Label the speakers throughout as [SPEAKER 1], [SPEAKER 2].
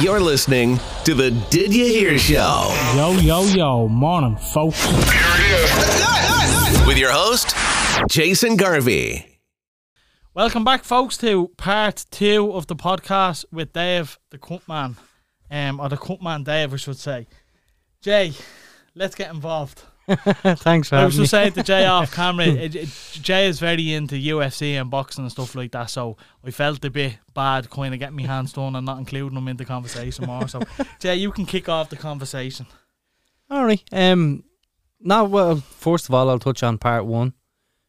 [SPEAKER 1] You're listening to the Did You Hear Show
[SPEAKER 2] Yo, yo, yo. Morning, folks. Here it is.
[SPEAKER 1] with your host, Jason Garvey.
[SPEAKER 2] Welcome back, folks, to part two of the podcast with Dave, the cut man. Um, or the cut man Dave, I should say. Jay, let's get involved.
[SPEAKER 3] Thanks for
[SPEAKER 2] I was just saying to Jay off camera, it, it, Jay is very into UFC and boxing and stuff like that, so I felt a bit bad kind of getting my hands done and not including him in the conversation more. So, Jay, you can kick off the conversation.
[SPEAKER 3] All right. Um, now, well, first of all, I'll touch on part one.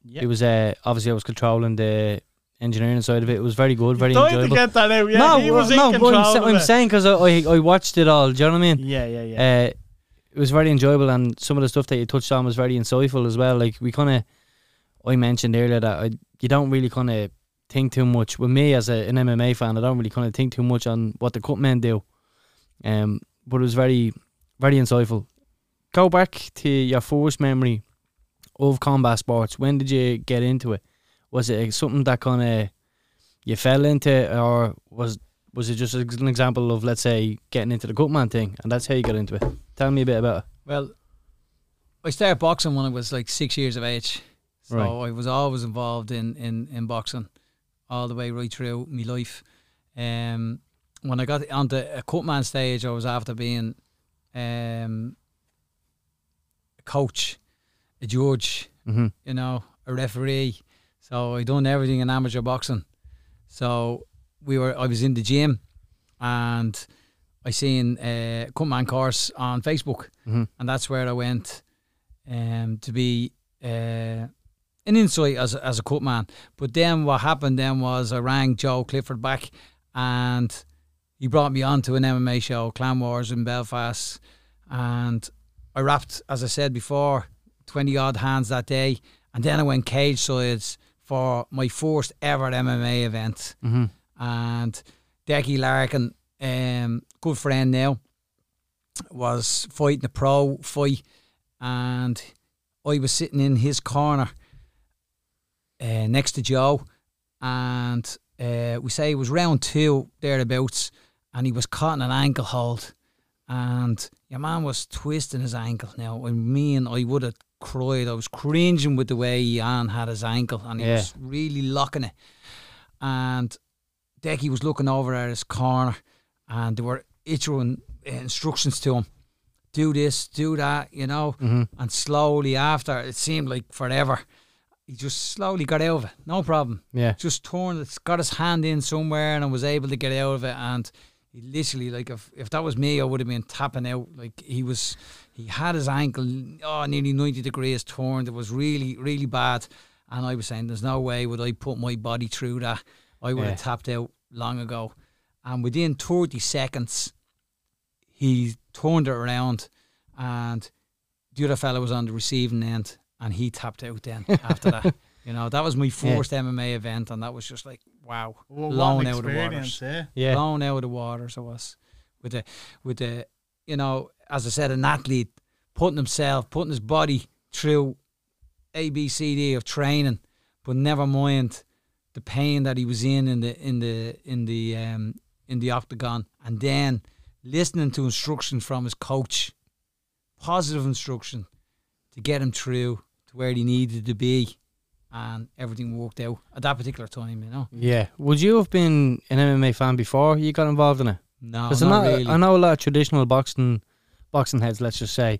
[SPEAKER 2] Yeah.
[SPEAKER 3] It was uh, obviously I was controlling the engineering side of it. It was very good, very
[SPEAKER 2] to
[SPEAKER 3] enjoyable.
[SPEAKER 2] get that out, yeah.
[SPEAKER 3] no,
[SPEAKER 2] he was
[SPEAKER 3] well,
[SPEAKER 2] in
[SPEAKER 3] no,
[SPEAKER 2] control
[SPEAKER 3] I'm, I'm saying because I, I I watched it all. Do you know what I mean?
[SPEAKER 2] Yeah, yeah, yeah.
[SPEAKER 3] Uh, it was very enjoyable, and some of the stuff that you touched on was very insightful as well. Like we kind of, I mentioned earlier that I, you don't really kind of think too much. With me as a, an MMA fan, I don't really kind of think too much on what the cut men do. Um, but it was very, very insightful. Go back to your first memory of combat sports. When did you get into it? Was it something that kind of you fell into, or was was it just an example of let's say getting into the cutman thing, and that's how you got into it? Tell me a bit about it.
[SPEAKER 4] Well, I started boxing when I was like six years of age. So
[SPEAKER 3] Right.
[SPEAKER 4] I was always involved in, in, in boxing all the way right through my life. Um, when I got onto a cutman stage, I was after being um, a coach, a judge,
[SPEAKER 3] Mm-hmm.
[SPEAKER 4] you know, a referee. So I done everything in amateur boxing. So we were I was in the gym and I seen a cutman course on Facebook
[SPEAKER 3] Mhm.
[SPEAKER 4] and that's where I went um, to be uh, an insight as a, as a cutman. But then what happened then was I rang Joe Clifford back and he brought me on to an MMA show, Clan Wars in Belfast, and I wrapped as I said before, 20 odd hands that day. And then I went cage sides for my first ever MMA event.
[SPEAKER 3] Mm-hmm.
[SPEAKER 4] And Decky Larkin, um, good friend now, was fighting a pro fight. And I was sitting in his corner uh, next to Joe. And uh, we say it was round two, thereabouts. And he was caught in an ankle hold. And your man was twisting his ankle now. And me and I would have cried. I was cringing with the way Ian had his ankle and he
[SPEAKER 3] Yeah.
[SPEAKER 4] was really locking it. And Decky was looking over at his corner and they were issuing uh, instructions to him. Do this, do that, you know.
[SPEAKER 3] Mm-hmm.
[SPEAKER 4] And slowly after, it seemed like forever, he just slowly got out of it. No problem
[SPEAKER 3] Yeah.
[SPEAKER 4] just torn, got his hand in somewhere and was able to get out of it. And he literally, like, if, if that was me, I would have been tapping out. Like, he was, he had his ankle, oh, nearly 90 degrees torn. It was really, really bad. And I was saying, there's no way would I put my body through that. I would
[SPEAKER 3] Yeah.
[SPEAKER 4] have tapped out long ago. And within 30 seconds, he turned it around and the other fella was on the receiving end and he tapped out then after that. You know, that was my
[SPEAKER 3] Yeah.
[SPEAKER 4] first MMA event and that was just like, wow.
[SPEAKER 2] Well,
[SPEAKER 4] blown out of the waters.
[SPEAKER 2] yeah.
[SPEAKER 3] Yeah.
[SPEAKER 4] Blown out of the waters I was. With the with the you know, as I said, an athlete putting himself, putting his body through A B C D of training, but never mind the pain that he was in in the in the in the um in the octagon and then listening to instruction from his coach positive instruction to get him through to where he needed to be and everything worked out at that particular time you know
[SPEAKER 3] Yeah. Would you have been an MMA fan before you got involved in it?
[SPEAKER 4] no
[SPEAKER 3] Because
[SPEAKER 4] not really
[SPEAKER 3] I know a lot of traditional boxing boxing heads. Let's just say,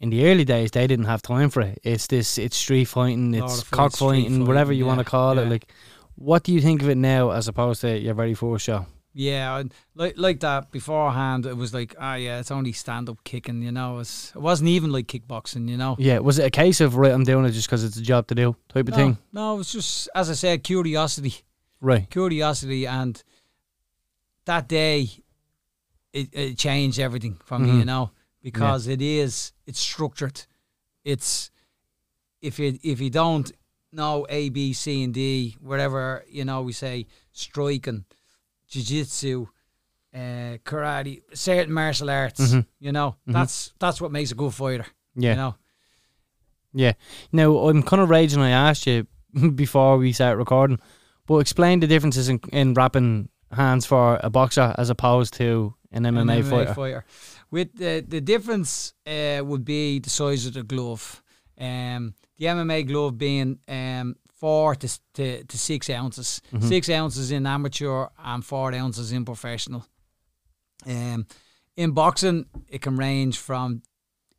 [SPEAKER 3] in the early days, they didn't have time for it. It's this, it's street fighting, it's
[SPEAKER 4] of
[SPEAKER 3] cockfighting, whatever you want to
[SPEAKER 4] yeah,
[SPEAKER 3] call it. Like, what do you think of it now as opposed to your very first show?
[SPEAKER 4] Yeah, like like that beforehand. It was like, ah, yeah, it's only stand up kicking. You know, it's, it wasn't even like kickboxing. You know,
[SPEAKER 3] Yeah, was it a case of right? I'm doing it just because it's a job to do type of
[SPEAKER 4] no,
[SPEAKER 3] thing,
[SPEAKER 4] no, it was just as I said, curiosity,
[SPEAKER 3] right?
[SPEAKER 4] curiosity, and that day, it, it changed everything for me.
[SPEAKER 3] Mhm.
[SPEAKER 4] You know, because it is it's structured. It's if you if you don't know A, B, C, and D, whatever you know, we say striking, jiu-jitsu, uh, karate, certain martial arts.
[SPEAKER 3] Mhm.
[SPEAKER 4] You know,
[SPEAKER 3] Mhm.
[SPEAKER 4] that's that's what makes a good fighter.
[SPEAKER 3] Yeah.
[SPEAKER 4] You know,
[SPEAKER 3] Yeah. Now I'm kind of raging. I asked you before we start recording, but explain the differences in, in rapping hands for a boxer as opposed to an MMA,
[SPEAKER 4] an
[SPEAKER 3] fighter?
[SPEAKER 4] With the the difference uh, would be the size of the glove. Um, the MMA glove being um, four to, to, to six ounces, six ounces in amateur and four ounces in professional. Um, in boxing, it can range from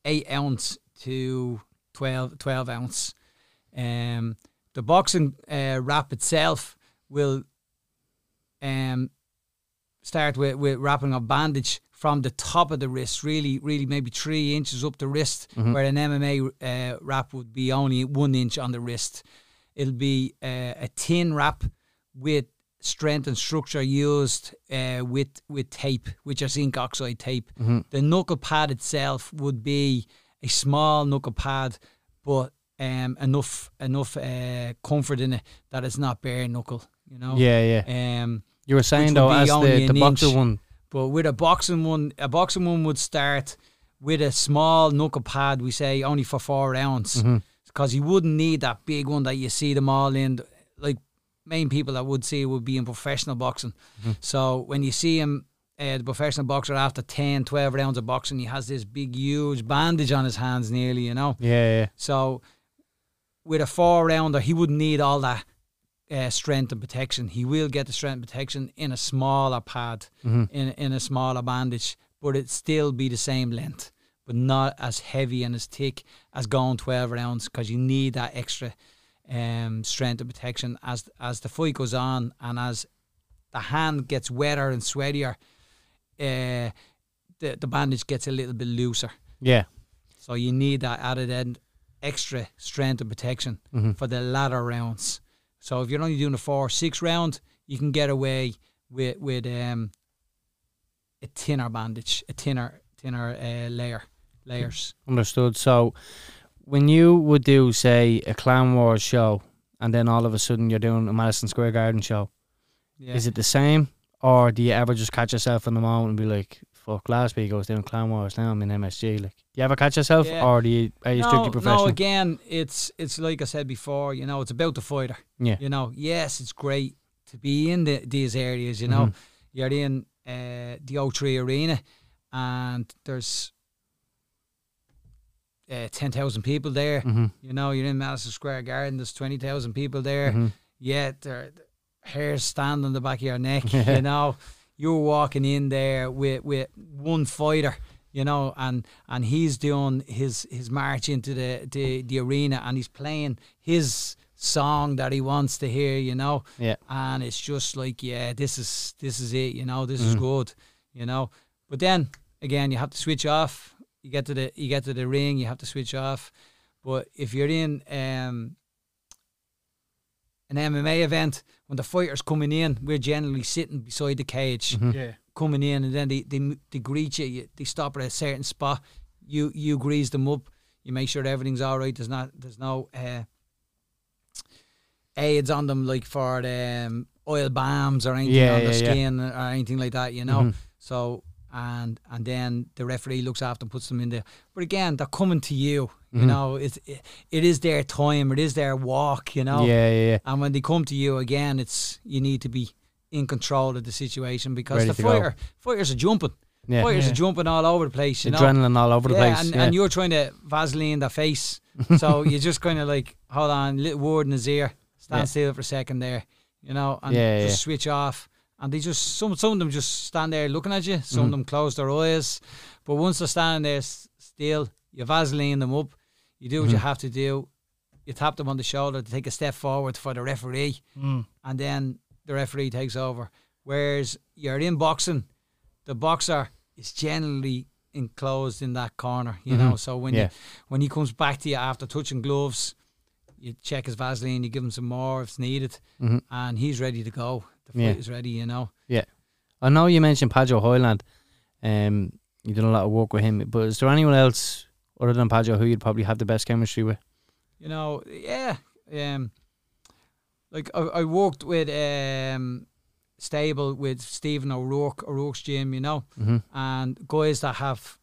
[SPEAKER 4] eight ounce to 12, 12 ounce. Um, the boxing uh, wrap itself will um, start with, with wrapping a bandage from the top of the wrist, really, really maybe three inches up the wrist, where an MMA uh, wrap would be only one inch on the wrist. It'll be uh, a thin wrap with strength and structure used uh, with with tape, which is zinc oxide tape. The knuckle pad itself would be a small knuckle pad, but um, enough enough uh, comfort in it that it's not bare knuckle. You know.
[SPEAKER 3] Yeah, yeah.
[SPEAKER 4] Um,
[SPEAKER 3] You were saying though, as the, the boxer
[SPEAKER 4] inch.
[SPEAKER 3] one,
[SPEAKER 4] but with a boxing one, a boxing one would start with a small knuckle pad. We say only for four rounds, because you wouldn't need that big one that you see them all in. Like main people that would see would be in professional boxing. So when you see him, uh, the professional boxer after 10, 12 rounds of boxing, he has this big, huge bandage on his hands, nearly. You know.
[SPEAKER 3] yeah, yeah.
[SPEAKER 4] So with a four rounder, he wouldn't need all that uh, strength and protection. He will get the strength and protection in a smaller pad, in in a smaller bandage, but it still be the same length, but not as heavy and as thick as going twelve rounds because you need that extra um, strength and protection as as the fight goes on and as the hand gets wetter and sweatier. Uh, the, the bandage gets a little bit looser.
[SPEAKER 3] Yeah.
[SPEAKER 4] So you need that added end extra strength and protection for the latter rounds. So if you're only doing a four, six round, you can get away with with um a thinner bandage, a thinner thinner uh, layer layers.
[SPEAKER 3] Understood. So, when you would do, say, a Clan Wars show, and then all of a sudden you're doing a Madison Square Garden show,
[SPEAKER 4] Yeah.
[SPEAKER 3] is it the same, or do you ever just catch yourself in the moment and be like, "Fuck, last week I was doing Clan Wars, now I'm in MSG." Like, do you ever catch yourself,
[SPEAKER 4] Yeah.
[SPEAKER 3] or do you are you strictly
[SPEAKER 4] no,
[SPEAKER 3] professional?
[SPEAKER 4] no, again, it's it's like I said before, you know, it's about the fighter.
[SPEAKER 3] Yeah.
[SPEAKER 4] You know, yes, it's great to be in the, these areas, you know.
[SPEAKER 3] Mhm.
[SPEAKER 4] You're in uh, the O3 Arena and there's uh, 10,000 people there.
[SPEAKER 3] hmm
[SPEAKER 4] You know, you're in Madison Square Garden, there's 20,000 people there.
[SPEAKER 3] hmm
[SPEAKER 4] Yeah, there, hairs stand on the back of your neck. you know, you're walking in there with with one fighter. You know, and and he's doing his his march into the the, the arena, and he's playing his song that he wants to hear. You know,
[SPEAKER 3] Yeah.
[SPEAKER 4] and it's just like, yeah, this is this is it. You know, this is good. You know, but then again, you have to switch off. You get to the you get to the ring, you have to switch off. But if you're in um, an MMA event, when the fighters coming in, we're generally sitting beside the cage,
[SPEAKER 2] Yeah.
[SPEAKER 4] coming in, and then they, they they greet you, you. They stop at a certain spot. You you grease them up. You make sure everything's all right. There's not there's no uh, aids on them like for um, oil bombs or anything
[SPEAKER 3] Yeah,
[SPEAKER 4] on their
[SPEAKER 3] yeah, yeah.
[SPEAKER 4] skin or anything like that. You know.
[SPEAKER 3] Mhm.
[SPEAKER 4] So and and then the referee looks after and puts them in there. But again, they're coming to you. You
[SPEAKER 3] Mhm.
[SPEAKER 4] know, it's it, it is their time. It is their walk. You know.
[SPEAKER 3] Yeah, yeah, yeah.
[SPEAKER 4] And when they come to you again, it's you need to be in control of the situation because
[SPEAKER 3] Ready
[SPEAKER 4] the
[SPEAKER 3] to go.
[SPEAKER 4] fighters are jumping.
[SPEAKER 3] Yeah.
[SPEAKER 4] Fighters
[SPEAKER 2] Yeah.
[SPEAKER 4] are jumping all over the place. You know.
[SPEAKER 3] Adrenaline all over the place.
[SPEAKER 4] and,
[SPEAKER 3] yeah.
[SPEAKER 4] and you're trying to Vaseline the face, so you're just kind of like hold on, little word in his ear, stand still for a second there, you know, and
[SPEAKER 3] Yeah,
[SPEAKER 4] just
[SPEAKER 3] yeah.
[SPEAKER 4] switch off. And they just some some of them just stand there looking at you. Some of
[SPEAKER 3] Mhm.
[SPEAKER 4] them close their eyes, but once they're standing there still, you Vaseline them up. You do what you
[SPEAKER 3] Mhm.
[SPEAKER 4] have to do. You tap them on the shoulder to take a step forward for the referee
[SPEAKER 2] Mm.
[SPEAKER 4] and then the referee takes over. Whereas you're in boxing, the boxer is generally enclosed in that corner, you know.
[SPEAKER 3] Mhm.
[SPEAKER 4] So when
[SPEAKER 3] Yeah.
[SPEAKER 4] you when he comes back to you after touching gloves, you check his Vaseline, you give him some more if it's needed,
[SPEAKER 3] Mhm.
[SPEAKER 4] and he's ready to go. The fight
[SPEAKER 3] Yeah.
[SPEAKER 4] is ready, you know.
[SPEAKER 3] Yeah, I know you mentioned Padjo Hoyland. Um, you done a lot of work with him, but is there anyone else other than Padjo who you'd probably have the best chemistry with?
[SPEAKER 4] You know, yeah. Um, like I, I worked with um stable with Stephen O'Rourke, O'Rourke's gym, you know.
[SPEAKER 3] hmm
[SPEAKER 4] and guys that have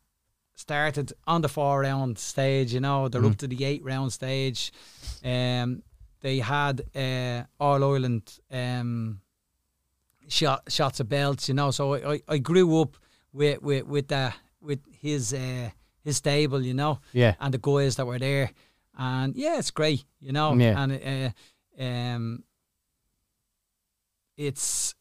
[SPEAKER 4] started on the four round stage, you know, they're up
[SPEAKER 3] Mhm.
[SPEAKER 4] to the eight round stage. Um, they had uh, All Ireland um, shot shots of belts, you know. So I, I, I grew up with with with the with his uh, his stable, you know,
[SPEAKER 3] Yeah.
[SPEAKER 4] and the guys that were there, and yeah, it's great, you know,
[SPEAKER 3] Yeah.
[SPEAKER 4] and uh, um, it's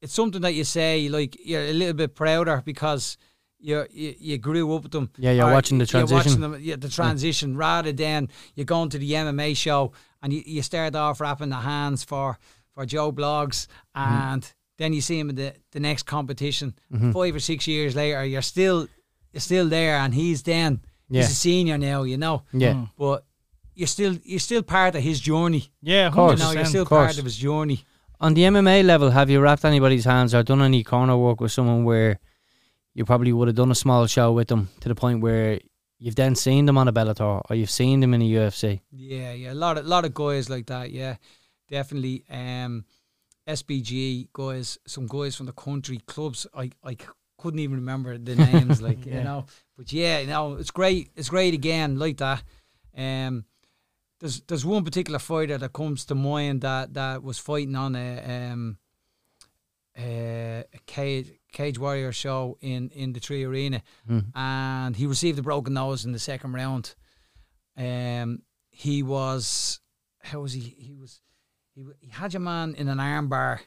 [SPEAKER 4] it's something that you say like you're a little bit prouder because. You, you you grew up with them.
[SPEAKER 3] Yeah, you're watching the transition.
[SPEAKER 4] You're watching them, yeah, the transition rather than you're going to the MMA show and you, you start off wrapping the hands for for Joe Bloggs
[SPEAKER 3] Mm-hmm.
[SPEAKER 4] and then you see him in the, the next competition five or six years later you're still you're still there and he's then
[SPEAKER 3] Yeah.
[SPEAKER 4] he's a senior now you know
[SPEAKER 3] Yeah.
[SPEAKER 4] but you're still you're still part of his journey
[SPEAKER 2] Yeah,
[SPEAKER 3] Of course.
[SPEAKER 4] you know you're still
[SPEAKER 3] of course.
[SPEAKER 4] part of his journey
[SPEAKER 3] On the MMA level, have you wrapped anybody's hands or done any corner work with someone where you probably would have done a small show with them to the point where you've then seen them on a Bellator or you've seen them in a UFC?
[SPEAKER 4] Yeah, yeah, a lot of lot of guys like that. Yeah, definitely. Um, SBG guys, some guys from the country clubs. I, I couldn't even remember the names, like you know. But yeah, you know, it's great. It's great again, like that. Um, there's there's one particular fighter that comes to mind that that was fighting on a um a cage cage warrior show in in the 3Arena,
[SPEAKER 3] Mm.
[SPEAKER 4] and he received a broken nose in the second round. Um, he was how was he? He was he, he had your man in an arm bar,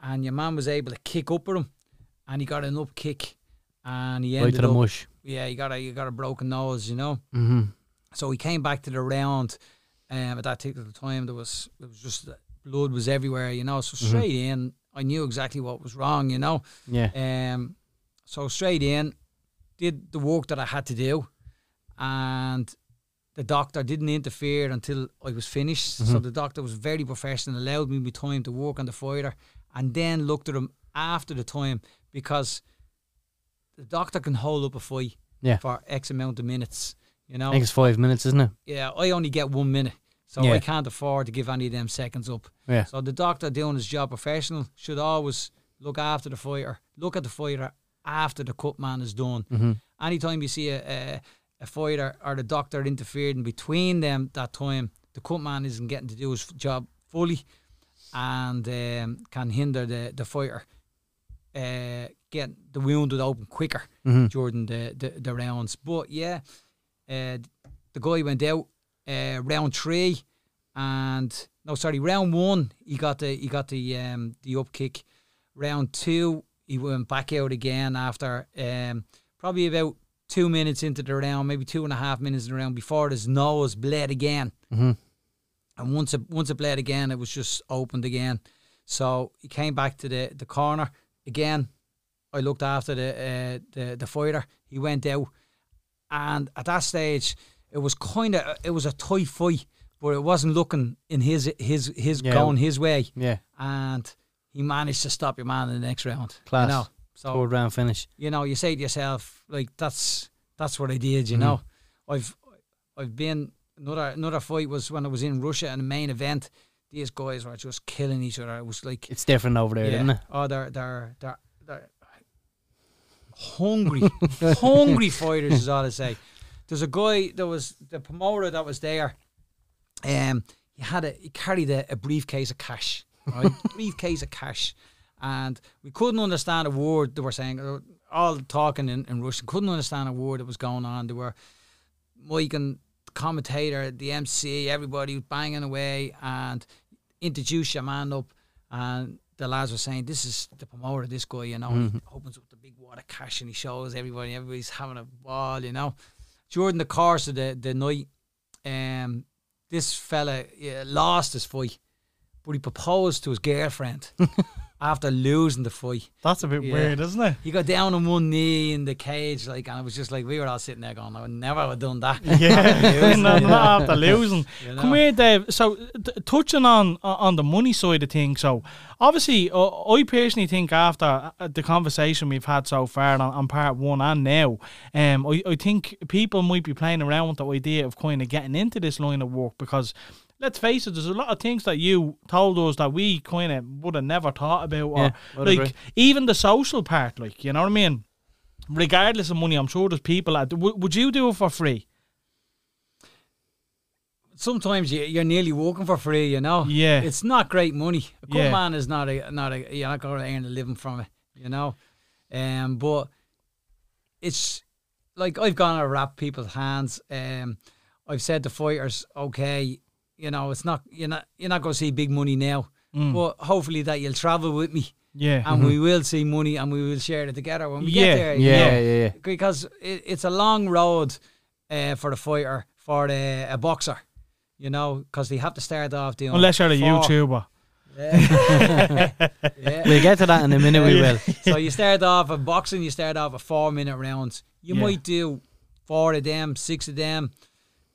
[SPEAKER 4] and your man was able to kick up with him, and he got an up kick, and he
[SPEAKER 3] Right
[SPEAKER 4] ended
[SPEAKER 3] to the
[SPEAKER 4] up
[SPEAKER 3] mush.
[SPEAKER 4] yeah he got a he got a broken nose, you know.
[SPEAKER 3] Mm-hmm.
[SPEAKER 4] So he came back to the round. Um, at that particular time, there was it was just that blood was everywhere, you know. So straight in, I knew exactly what was wrong, you know.
[SPEAKER 3] Yeah.
[SPEAKER 4] Um, so straight in, did the work that I had to do, and the doctor didn't interfere until I was finished. So the doctor was very professional, allowed me my time to work on the fighter, and then looked at him after the time because the doctor can hold up a fight
[SPEAKER 3] Yeah.
[SPEAKER 4] for X amount of minutes. You know,
[SPEAKER 3] I think it's five minutes, isn't it?
[SPEAKER 4] yeah, I only get one minute, so
[SPEAKER 3] Yeah.
[SPEAKER 4] I can't afford to give any of them seconds up.
[SPEAKER 3] Yeah.
[SPEAKER 4] So the doctor doing his job professional should always look after the fighter, look at the fighter after the cut man is done.
[SPEAKER 3] Mm-hmm.
[SPEAKER 4] Anytime you see a, a, a fighter or the doctor interfered in between them that time, the cut man isn't getting to do his job fully and um, can hinder the, the fighter uh, get the wounded open quicker
[SPEAKER 3] Mm-hmm.
[SPEAKER 4] during the, the, the rounds. But yeah, uh, the guy went out uh, round three, and no, sorry, round one he got the he got the um, the up kick. Round two he went back out again after um, probably about two minutes into the round, maybe two and a half minutes in the round before his nose bled again.
[SPEAKER 3] Mm-hmm.
[SPEAKER 4] And once it once it bled again, it was just opened again. So he came back to the, the corner again. I looked after the uh, the the fighter. He went out, and at that stage, it was kind of it was a tight fight, but it wasn't looking in his his his
[SPEAKER 3] Yeah.
[SPEAKER 4] going his way,
[SPEAKER 3] Yeah.
[SPEAKER 4] and he managed to stop your man in the next round.
[SPEAKER 3] Class.
[SPEAKER 4] You know, so
[SPEAKER 3] Third round finish.
[SPEAKER 4] you know, you say to yourself, like that's that's what I did. You
[SPEAKER 3] Mhm.
[SPEAKER 4] know, I've I've been another another fight was when I was in Russia in the main event. These guys were just killing each other. It was like,
[SPEAKER 3] It's different over there,
[SPEAKER 4] yeah,
[SPEAKER 3] isn't it?
[SPEAKER 4] oh, they're they're they're, they're hungry, hungry fighters is all I say. There's a guy that was the promoter that was there. Um, he had a he carried a, a briefcase of cash, right? briefcase of cash, and we couldn't understand a word they were saying. All talking in, in Russian, couldn't understand a word that was going on. They were Mike and the commentator, the MC, everybody was banging away and introduce your man up, and the lads were saying, "This is the promoter, this guy," you know. and He opens up the big wad of cash and he shows everybody. Everybody's having a ball, you know. During the course of the the night, um, this fella yeah, lost his fight, but he proposed to his girlfriend after losing the fight.
[SPEAKER 2] That's a bit
[SPEAKER 4] Yeah.
[SPEAKER 2] weird, isn't it?
[SPEAKER 4] He got down on one knee in the cage, like, and it was just like we were all sitting there going, "I would never have done that."
[SPEAKER 2] Yeah, no, not after losing.
[SPEAKER 4] You
[SPEAKER 2] Come here, Dave. So, t- touching on on the money side of things. So, obviously, uh, I personally think after uh, the conversation we've had so far on, on part one and now, um, I, I think people might be playing around with the idea of kind of getting into this line of work because. Let's face it, there's a lot of things that you told us that we kind of would have never thought about. Or,
[SPEAKER 3] Yeah,
[SPEAKER 2] like,
[SPEAKER 3] agree.
[SPEAKER 2] even the social part, like, you know what I mean? Regardless of money, I'm sure there's people that. W- would you do it for free?
[SPEAKER 4] sometimes you, you're nearly working for free. You know.
[SPEAKER 2] Yeah.
[SPEAKER 4] It's not great money. A cut
[SPEAKER 2] Yeah.
[SPEAKER 4] man is not a not a you're not going to earn a living from it. You know. Um, but it's like I've gone to wrap people's hands. Um, I've said to fighters, okay, you know, it's not you're not you're not going to see big money now,
[SPEAKER 2] Mm.
[SPEAKER 4] but hopefully that you'll travel with me
[SPEAKER 2] Yeah.
[SPEAKER 4] and we will see money and we will share it together when we
[SPEAKER 2] Yeah,
[SPEAKER 4] get there. you
[SPEAKER 3] Yeah, yeah, yeah.
[SPEAKER 4] because it, it's a long road uh, for the fighter for the, a boxer. You know, because they have to start off doing
[SPEAKER 2] Unless you're a
[SPEAKER 4] four-
[SPEAKER 2] YouTuber.
[SPEAKER 4] Yeah. yeah.
[SPEAKER 3] We'll get to that in a minute. We will.
[SPEAKER 4] So you start off a boxing, you start off a four minute rounds. You
[SPEAKER 2] Yeah.
[SPEAKER 4] might do four of them, six of them.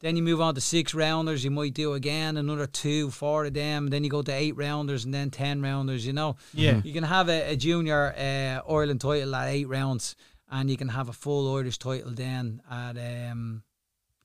[SPEAKER 4] Then you move on to six rounders. You might do again another two, four of them. Then you go to eight rounders and then ten rounders. You know,
[SPEAKER 2] Yeah.
[SPEAKER 4] you can have a, a junior uh, Ireland title at eight rounds, and you can have a full Irish title then at um,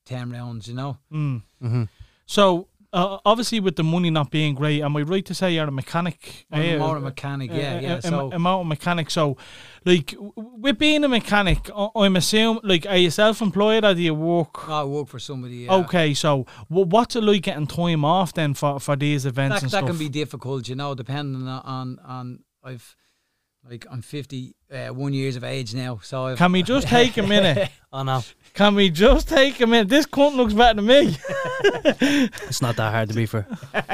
[SPEAKER 4] ten rounds. You know,
[SPEAKER 2] Mm.
[SPEAKER 3] Mhm.
[SPEAKER 2] So uh, obviously, with the money not being great, am I right to say you're a mechanic?
[SPEAKER 4] I'm
[SPEAKER 2] Uh,
[SPEAKER 4] a mechanic. Yeah,
[SPEAKER 2] a-
[SPEAKER 4] yeah.
[SPEAKER 2] a- a-
[SPEAKER 4] So
[SPEAKER 2] a motor mechanic. So, like, with being a mechanic, I- I'm assuming, like, are you self-employed or do you work?
[SPEAKER 4] I work for somebody. Yeah.
[SPEAKER 2] Okay, so wh- what's it like getting time off then for, for these events
[SPEAKER 4] that, that can be difficult, you know, depending on on, on I've like I'm 50 uh, one years of age now, so I've,
[SPEAKER 2] Can we just take a minute?
[SPEAKER 3] Oh no,
[SPEAKER 2] Can we just take a minute? This cunt looks better than me.
[SPEAKER 3] it's not that hard to be for.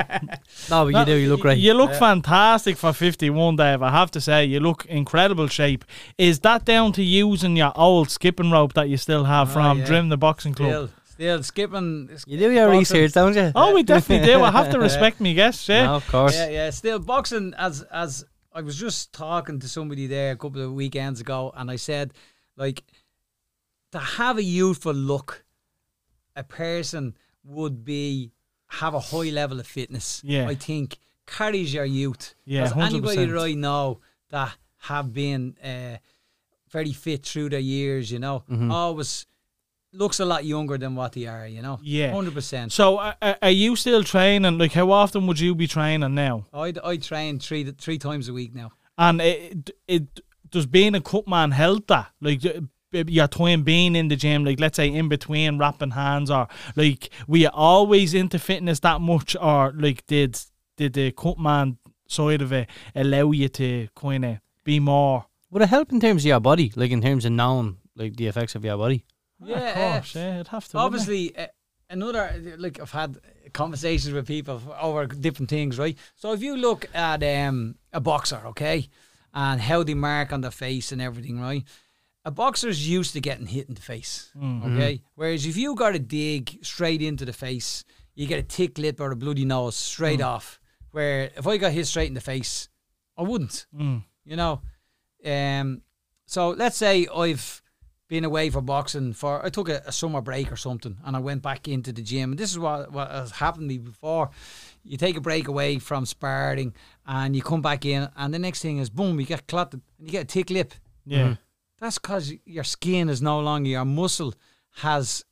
[SPEAKER 3] No, but you do. You look great.
[SPEAKER 2] You look fantastic for 51, Dave. I have to say, you look incredible shape. Is that down to using your old skipping rope that you still have
[SPEAKER 4] Oh,
[SPEAKER 2] from
[SPEAKER 4] yeah.
[SPEAKER 2] Drimnagh Boxing Club?
[SPEAKER 4] still still skipping.
[SPEAKER 3] You do your
[SPEAKER 4] boxing-
[SPEAKER 3] research, don't you?
[SPEAKER 2] Oh, we definitely do. I have to respect me guests, yeah.
[SPEAKER 3] No, of course.
[SPEAKER 4] Yeah, yeah, still boxing. As as I was just talking to somebody there a couple of weekends ago, and I said, like, to have a youthful look, a person would be have a high level of fitness.
[SPEAKER 2] Yeah.
[SPEAKER 4] I think carries your youth.
[SPEAKER 2] Yeah,
[SPEAKER 4] anybody
[SPEAKER 2] 100%.
[SPEAKER 4] that I know that have been uh, very fit through their years, you know,
[SPEAKER 2] Mm-hmm.
[SPEAKER 4] always looks a lot younger than what they are, you know.
[SPEAKER 2] Yeah.
[SPEAKER 4] hundred percent.
[SPEAKER 2] So, uh, uh, are you still training? Like, how often would you be training now?
[SPEAKER 4] I I train three three times a week now.
[SPEAKER 2] And it, it does being a cut man help that? Like, your time being in the gym, like, let's say in between wrapping hands, or like, were you always into fitness that much, or like, did did the cut man side of it allow you to kind of be more?
[SPEAKER 3] Would it help in terms of your body, like in terms of knowing like the effects of your body?
[SPEAKER 4] Yeah,
[SPEAKER 2] of course, yeah, it'd have to.
[SPEAKER 4] obviously uh, another like I've had conversations with people over different things, right? So if you look at um, a boxer, okay, and how they mark on the face and everything, right? A boxer's used to getting hit in the face, okay. Whereas if you got a dig straight into the face, you get a tick lip or a bloody nose straight off. Where if I got hit straight in the face, I wouldn't
[SPEAKER 2] Mm.
[SPEAKER 4] you know. Um, so let's say I've been away for boxing for I took a, a summer break or something, and I went back into the gym. And this is what what has happened to me before. You take a break away from sparring, and you come back in, and the next thing is boom, you get clotted, and you get a tick lip.
[SPEAKER 2] Yeah.
[SPEAKER 4] That's because your skin is no longer your muscle has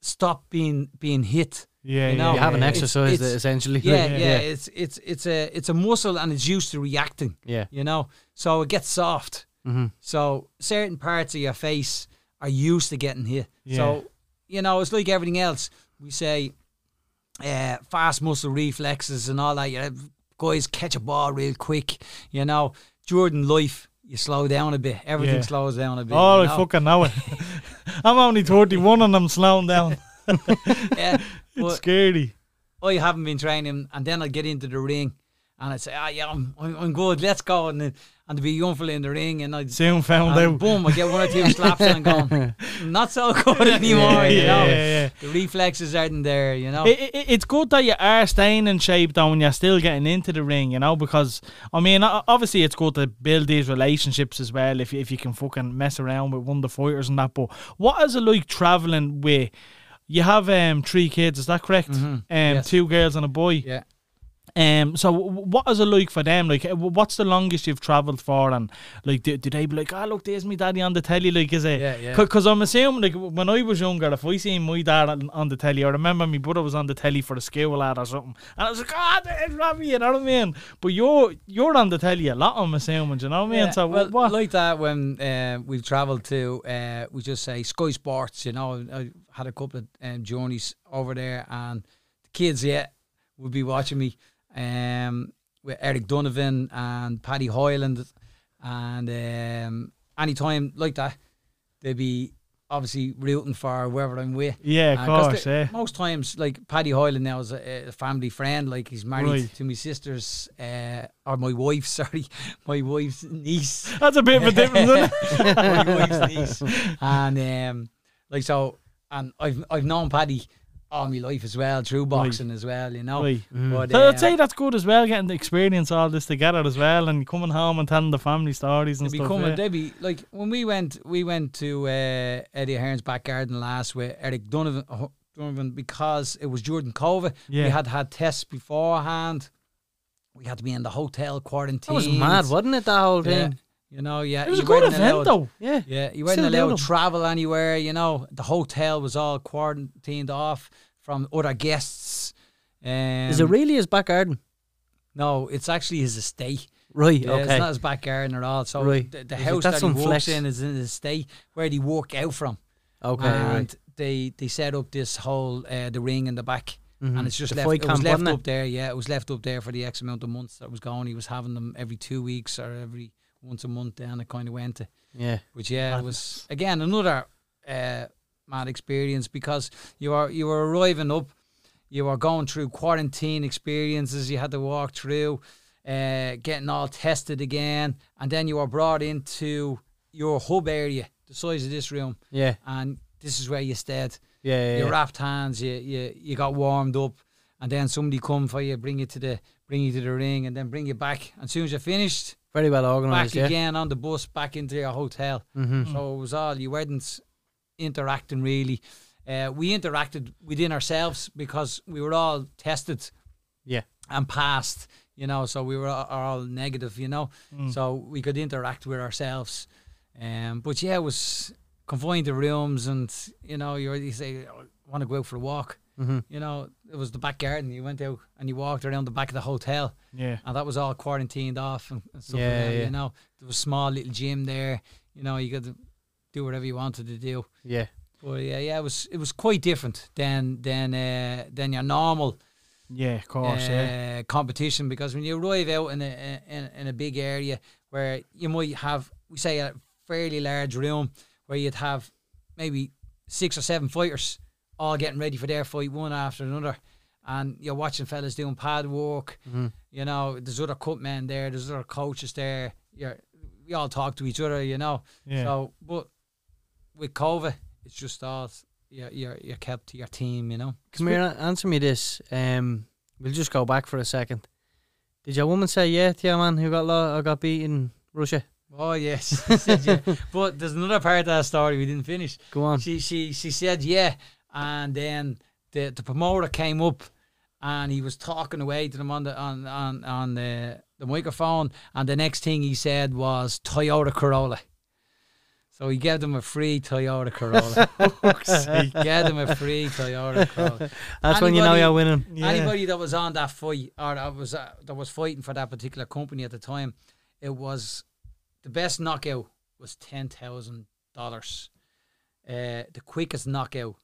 [SPEAKER 4] stopped being being hit.
[SPEAKER 2] Yeah,
[SPEAKER 4] You
[SPEAKER 2] yeah,
[SPEAKER 4] know,
[SPEAKER 3] You haven't
[SPEAKER 4] it's-
[SPEAKER 3] exercised
[SPEAKER 4] it's-
[SPEAKER 3] it essentially.
[SPEAKER 4] Yeah, yeah,
[SPEAKER 3] yeah,
[SPEAKER 4] It's it's it's a it's a muscle and it's used to reacting.
[SPEAKER 3] yeah.
[SPEAKER 4] You know, so it gets soft.
[SPEAKER 3] hmm
[SPEAKER 4] So certain parts of your face are used to getting hit.
[SPEAKER 2] Yeah.
[SPEAKER 4] So you know, it's like everything else. We say uh, fast muscle reflexes and all that. You know, guys catch a ball real quick. You know, during life you slow down a bit. Everything
[SPEAKER 2] Yeah.
[SPEAKER 4] slows down a bit.
[SPEAKER 2] Oh,
[SPEAKER 4] you
[SPEAKER 2] I
[SPEAKER 4] know?
[SPEAKER 2] fucking know it. I'm only 31 and I'm slowing down.
[SPEAKER 4] yeah.
[SPEAKER 2] It's scary.
[SPEAKER 4] I haven't been training, and then I'd get into the ring. And I'd say, ah, yeah, I'm, I'm, I'm good. Let's go. And then, and to be young fella in the ring, and I'd
[SPEAKER 2] Soon found out.
[SPEAKER 4] boom, I get one or two slaps and I'm going, not so good anymore, you
[SPEAKER 2] yeah,
[SPEAKER 4] know.
[SPEAKER 2] yeah, yeah.
[SPEAKER 4] The reflexes aren't there, you know.
[SPEAKER 2] It, it, it's good that you are staying in shape though, and you're still getting into the ring, you know. Because I mean, obviously, it's good to build these relationships as well. If you, if you can fucking mess around with one of the fighters and that. But what is it like traveling with? You have um three kids, is that correct? Um,
[SPEAKER 4] Mm-hmm. Yes.
[SPEAKER 2] two girls and a boy.
[SPEAKER 4] yeah.
[SPEAKER 2] Um, so what is it like for them? Like, uh, what's the longest you've travelled for? And like, do, do they be like, oh look, there's me daddy on the telly? Like, is it?
[SPEAKER 4] Yeah, yeah.
[SPEAKER 2] Because I'm assuming, like, when I was younger, if I seen my dad on, on the telly, I remember my brother was on the telly for a school lad or something, and I was like, oh, there's Robbie, you know what I mean? But you're you're on the telly a lot, I'm assuming, do you know what I mean?
[SPEAKER 4] Yeah,
[SPEAKER 2] So
[SPEAKER 4] well,
[SPEAKER 2] what?
[SPEAKER 4] like that when uh, we've travelled to, uh, we just say Sky Sports. You know, I had a couple of um, journeys over there, and the kids, yeah, would be watching me. Um, with Eric Donovan and Paddy Hoyland, and um, anytime like that, they'd be obviously rooting for whoever I'm with.
[SPEAKER 2] yeah, of
[SPEAKER 4] Uh,
[SPEAKER 2] course,
[SPEAKER 4] they-
[SPEAKER 2] yeah.
[SPEAKER 4] Most times, like Paddy Hoyland now is a, a family friend. Like he's married
[SPEAKER 2] Right.
[SPEAKER 4] to my sister's, uh, or my wife. Sorry, my wife's niece.
[SPEAKER 2] That's a bit of a difference,
[SPEAKER 4] my wife's niece. And um, like so, and I've I've known Paddy all my life as well through boxing as well. You know.
[SPEAKER 2] Right.
[SPEAKER 4] But,
[SPEAKER 2] So I'd
[SPEAKER 4] uh,
[SPEAKER 2] say that's good as well, getting the experience all this together as well, and coming home and telling the family stories and stuff.
[SPEAKER 4] become
[SPEAKER 2] yeah.
[SPEAKER 4] a they be like when we went we went to uh, Eddie Hearn's back garden last with Eric Donovan uh, Donovan because it was Jordan Cova.
[SPEAKER 2] Yeah.
[SPEAKER 4] We had had tests beforehand. We had to be in the hotel quarantine.
[SPEAKER 3] That was mad, wasn't it? That whole
[SPEAKER 4] Yeah. You know, yeah.
[SPEAKER 2] It was a good event,
[SPEAKER 4] allowed-
[SPEAKER 2] though.
[SPEAKER 3] Yeah.
[SPEAKER 4] Yeah, you weren't allowed to travel anywhere. You know, the hotel was all quarantined off from other guests. Um,
[SPEAKER 3] Is it really his back garden?
[SPEAKER 4] No, it's actually his estate.
[SPEAKER 3] Right.
[SPEAKER 4] Yeah,
[SPEAKER 3] okay.
[SPEAKER 4] It's not his back garden at all. So
[SPEAKER 3] Right.
[SPEAKER 4] the, the house
[SPEAKER 3] that's
[SPEAKER 4] that he works
[SPEAKER 3] flex.
[SPEAKER 4] in is in his estate where he work out from.
[SPEAKER 3] okay.
[SPEAKER 4] and
[SPEAKER 3] right.
[SPEAKER 4] they they set up this whole uh, the ring in the back.
[SPEAKER 3] Mhm.
[SPEAKER 4] And it's just
[SPEAKER 3] The
[SPEAKER 4] left. It was left up there. Yeah, it was left up there for the X amount of months that was gone. He was having them every two weeks or every once a month. Then it kind of went to.
[SPEAKER 3] Yeah.
[SPEAKER 4] which yeah, it was again another uh, mad experience because you are you were arriving up, you were going through quarantine experiences. You had to walk through, uh, getting all tested again, and then you were brought into your hub area, the size of this room,
[SPEAKER 3] Yeah.
[SPEAKER 4] and this is where you stayed.
[SPEAKER 3] Yeah. yeah,
[SPEAKER 4] You
[SPEAKER 3] yeah.
[SPEAKER 4] wrapped hands, you, you you got warmed up, and then somebody come for you, bring you to the bring you to the ring, and then bring you back. And as soon as you're finished,
[SPEAKER 3] Very well
[SPEAKER 4] back
[SPEAKER 3] organised. Yeah.
[SPEAKER 4] again on the bus, back into your hotel.
[SPEAKER 3] Mm-hmm.
[SPEAKER 4] So it was all you weren't interacting really. Uh, we interacted within ourselves because we were all tested
[SPEAKER 3] Yeah.
[SPEAKER 4] and passed. You know, so we were all, all negative. You know,
[SPEAKER 2] Mm.
[SPEAKER 4] so we could interact with ourselves. Um, but yeah, it was confined to rooms, and you know, you you say, "I want to go out for a walk."
[SPEAKER 3] Mm-hmm.
[SPEAKER 4] You know, it was the back garden. You went out and you walked around the back of the hotel
[SPEAKER 2] Yeah.
[SPEAKER 4] and that was all quarantined off and, and stuff.
[SPEAKER 3] Yeah,
[SPEAKER 4] like that,
[SPEAKER 3] yeah.
[SPEAKER 4] You know, there was a small little gym there. You know, you could do whatever you wanted to do.
[SPEAKER 3] Yeah.
[SPEAKER 4] But yeah, yeah, it was it was quite different than than uh, than your normal
[SPEAKER 2] Yeah, of course, yeah.
[SPEAKER 4] uh, competition because when you arrive out in a in, in a big area where you might have we say a fairly large room where you'd have maybe six or seven fighters all getting ready for their fight one after another and you're watching fellas doing pad work
[SPEAKER 3] Mm-hmm.
[SPEAKER 4] you know there's other cut men there there's other coaches there you're we all talk to each other you know
[SPEAKER 2] Yeah.
[SPEAKER 4] so but with COVID it's just all you're, you're, you're kept to your team you know
[SPEAKER 3] Come here, answer me this. Um, we'll just go back for a second. Did your woman say yeah to your man who got lo- or got beat in Russia?
[SPEAKER 4] Oh yes, yeah. but there's another part of that story we didn't finish.
[SPEAKER 3] Go on.
[SPEAKER 4] She she she said yeah, and then the the promoter came up, and he was talking away to them on the on on on the the microphone, and the next thing he said was Toyota Corolla. So he gave them a free Toyota Corolla. he gave them a free Toyota Corolla.
[SPEAKER 3] That's when you know you're winning.
[SPEAKER 2] Yeah.
[SPEAKER 4] Anybody that was on that fight or that was uh, that was fighting for that particular company at the time, it was the best knockout was ten thousand dollars. Uh, the quickest knockout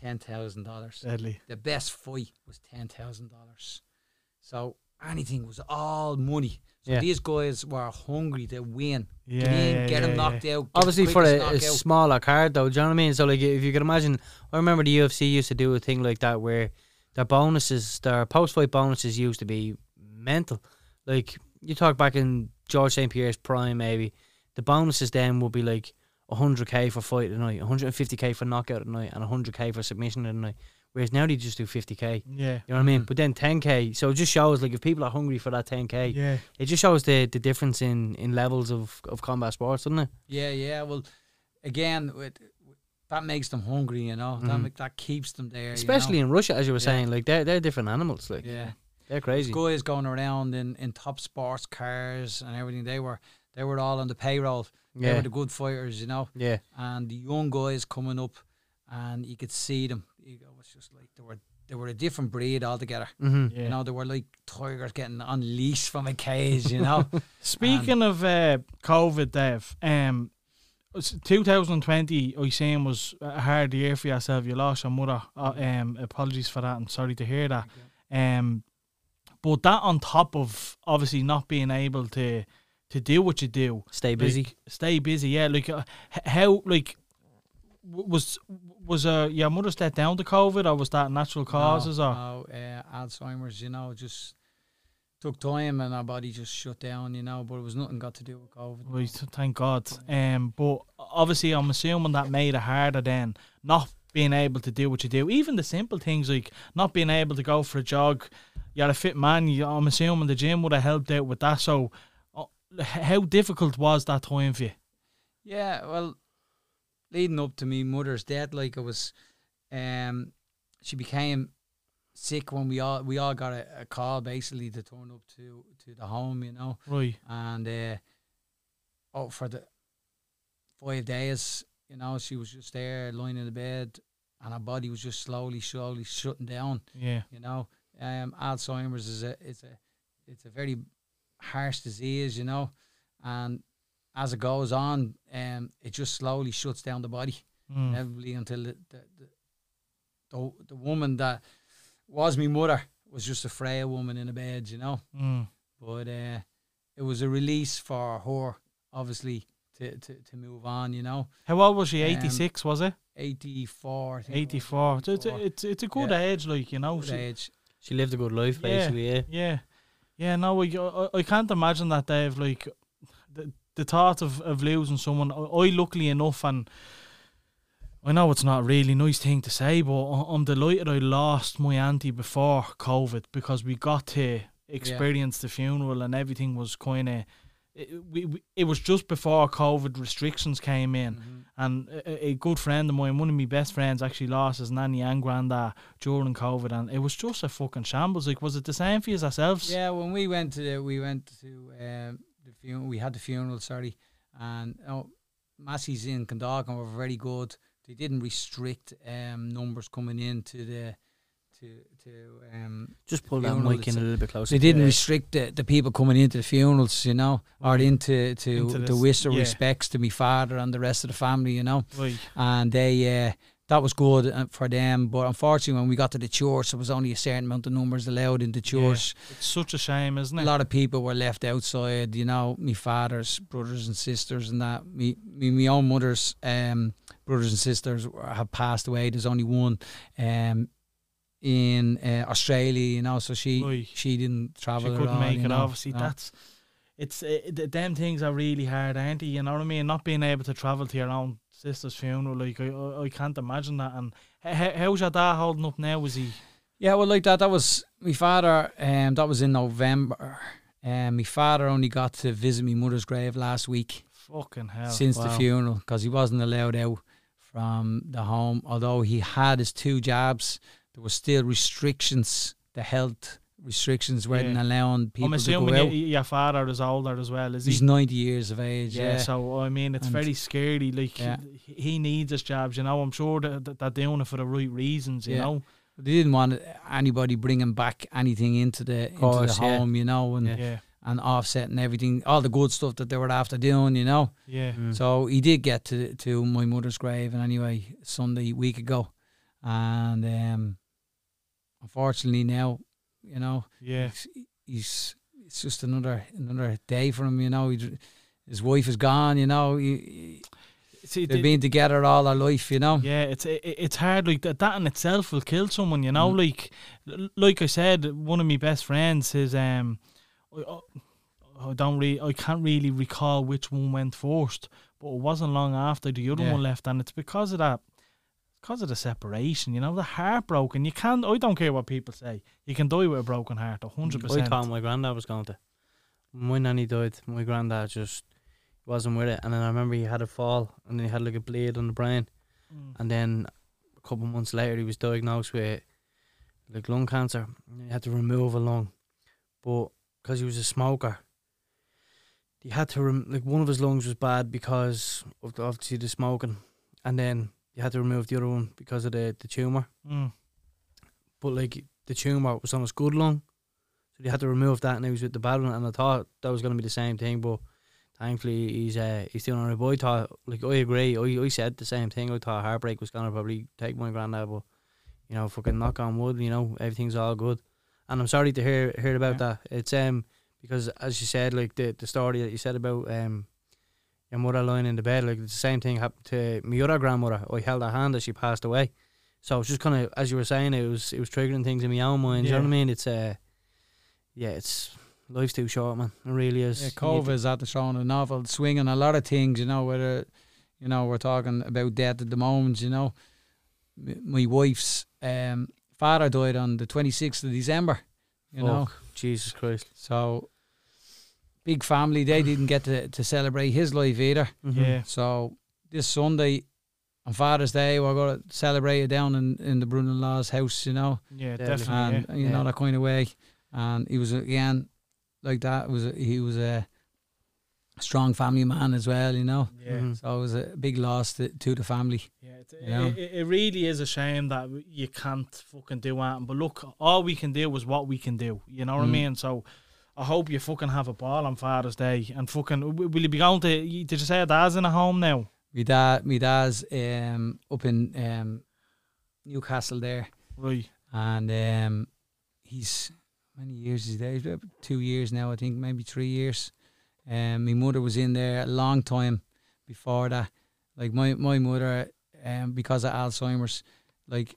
[SPEAKER 4] ten thousand dollars.
[SPEAKER 2] Deadly.
[SPEAKER 4] The best fight was ten thousand dollars. So anything was all money. So
[SPEAKER 3] Yeah.
[SPEAKER 4] these guys were hungry to win.
[SPEAKER 2] Yeah, yeah,
[SPEAKER 4] get
[SPEAKER 2] yeah,
[SPEAKER 4] them knocked out.
[SPEAKER 3] Obviously, for a, a smaller card, though, do you know what I mean? So, like, if you can imagine, I remember the UFC used to do a thing like that where their bonuses, their post fight bonuses used to be mental. Like, you talk back in Georges St-Pierre's prime, maybe, the bonuses then would be like 100k for fight at night, 150k for knockout at night, and 100k for submission at night. Whereas now they just do 50k.
[SPEAKER 2] Yeah.
[SPEAKER 3] You know what I mean?
[SPEAKER 4] Mhm.
[SPEAKER 3] But then 10k, so it just shows like if people are hungry for that 10k,
[SPEAKER 2] Yeah.
[SPEAKER 3] it just shows the, the difference in, in levels of, of combat sports, doesn't it?
[SPEAKER 4] Yeah, yeah. Well, again, with, that makes them hungry. You know, that
[SPEAKER 3] Mhm.
[SPEAKER 4] make, that keeps them there. you
[SPEAKER 3] Especially
[SPEAKER 4] know?
[SPEAKER 3] in Russia, as you were
[SPEAKER 4] Yeah.
[SPEAKER 3] saying, like they're they're different animals. Like
[SPEAKER 4] yeah.
[SPEAKER 3] They're crazy.
[SPEAKER 4] guys going around in, in top sports cars and everything. They were they were all on the payroll. They were the good fighters, you know.
[SPEAKER 3] Yeah.
[SPEAKER 4] And the young guys coming up, and you could see them. You go, it's just like they were they were a different breed altogether.
[SPEAKER 3] Mm-hmm.
[SPEAKER 2] Yeah.
[SPEAKER 4] You know, they were like tigers getting unleashed from a cage. You know.
[SPEAKER 2] Speaking of uh, COVID, Dave, um, 2020, I seen was a hard year for yourself. You lost your mother. Uh, um, apologies for that. I'm sorry to hear that. Um, but that on top of obviously not being able to to do what you do,
[SPEAKER 3] Stay busy.
[SPEAKER 2] like, stay busy. Yeah, like uh, how like was was uh, your mother step down to COVID or was that natural causes
[SPEAKER 4] no,
[SPEAKER 2] or
[SPEAKER 4] no, uh, Alzheimer's. You know, just took time and our body just shut down. You know, but it was nothing got to do with COVID.
[SPEAKER 2] Right, thank God. Um, but obviously, I'm assuming that made it harder then, not being able to do what you do. Even the simple things like not being able to go for a jog. You're a fit man. You, I'm assuming the gym would have helped out with that. So, h- how difficult was that time for you?
[SPEAKER 4] Yeah, well, leading up to me mother's death, like it was, um, she became sick when we all we all got a, a call basically to turn up to to the home, you know,
[SPEAKER 2] Right.
[SPEAKER 4] and uh, oh for the five days, you know, she was just there lying in the bed, and her body was just slowly, slowly shutting down.
[SPEAKER 2] Yeah.
[SPEAKER 4] You know, um, Alzheimer's is a it's a it's a very harsh disease, you know, and as it goes on, um, it just slowly shuts down the body,
[SPEAKER 2] Mm.
[SPEAKER 4] inevitably until the the, the the the woman that was my mother was just a frail woman in a bed, you know.
[SPEAKER 2] Mm.
[SPEAKER 4] But uh, it was a release for her, obviously, to, to, to move on, you know.
[SPEAKER 2] How old was she?
[SPEAKER 4] Um,
[SPEAKER 2] 86, was it?
[SPEAKER 4] 84. 84. It
[SPEAKER 2] 84. It's, it's, it's, it's a good
[SPEAKER 4] Yeah.
[SPEAKER 2] age, like, you know.
[SPEAKER 4] Good
[SPEAKER 2] so-
[SPEAKER 4] age.
[SPEAKER 3] She lived a good life,
[SPEAKER 2] Yeah.
[SPEAKER 3] basically. Yeah.
[SPEAKER 2] Yeah, yeah. No, I, I, I can't imagine that, Dave. Like the the thought of, of losing someone. I, I luckily enough, and I know it's not a really nice thing to say, but I'm delighted I lost my auntie before COVID because we got to experience the funeral and everything was kind of. It, we, we, it was just before COVID restrictions came in,
[SPEAKER 4] Mhm.
[SPEAKER 2] and a, a good friend of mine, one of my best friends, actually lost his nanny and granddad during COVID, and it was just a fucking shambles. Like, was it the same for you ourselves?
[SPEAKER 4] Yeah, when we went to the, we went to um, the funeral, we had the funeral, sorry, and oh, Massey's in Clondalkin were very good. They didn't restrict um, numbers coming into the to to um,
[SPEAKER 3] Just pull that mic in a little bit closer.
[SPEAKER 4] they didn't
[SPEAKER 2] Yeah.
[SPEAKER 4] restrict the, the people coming into the funerals, you know, or into to
[SPEAKER 2] Into
[SPEAKER 4] to
[SPEAKER 2] this-
[SPEAKER 4] wish
[SPEAKER 2] yeah.
[SPEAKER 4] respects to my father and the rest of the family, you know,
[SPEAKER 2] Right.
[SPEAKER 4] and they. Uh, that was good uh, for them, but unfortunately, when we got to the church, there was only a certain amount of numbers allowed in the
[SPEAKER 2] Yeah.
[SPEAKER 4] church.
[SPEAKER 2] It's such a shame, isn't it?
[SPEAKER 4] a lot of people were left outside, you know, my father's brothers and sisters and that. Me, me, my own mother's um, brothers and sisters have passed away. There's only one um, in uh, Australia, you know, so she
[SPEAKER 2] Right.
[SPEAKER 4] she didn't travel. at
[SPEAKER 2] couldn't
[SPEAKER 4] all,
[SPEAKER 2] make it.
[SPEAKER 4] know.
[SPEAKER 2] Obviously,
[SPEAKER 4] No.
[SPEAKER 2] that's it's uh, th- them things are really hard, aren't they? You know what I mean? Not being able to travel to your own sister's funeral, like I, I, can't imagine that. And h- h- how's your dad holding up now? Was he?
[SPEAKER 4] Yeah, well, like that. That was my father. Um, that was in November. Um, my father only got to visit my mother's grave last week.
[SPEAKER 2] Fucking hell.
[SPEAKER 4] since the funeral because he wasn't allowed out from the home. Although he had his two jobs, there was still restrictions, the health restrictions weren't
[SPEAKER 2] Yeah.
[SPEAKER 4] allowing people
[SPEAKER 2] I'm
[SPEAKER 4] to go
[SPEAKER 2] assuming
[SPEAKER 4] out.
[SPEAKER 2] y- your father is older as well, is he?
[SPEAKER 4] He's 90 years of age,
[SPEAKER 2] yeah,
[SPEAKER 4] yeah.
[SPEAKER 2] so I mean, it's
[SPEAKER 4] And-
[SPEAKER 2] very scary. Like
[SPEAKER 4] Yeah.
[SPEAKER 2] he, he needs his jobs, you know. I'm sure that, that they're doing it for the right reasons, you
[SPEAKER 4] Yeah.
[SPEAKER 2] know.
[SPEAKER 4] they didn't want anybody bringing back anything into the, into
[SPEAKER 3] course,
[SPEAKER 4] the
[SPEAKER 3] yeah.
[SPEAKER 4] home, you know, and,
[SPEAKER 3] Yeah.
[SPEAKER 2] Yeah,
[SPEAKER 4] and offsetting everything, all the good stuff that they were after doing, you know.
[SPEAKER 2] yeah.
[SPEAKER 3] Mm.
[SPEAKER 4] So he did get to to my mother's grave, and anyway, Sunday week ago, and um, unfortunately now, you know,
[SPEAKER 2] Yeah,
[SPEAKER 4] he's, he's it's just another another day for him. You know, he, his wife is gone. You know, he,
[SPEAKER 2] See,
[SPEAKER 4] they've
[SPEAKER 2] the-
[SPEAKER 4] been together all their life. You know,
[SPEAKER 2] Yeah, it's it, it's hard. Like that, that in itself will kill someone. You know,
[SPEAKER 4] Mm.
[SPEAKER 2] like like I said, one of my best friends, his um, I, I don't really, I can't really recall which one went first, but it wasn't long after the other
[SPEAKER 4] Yeah.
[SPEAKER 2] one left, and it's because of that, because of the separation. You know, the heartbroken. You can't. I don't care what people say. You can die with a broken heart, a hundred
[SPEAKER 3] I
[SPEAKER 2] percent.
[SPEAKER 3] thought my granddad was going to. My nanny died. My granddad just wasn't with it. And then I remember he had a fall and then he had like a bleed on the brain.
[SPEAKER 2] Mm.
[SPEAKER 3] And then a couple months later, he was diagnosed with like lung cancer. He had to remove a lung, but because he was a smoker, he had to rem- like one of his lungs was bad because of the, obviously the smoking, and then he had to remove the other one because of the the tumor.
[SPEAKER 2] Mm.
[SPEAKER 3] But like the tumor was on his good lung, so they had to remove that, and he was with the bad one. And I thought that was going to be the same thing, but thankfully he's uh, he's doing alright. But I thought, like I agree, I, I said the same thing. I thought heartbreak was going to probably take my granddad, but you know, fucking knock on wood, you know, everything's all good. And I'm sorry to hear hear about
[SPEAKER 2] Yeah.
[SPEAKER 3] that. It's um because as you said, like the the story that you said about um your mother lying in the bed, like the same thing happened to my other grandmother. I held her hand as she passed away. So it's just kind of, as you were saying, it was it was triggering things in my own mind. You know what I
[SPEAKER 2] Yeah.
[SPEAKER 3] mean? It's uh, yeah, it's life's too short, man. It really is.
[SPEAKER 4] Yeah, COVID is at the throwing a novel, swinging a lot of things. You know, whether you know we're talking about death at the moment. You know, my wife's um, father died on the twenty sixth of December. You know,
[SPEAKER 3] Jesus Christ.
[SPEAKER 4] so big family. They didn't get to, to celebrate his life either.
[SPEAKER 3] Mhm.
[SPEAKER 2] Yeah.
[SPEAKER 4] So this Sunday on Father's Day, we're going to celebrate it down in, in the Bruno Law's house. You know,
[SPEAKER 2] Yeah, definitely.
[SPEAKER 4] and you
[SPEAKER 3] Yeah.
[SPEAKER 4] know that kind of way. And he was again like that. It was he was a strong family man as well. You know,
[SPEAKER 2] yeah. yeah.
[SPEAKER 3] Mhm.
[SPEAKER 4] so it was a big loss to, to the family.
[SPEAKER 2] Yeah, it's,
[SPEAKER 4] You know?
[SPEAKER 2] it, it, it really is a shame that you can't fucking do anything. But look, all we can do is what we can do. You know what I
[SPEAKER 4] Mm.
[SPEAKER 2] mean? So I hope you fucking have a ball on Father's Day and fucking. Will you be going to? Did you say your dad's in a home now?
[SPEAKER 4] My dad, my dad's um, up in um, Newcastle there,
[SPEAKER 2] Right.
[SPEAKER 4] and um, he's how many years is he there? He's two years now, I think, maybe three years. Um, my mother was in there a long time before that. Like my my mother, um, because of Alzheimer's, like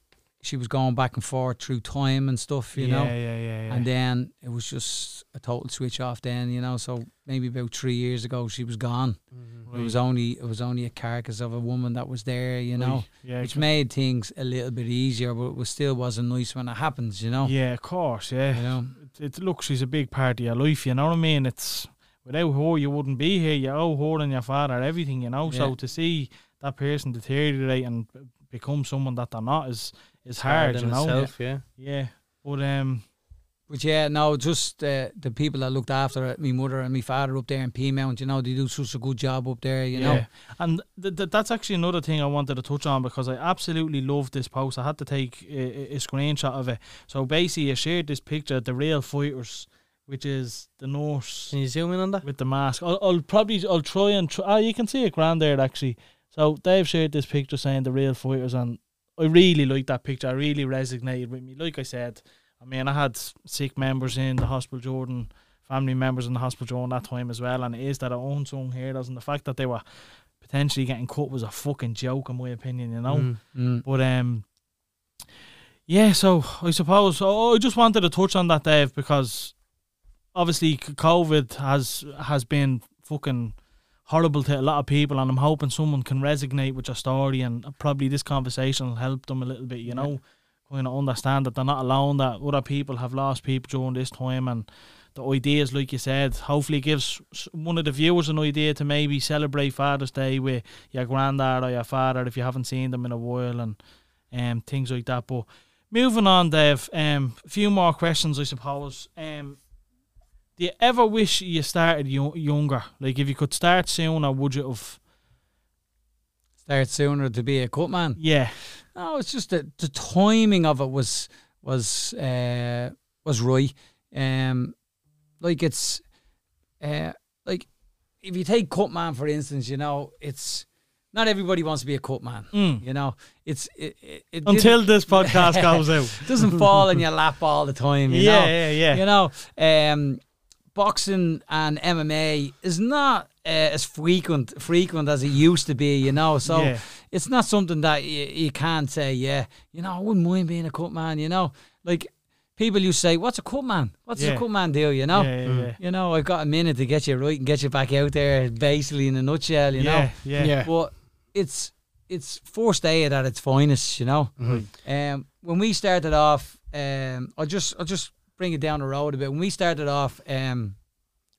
[SPEAKER 4] she was going back and forth through time and stuff, you
[SPEAKER 2] yeah,
[SPEAKER 4] know.
[SPEAKER 2] yeah, yeah, yeah.
[SPEAKER 4] And then it was just a total switch off. Then you know, so maybe about three years ago, she was gone.
[SPEAKER 3] Mhm.
[SPEAKER 4] It was only it was only a carcass of a woman that was there, you know,
[SPEAKER 2] Right. yeah,
[SPEAKER 4] which made things a little bit easier, but it was still wasn't nice when it happens, you know.
[SPEAKER 2] yeah, of course, yeah.
[SPEAKER 4] You know,
[SPEAKER 2] It, it look, she's a big part of your life. You know what I mean? It's without her, you wouldn't be here. You owe her and your father everything. You know, so to see that person deteriorate and become someone that they're not is is hard.
[SPEAKER 3] in
[SPEAKER 2] you know,
[SPEAKER 3] itself, yeah.
[SPEAKER 2] yeah. But um,
[SPEAKER 4] but yeah, no, just uh, the people that looked after it, me mother and me father up there in Peamount, you know, they do such a good job up there, you know.
[SPEAKER 2] And th- th- that's actually another thing I wanted to touch on because I absolutely love this post. I had to take a, a- a screenshot of it. So basically, I shared this picture of the real fighters, which is the nurse
[SPEAKER 3] Can you zoom in on that?
[SPEAKER 2] with the mask. I'll, I'll probably I'll try and try. Oh, you can see it grand there actually. So Dave shared this picture saying the real fighters, and I really like that picture. I really resonated with me. Like I said, I mean, I had sick members in the hospital, Jordan, family members in the hospital during that time as well, and it is that our own son heroes, and the fact that they were potentially getting cut was a fucking joke, in my opinion. You know.
[SPEAKER 3] Mhm.
[SPEAKER 4] Mm.
[SPEAKER 2] But um, yeah. So I suppose oh, I just wanted to touch on that, Dave, because obviously COVID has has been fucking horrible to a lot of people, and I'm hoping someone can resonate with your story, and probably this conversation will help them a little bit. You know, kind of understand that they're not alone. That other people have lost people during this time, and the ideas, like you said, hopefully gives one of the viewers an idea to maybe celebrate Father's Day with your granddad or your father if you haven't seen them in a while and um, things like that. But moving on, Dave, um, a few more questions, I suppose. Um, do you ever wish you started yo- younger? Like if you could start sooner, would you have?
[SPEAKER 4] Start sooner to be a cut man.
[SPEAKER 2] Yeah,
[SPEAKER 4] No, it's just that the timing of it was was uh, was right. Um, like it's uh, like if you take cut man for instance, you know, it's not everybody wants to be a cut man.
[SPEAKER 2] Mm.
[SPEAKER 4] You know, it's it, it, it
[SPEAKER 2] until this podcast comes out.
[SPEAKER 4] doesn't fall in your lap all the time. You
[SPEAKER 2] yeah,
[SPEAKER 4] know?
[SPEAKER 2] yeah, yeah,
[SPEAKER 4] You know, um, boxing and MMA is not uh, as frequent frequent as it used to be. You know, so
[SPEAKER 2] Yeah.
[SPEAKER 4] it's not something that you, you can't say. Yeah, you know, I wouldn't mind being a cut man. You know, like people you say, "What's a cut man? What's
[SPEAKER 2] Yeah.
[SPEAKER 4] a cut man do?" You know.
[SPEAKER 2] yeah, yeah, yeah.
[SPEAKER 4] You know, I've got a minute to get you right and get you back out there, basically in a nutshell. You know,
[SPEAKER 2] yeah, yeah,
[SPEAKER 4] but it's it's first aid at its finest, you know. Um, when we started off, um, I'll just I'll just bring it down the road a bit. When we started off, um,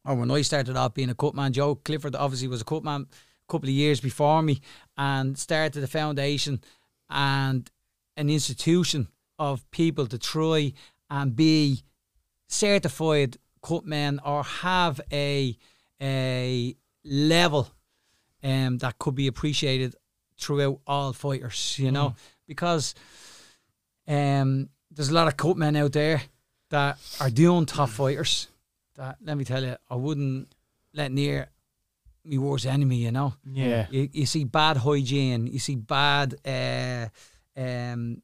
[SPEAKER 4] or when I started off being a cut man, Joe Clifford obviously was a cut man a couple of years before me, and started the foundation and an institution of people to try and be certified cut men or have a a level um, that could be appreciated throughout all fighters, you know, because um, there's a lot of cut men out there that are doing top fighters. That let me tell you, I wouldn't let near me worst enemy. You know,
[SPEAKER 3] Yeah.
[SPEAKER 4] you, you see bad hygiene, you see bad uh, um,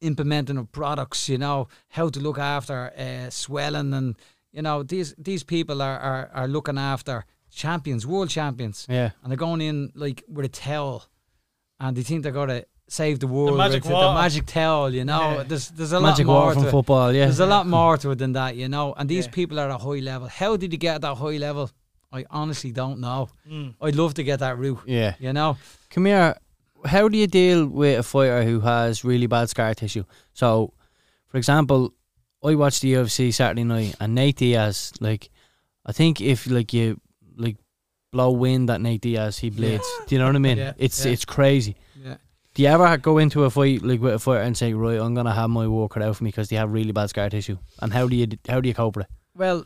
[SPEAKER 4] implementing of products. You know how to look after uh, swelling, and you know these these people are, are are looking after champions, world champions,
[SPEAKER 3] Yeah.
[SPEAKER 4] and they're going in like with a towel, and they think they're gonna save the world
[SPEAKER 2] magic
[SPEAKER 4] with the magic towel. You know,
[SPEAKER 2] Yeah.
[SPEAKER 4] there's there's a
[SPEAKER 3] Magic
[SPEAKER 4] lot more
[SPEAKER 3] from
[SPEAKER 4] to
[SPEAKER 3] football, yeah.
[SPEAKER 4] There's a lot more to it than that, you know. And these
[SPEAKER 2] Yeah.
[SPEAKER 4] people are at a high level. How did you get at that high level? I honestly don't know.
[SPEAKER 2] Mm.
[SPEAKER 4] I'd love to get that route.
[SPEAKER 3] Yeah.
[SPEAKER 4] You know,
[SPEAKER 3] Come here. How do you deal with a fighter who has really bad scar tissue? So, for example, I watched the UFC Saturday night, and Nate Diaz, like, I think if like you like blow wind at Nate Diaz, he bleeds. Do you know what I mean?
[SPEAKER 4] Yeah,
[SPEAKER 3] It's
[SPEAKER 4] yeah.
[SPEAKER 3] it's crazy. Do you ever go into a fight like with a fighter and say, right, I'm gonna have my work cut out for me because they have really bad scar tissue? And how do you how do you cope with it?
[SPEAKER 4] Well,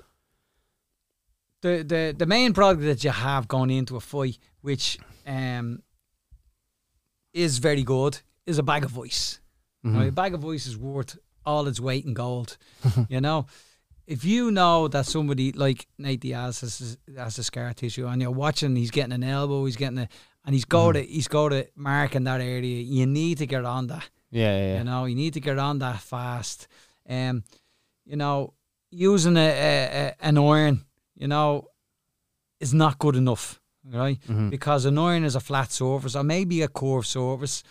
[SPEAKER 4] the the the main product that you have going into a fight, which um is very good, is a bag of ice.
[SPEAKER 3] Mm-hmm.
[SPEAKER 4] Right? A bag of ice is worth all its weight in gold. you know, if you know that somebody like Nate Diaz has, has a scar tissue and you're watching, he's getting an elbow, he's getting a, and he's got
[SPEAKER 3] Mm-hmm.
[SPEAKER 4] to he's got to mark in that area. You need to get on that.
[SPEAKER 3] Yeah, yeah, yeah.
[SPEAKER 4] You know, you need to get on that fast. Um, you know, using a, a, a an iron, you know, is not good enough, right?
[SPEAKER 3] Mhm.
[SPEAKER 4] Because an iron is a flat surface, or maybe a curved surface,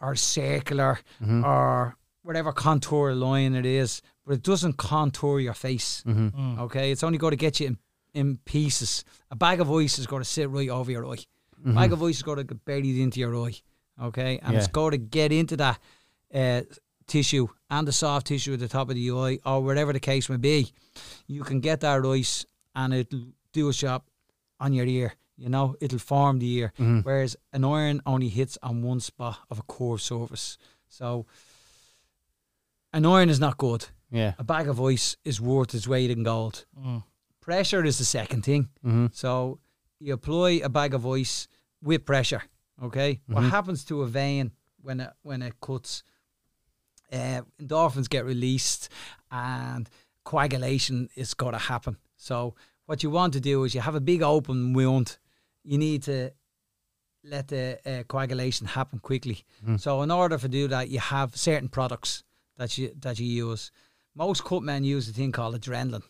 [SPEAKER 4] or circular,
[SPEAKER 3] Mhm.
[SPEAKER 4] or whatever contour line it is, but it doesn't contour your face.
[SPEAKER 3] Mhm.
[SPEAKER 2] Mm.
[SPEAKER 4] Okay, it's only going to get you in, in pieces. A bag of ice is going to sit right over your eye.
[SPEAKER 3] Mhm.
[SPEAKER 4] Bag of ice has got to get buried into your eye. Okay, and it's
[SPEAKER 3] Yeah.
[SPEAKER 4] got to get into that uh, tissue and the soft tissue at the top of the eye, or whatever the case may be. You can get that ice, and it'll do a job on your ear. You know, it'll form the ear.
[SPEAKER 3] Mhm.
[SPEAKER 4] Whereas an iron only hits on one spot of a curved surface. So an iron is not good.
[SPEAKER 3] Yeah.
[SPEAKER 4] A bag of ice is worth its weight in gold.
[SPEAKER 2] Mm.
[SPEAKER 4] Pressure is the second thing.
[SPEAKER 3] Mhm.
[SPEAKER 4] So you apply a bag of ice with pressure. Okay, what
[SPEAKER 3] Mhm.
[SPEAKER 4] happens to a vein when it when it cuts? Uh, endorphins get released, and coagulation is got to happen. So what you want to do is you have a big open wound. You need to let the uh, coagulation happen quickly.
[SPEAKER 3] Mhm.
[SPEAKER 4] So in order to do that, you have certain products that you that you use. Most cut men use a thing called adrenaline.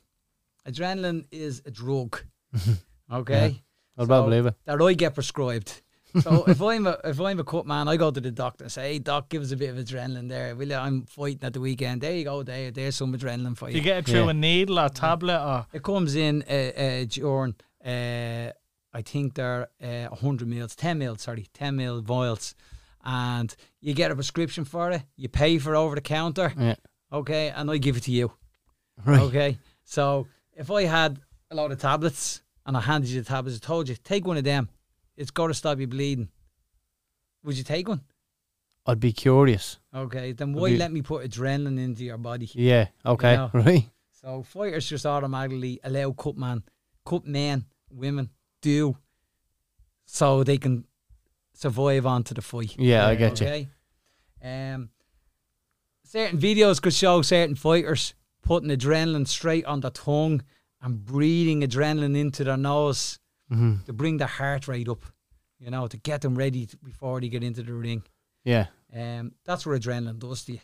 [SPEAKER 4] Adrenaline is a drug. Okay,
[SPEAKER 3] I'll about believe it.
[SPEAKER 4] that I get prescribed. So if I'm a if I'm a cut man, I go to the doctor and say, "Hey, doc, give us a bit of adrenaline there. Will you? I'm fighting at the weekend. There you go. There, there's some adrenaline for
[SPEAKER 2] Do
[SPEAKER 4] you."
[SPEAKER 2] you get it through
[SPEAKER 3] Yeah.
[SPEAKER 2] a needle or tablet or
[SPEAKER 4] It comes in uh, uh, during, uh, I think they're uh, 100 mils, 10 mils, sorry, 10 mil vials. And you get a prescription for it. You pay for it over the counter.
[SPEAKER 3] Yeah.
[SPEAKER 4] Okay. And I give it to you.
[SPEAKER 3] Right.
[SPEAKER 4] Okay. So if I had a lot of tablets and I handed you the tablets, I told you, take one of them. It's got to stop you bleeding. Would you take one?
[SPEAKER 3] I'd be curious.
[SPEAKER 4] Okay. Then why
[SPEAKER 3] you-
[SPEAKER 4] let me put adrenaline into your body?
[SPEAKER 3] Yeah. Okay.
[SPEAKER 4] know.
[SPEAKER 3] Right.
[SPEAKER 4] So fighters just automatically allow cut man, cut men, women do, so they can survive onto the fight.
[SPEAKER 3] Yeah, I get you.
[SPEAKER 4] Okay. Um, certain videos could show certain fighters putting adrenaline straight on the tongue and breathing adrenaline into their nose
[SPEAKER 3] Mhm.
[SPEAKER 4] to bring their heart rate up. You know, to get them ready to, before they get into the ring.
[SPEAKER 3] Yeah.
[SPEAKER 4] Um, that's what adrenaline does to you.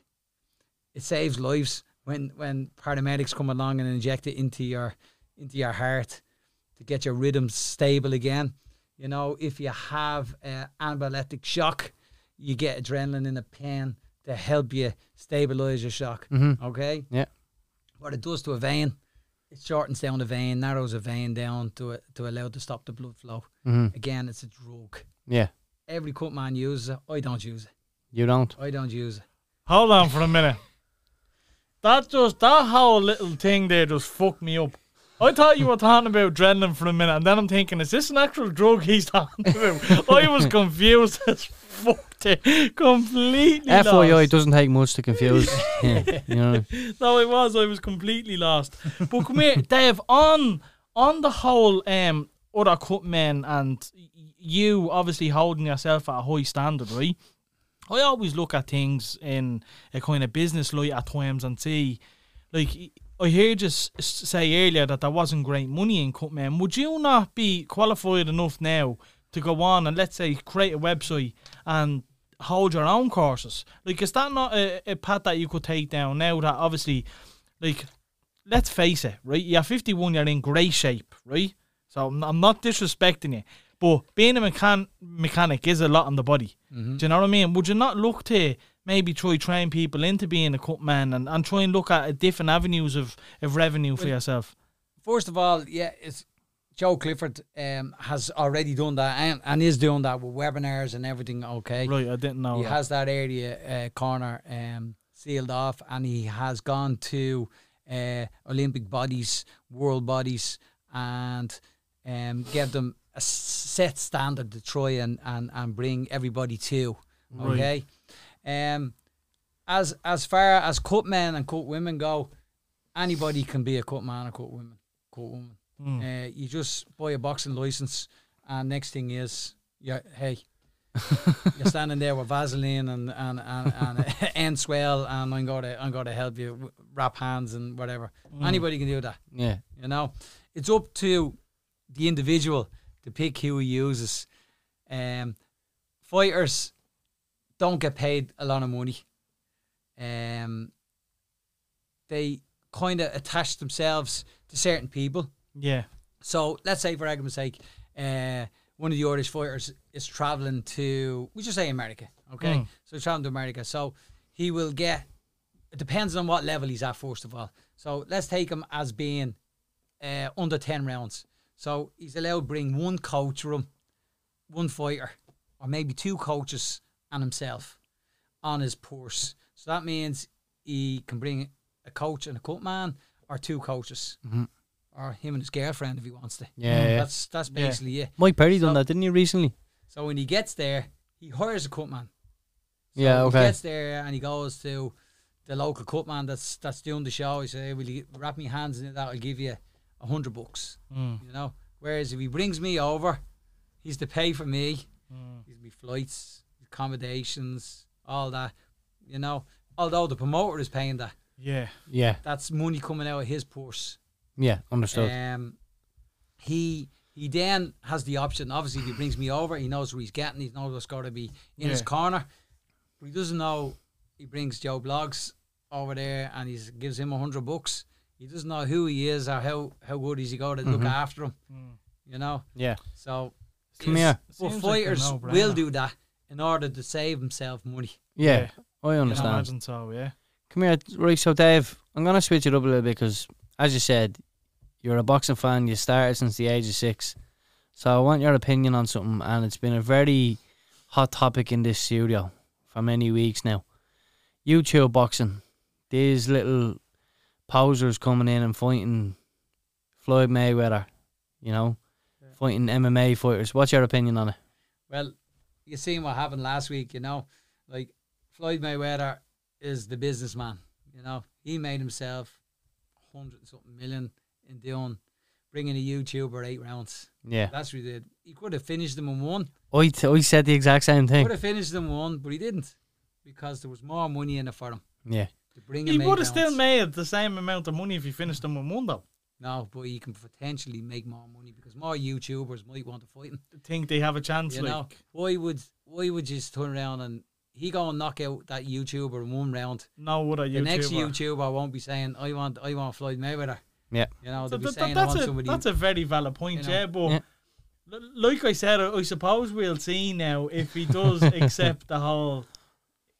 [SPEAKER 4] It saves lives when when paramedics come along and inject it into your into your heart to get your rhythms stable again. You know, if you have uh, anaphylactic shock, you get adrenaline in a pen to help you stabilize your shock.
[SPEAKER 3] Mhm.
[SPEAKER 4] Okay.
[SPEAKER 3] Yeah.
[SPEAKER 4] What it does to a vein, it shortens down the vein, narrows a vein down to to allow to stop the blood flow.
[SPEAKER 3] Mhm.
[SPEAKER 4] Again, it's a drug.
[SPEAKER 3] Yeah.
[SPEAKER 4] Every cut man uses it. I don't use it.
[SPEAKER 3] You don't.
[SPEAKER 4] I don't use it.
[SPEAKER 2] Hold on for a minute. That just that whole little thing there just fucked me up. I thought you were talking about adrenaline for a minute, and then I'm thinking, is this an actual drug he's talking about? I was confused as fucked it completely.
[SPEAKER 3] FYI
[SPEAKER 2] lost.
[SPEAKER 3] doesn't take much to confuse. yeah, you know.
[SPEAKER 2] No, it was. I was completely lost. But come here, Dave. On on the whole, um, other cut men and you obviously holding yourself at a high standard, right? I always look at things in a kind of business light at times and see, like, I heard you say earlier that there wasn't great money in cut men. Would you not be qualified enough now to go on and let's say create a website and hold your own courses? Like, is that not a, a path that you could take down now that obviously, like, let's face it, right? You're 51, you're in great shape, right? So I'm I'm not disrespecting you, but being a mechan- mechanic is a lot on the body. Mm-hmm. Do you know what I mean? Would you not look to maybe try train people into being a cut man and, and try and look at different avenues of, of revenue for yourself?
[SPEAKER 4] First of all, yeah, it's Joe Clifford um, has already done that and, and is doing that with webinars and everything. Okay,
[SPEAKER 2] Right, I didn't know.
[SPEAKER 4] he
[SPEAKER 2] that.
[SPEAKER 4] has that area uh, corner um, sealed off, and he has gone to uh, Olympic bodies, world bodies, and um, give them a set standard to try and, and, and bring everybody to. Okay, um, as as far as cut men and cut women go, anybody can be a cut man or cut woman, cut woman. Uh, you just buy a boxing license, and next thing is, yeah, hey, you're standing there with Vaseline and and and, and Enswell, and I'm gonna I'm gonna help you wrap hands and whatever. Anybody can do that.
[SPEAKER 3] Yeah.
[SPEAKER 4] You know, it's up to the individual to pick who he uses. Um, fighters don't get paid a lot of money. Um, they kind of attach themselves to certain people.
[SPEAKER 2] Yeah.
[SPEAKER 4] So let's say, for argument's sake, uh, one of the Irish fighters is traveling to, we just say America, okay?
[SPEAKER 2] Mm.
[SPEAKER 4] So he's traveling to America. So he will get, it depends on what level he's at, first of all. So let's take him as being uh, under 10 rounds. So he's allowed to bring one coach him, one fighter, or maybe two coaches and himself on his purse. So that means he can bring a coach and a cut man or two coaches. Or him and his girlfriend if he wants to.
[SPEAKER 3] Yeah, yeah.
[SPEAKER 4] That's that's
[SPEAKER 2] Yeah.
[SPEAKER 4] basically it.
[SPEAKER 3] Mike Perry done
[SPEAKER 4] So-
[SPEAKER 3] that, didn't he, recently?
[SPEAKER 4] So when he gets there, he hires a cut man. So
[SPEAKER 3] Yeah, okay.
[SPEAKER 4] He gets there and he goes to the local cut man that's that's doing the show. He say, "Will you wrap me hands in it? That'll give you a hundred bucks."
[SPEAKER 2] Mm.
[SPEAKER 4] You know. Whereas if he brings me over, he's to pay for me.
[SPEAKER 2] Mm.
[SPEAKER 4] He's me flights, accommodations, all that. You know. Although the promoter is paying that,
[SPEAKER 2] Yeah.
[SPEAKER 3] Yeah.
[SPEAKER 4] that's money coming out of his purse.
[SPEAKER 3] Yeah, understood.
[SPEAKER 4] Um, he he then has the option. Obviously, if he brings me over, he knows where he's getting. He knows what's got to be in his corner. But he doesn't know. He brings Joe Bloggs over there, and he gives him a hundred bucks. He doesn't know who he is or how how good is he going to look after him. You know.
[SPEAKER 3] yeah.
[SPEAKER 4] So
[SPEAKER 3] Come here.
[SPEAKER 4] But
[SPEAKER 2] Seems like
[SPEAKER 4] fighters
[SPEAKER 2] no-brainer.
[SPEAKER 4] will do that in order to save himself money.
[SPEAKER 3] Yeah. I
[SPEAKER 2] I
[SPEAKER 3] understand.
[SPEAKER 2] imagine so, yeah.
[SPEAKER 3] Come here, right? So, Dave, I'm gonna switch it up a little bit because, as you said, you're a boxing fan. You started since the age of six. So, I want your opinion on something, and it's been a very hot topic in this studio for many weeks now. YouTube boxing, these little posers coming in and fighting Floyd Mayweather, you know, fighting MMA fighters. What's your opinion on it?
[SPEAKER 4] Well, you seen what happened last week, you know. Like Floyd Mayweather is the businessman, you know. He made himself hundred and something million in doing bringing a YouTuber eight rounds.
[SPEAKER 3] Yeah,
[SPEAKER 4] That's what he did. He could have finished them in one.
[SPEAKER 3] Oh, I, t- oh, I said the exact same thing.
[SPEAKER 4] Could have finished them in one, but he didn't because there was more money in it for him
[SPEAKER 3] Yeah,
[SPEAKER 4] to bring
[SPEAKER 2] He
[SPEAKER 4] him.
[SPEAKER 2] would have still made the same amount of money if he finished them with one, though.
[SPEAKER 4] no, but he can potentially make more money because more YouTubers might want to fight him.
[SPEAKER 2] I think they have a chance,
[SPEAKER 4] You
[SPEAKER 2] like.
[SPEAKER 4] know, why would why would you just turn around and he go and knock out that YouTuber in one round?
[SPEAKER 2] No other
[SPEAKER 4] The next
[SPEAKER 2] YouTuber.
[SPEAKER 4] YouTuber won't be saying, "I want, I want Floyd Mayweather."
[SPEAKER 3] Yeah.
[SPEAKER 4] You know,
[SPEAKER 2] So
[SPEAKER 4] they'll be
[SPEAKER 2] that-
[SPEAKER 4] saying,
[SPEAKER 2] that-
[SPEAKER 4] "I
[SPEAKER 2] that's,
[SPEAKER 4] want
[SPEAKER 2] a,
[SPEAKER 4] somebody."
[SPEAKER 2] that's a very valid point,
[SPEAKER 4] you know.
[SPEAKER 2] yeah. But
[SPEAKER 3] Yeah.
[SPEAKER 2] l- like I said, I, I suppose we'll see now if he does accept the whole.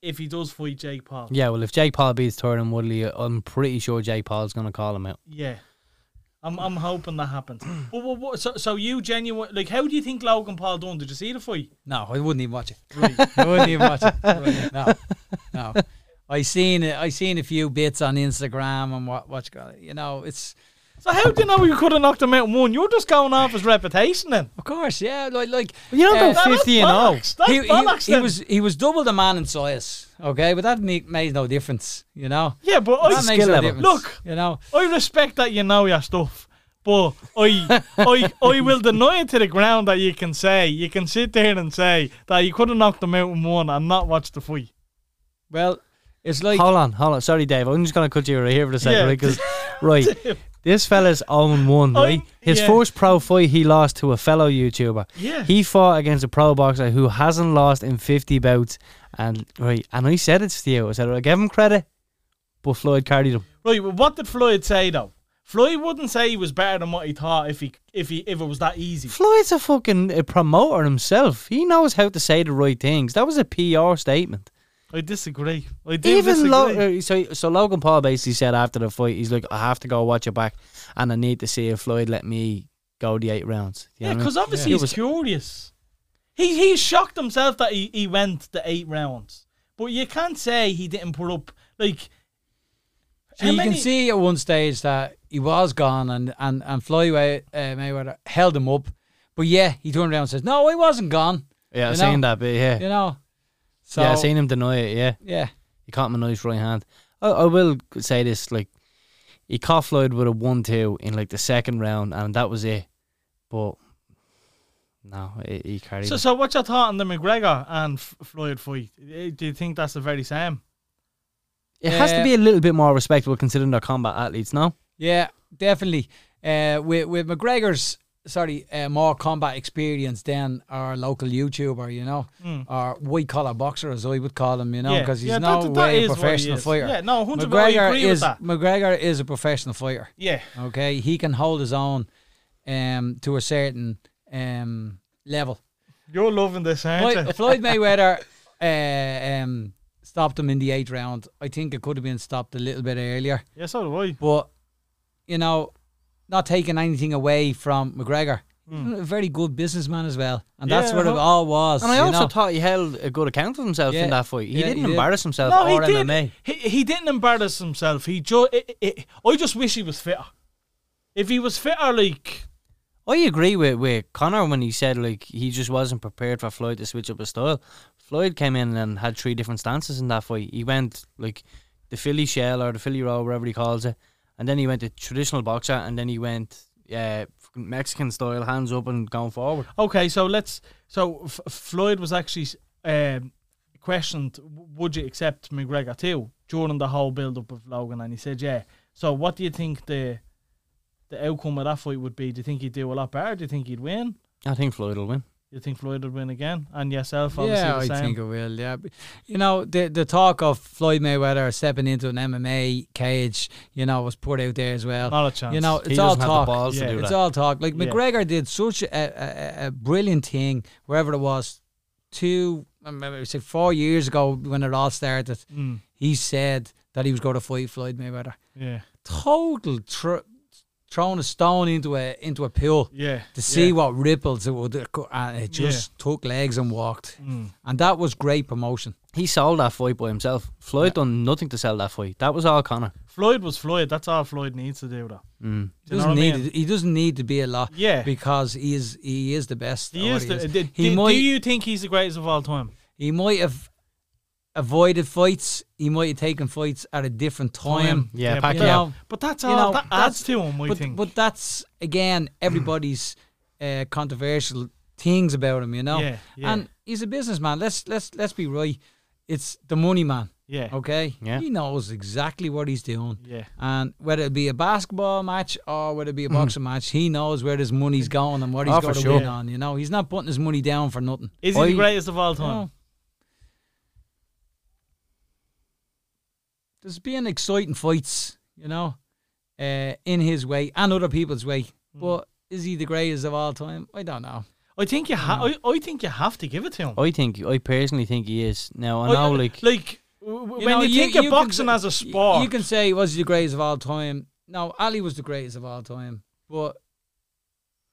[SPEAKER 2] If he does fight Jake Paul,
[SPEAKER 3] Yeah, well, if Jake Paul beats Tyron Woodley, I'm pretty sure Jake Paul's going to call him out.
[SPEAKER 2] yeah. I'm I'm hoping that happens. but what, what, so so you genuine like how do you think Logan Paul done? Did you see the fight?
[SPEAKER 4] no, I wouldn't even watch it.
[SPEAKER 2] Right.
[SPEAKER 4] I wouldn't even watch it. Right, No, no. I seen it. I seen a few bits on Instagram and what what's got. You know, it's
[SPEAKER 2] So how do you know you could have knocked him out in one? You're just going off his reputation then.
[SPEAKER 4] Of course, yeah. Like, like
[SPEAKER 3] You don't
[SPEAKER 4] uh,
[SPEAKER 3] go 50 and
[SPEAKER 2] that's
[SPEAKER 3] 0.
[SPEAKER 2] bollocks. That's
[SPEAKER 4] he, he,
[SPEAKER 2] bollocks
[SPEAKER 4] he was he was double the man in size. Okay, but that ne- made no difference. You know,
[SPEAKER 2] Yeah, but I,
[SPEAKER 3] skill
[SPEAKER 4] no
[SPEAKER 3] level.
[SPEAKER 2] Look.
[SPEAKER 4] you know,
[SPEAKER 2] I respect that you know your stuff. But I, I, I will deny it to the ground that you can say you can sit there and say that you could have knocked him out in one and not watch the fight.
[SPEAKER 4] well, it's like
[SPEAKER 3] Hold on, hold on. Sorry, Dave. I'm just going to cut you right here for a second,
[SPEAKER 2] Yeah.
[SPEAKER 3] right? 'Cause- right, this fella's own one, right? His
[SPEAKER 2] yeah.
[SPEAKER 3] first pro fight, he lost to a fellow YouTuber.
[SPEAKER 2] Yeah.
[SPEAKER 3] He fought against a pro boxer who hasn't lost in 50 bouts. And right, and I said it to you. I said, I give him credit, but Floyd carried him.
[SPEAKER 2] Right, but what did Floyd say though? Floyd wouldn't say he was better than what he thought if he if he if it was that easy.
[SPEAKER 3] Floyd's a fucking a promoter himself. He knows how to say the right things. That was a PR statement.
[SPEAKER 2] I disagree. I do
[SPEAKER 3] Even
[SPEAKER 2] disagree.
[SPEAKER 3] Lo- uh, so, so Logan Paul basically said after the fight, he's like, I have to go watch it back, and I need to see if Floyd let me go the eight rounds. You know
[SPEAKER 2] yeah,
[SPEAKER 3] what I mean?
[SPEAKER 2] because obviously
[SPEAKER 3] Yeah.
[SPEAKER 2] he's
[SPEAKER 3] It was-
[SPEAKER 2] curious. He he shocked himself that he, he went the eight rounds, but you can't say he didn't put up like.
[SPEAKER 4] So
[SPEAKER 2] how
[SPEAKER 4] you
[SPEAKER 2] many-
[SPEAKER 4] can see at one stage that he was gone, and and and Floyd uh, Mayweather held him up. But yeah, he turned around and says, "No, he wasn't gone."
[SPEAKER 3] yeah, I
[SPEAKER 4] you
[SPEAKER 3] seen that bit. Yeah,
[SPEAKER 4] You know. So
[SPEAKER 3] yeah, I seen him deny it. Yeah,
[SPEAKER 4] yeah,
[SPEAKER 3] he caught him a nice right hand. I, I will say this: like, he caught Floyd with a one-two in like the second round, and that was it. But no, he, he carried.
[SPEAKER 2] So
[SPEAKER 3] him.
[SPEAKER 2] so what's your thought on the McGregor and F- Floyd fight? Eh, Do you think that's the very same?
[SPEAKER 3] It has to
[SPEAKER 4] Uh,
[SPEAKER 3] be a little bit more respectable considering they're combat athletes. No,
[SPEAKER 4] yeah, definitely. Uh, with with McGregor's sorry, uh, more combat experience than our local YouTuber, you know,
[SPEAKER 2] Mm.
[SPEAKER 4] or white collar boxer, as I would call him, you know,
[SPEAKER 2] Yeah,
[SPEAKER 4] because he's
[SPEAKER 2] yeah,
[SPEAKER 4] no
[SPEAKER 2] that- that
[SPEAKER 4] way a professional fighter.
[SPEAKER 2] Yeah, no, 100%,
[SPEAKER 4] McGregor
[SPEAKER 2] agree with
[SPEAKER 4] is
[SPEAKER 2] that.
[SPEAKER 4] McGregor is a professional fighter.
[SPEAKER 2] Yeah,
[SPEAKER 4] Okay, he can hold his own um, to a certain um, level.
[SPEAKER 2] you're loving this, aren't
[SPEAKER 4] Floyd,
[SPEAKER 2] you?
[SPEAKER 4] Floyd Mayweather uh, um, stopped him in the eighth round. I think it could have been stopped a little bit earlier,
[SPEAKER 2] Yeah, so do I.
[SPEAKER 4] but you know, not taking anything away from McGregor. He's A very good businessman as well, and that's
[SPEAKER 2] Hmm.
[SPEAKER 4] What it all was.
[SPEAKER 3] and I also
[SPEAKER 4] know?
[SPEAKER 3] thought he held a good account of himself
[SPEAKER 4] Yeah,
[SPEAKER 3] in that fight. He
[SPEAKER 4] yeah,
[SPEAKER 3] didn't
[SPEAKER 4] he did.
[SPEAKER 3] embarrass himself
[SPEAKER 2] No, he
[SPEAKER 3] or
[SPEAKER 2] did.
[SPEAKER 3] MMA.
[SPEAKER 2] He, he didn't embarrass himself. He just. I just wish he was fitter. If he was fitter, like
[SPEAKER 3] I agree with, with Conor when he said like he just wasn't prepared for Floyd to switch up his style. Floyd came in and had three different stances in that fight. He went like the Philly shell or the Philly roll, whatever he calls it, and then he went to traditional boxer, and then he went uh, Mexican style, hands up and going forward.
[SPEAKER 2] Okay, so let's. So F- Floyd was actually um, questioned: Would you accept McGregor too during the whole build-up of Logan? And he said, "Yeah." So, what do you think the the outcome of that fight would be? Do you think he'd do a lot better? Do you think he'd win?
[SPEAKER 3] I think Floyd will win.
[SPEAKER 2] Do you think Floyd would win again? And yourself, obviously,
[SPEAKER 4] Yeah,
[SPEAKER 2] the
[SPEAKER 4] I
[SPEAKER 2] same.
[SPEAKER 4] think it will. Yeah, But, you know the the talk of Floyd Mayweather stepping into an MMA cage, you know, was put out there as well.
[SPEAKER 2] Not a chance.
[SPEAKER 4] You know,
[SPEAKER 3] He
[SPEAKER 4] it's all
[SPEAKER 3] doesn't have
[SPEAKER 4] talk.
[SPEAKER 3] the balls
[SPEAKER 2] Yeah,
[SPEAKER 3] to do
[SPEAKER 4] It's
[SPEAKER 3] that.
[SPEAKER 4] all talk. Like
[SPEAKER 2] Yeah.
[SPEAKER 4] McGregor did such a, a, a brilliant thing wherever it was, two, maybe say four years ago when it all started.
[SPEAKER 2] Mm,
[SPEAKER 4] He said that he was going to fight Floyd Mayweather.
[SPEAKER 2] yeah,
[SPEAKER 4] Total tr- throwing a stone into a into a pool
[SPEAKER 2] yeah.
[SPEAKER 4] to see
[SPEAKER 2] yeah.
[SPEAKER 4] what ripples it would, and it just took legs and walked,
[SPEAKER 2] Mm.
[SPEAKER 4] and that was great promotion.
[SPEAKER 3] He sold that fight by himself. Floyd done nothing to sell that fight. That was all Conor.
[SPEAKER 2] Floyd was Floyd. That's all Floyd needs to do, though.
[SPEAKER 3] Mm.
[SPEAKER 2] Do you know
[SPEAKER 4] doesn't
[SPEAKER 2] what I
[SPEAKER 4] need
[SPEAKER 2] mean?
[SPEAKER 4] it- he doesn't need to be a lot.
[SPEAKER 2] Yeah.
[SPEAKER 4] because he is he is the best.
[SPEAKER 2] He is. The,
[SPEAKER 4] he
[SPEAKER 2] do,
[SPEAKER 4] He
[SPEAKER 2] do-
[SPEAKER 4] might
[SPEAKER 2] do you think he's the greatest of all time?
[SPEAKER 4] he might have avoided fights. He might have taken fights at a different time.
[SPEAKER 3] Yeah,
[SPEAKER 2] but,
[SPEAKER 3] Pacquiao.
[SPEAKER 2] that- but that's
[SPEAKER 4] You know,
[SPEAKER 2] that
[SPEAKER 4] that's-
[SPEAKER 2] adds to him. I
[SPEAKER 4] But
[SPEAKER 2] think.
[SPEAKER 4] but that's again everybody's uh, controversial things about him. You know,
[SPEAKER 2] Yeah, yeah.
[SPEAKER 4] and he's a businessman. Let's let's let's be right. It's the money man.
[SPEAKER 2] yeah.
[SPEAKER 4] Okay,
[SPEAKER 3] Yeah.
[SPEAKER 4] he knows exactly what he's doing.
[SPEAKER 2] Yeah.
[SPEAKER 4] And whether it be a basketball match or whether it be a boxing match, he knows where his money's going and what he's
[SPEAKER 3] Oh, got
[SPEAKER 4] to
[SPEAKER 3] sure.
[SPEAKER 4] win on. You know, he's not putting his money down for nothing.
[SPEAKER 2] Is he
[SPEAKER 3] I-
[SPEAKER 2] the greatest of all time?
[SPEAKER 4] No. There's been exciting fights, you know, uh, in his way and other people's way.
[SPEAKER 2] Hmm.
[SPEAKER 4] But is he the greatest of all time? I don't know.
[SPEAKER 2] I think you. Ha- I, I think you have to give it to him.
[SPEAKER 3] I think I personally think he is. Now I
[SPEAKER 2] I-
[SPEAKER 3] know like
[SPEAKER 2] like w- w-
[SPEAKER 4] You
[SPEAKER 2] when
[SPEAKER 4] know,
[SPEAKER 2] you, think of
[SPEAKER 4] can
[SPEAKER 2] boxing
[SPEAKER 4] say-
[SPEAKER 2] as a sport,
[SPEAKER 4] you can say he was he the greatest of all time. Now Ali was the greatest of all time. But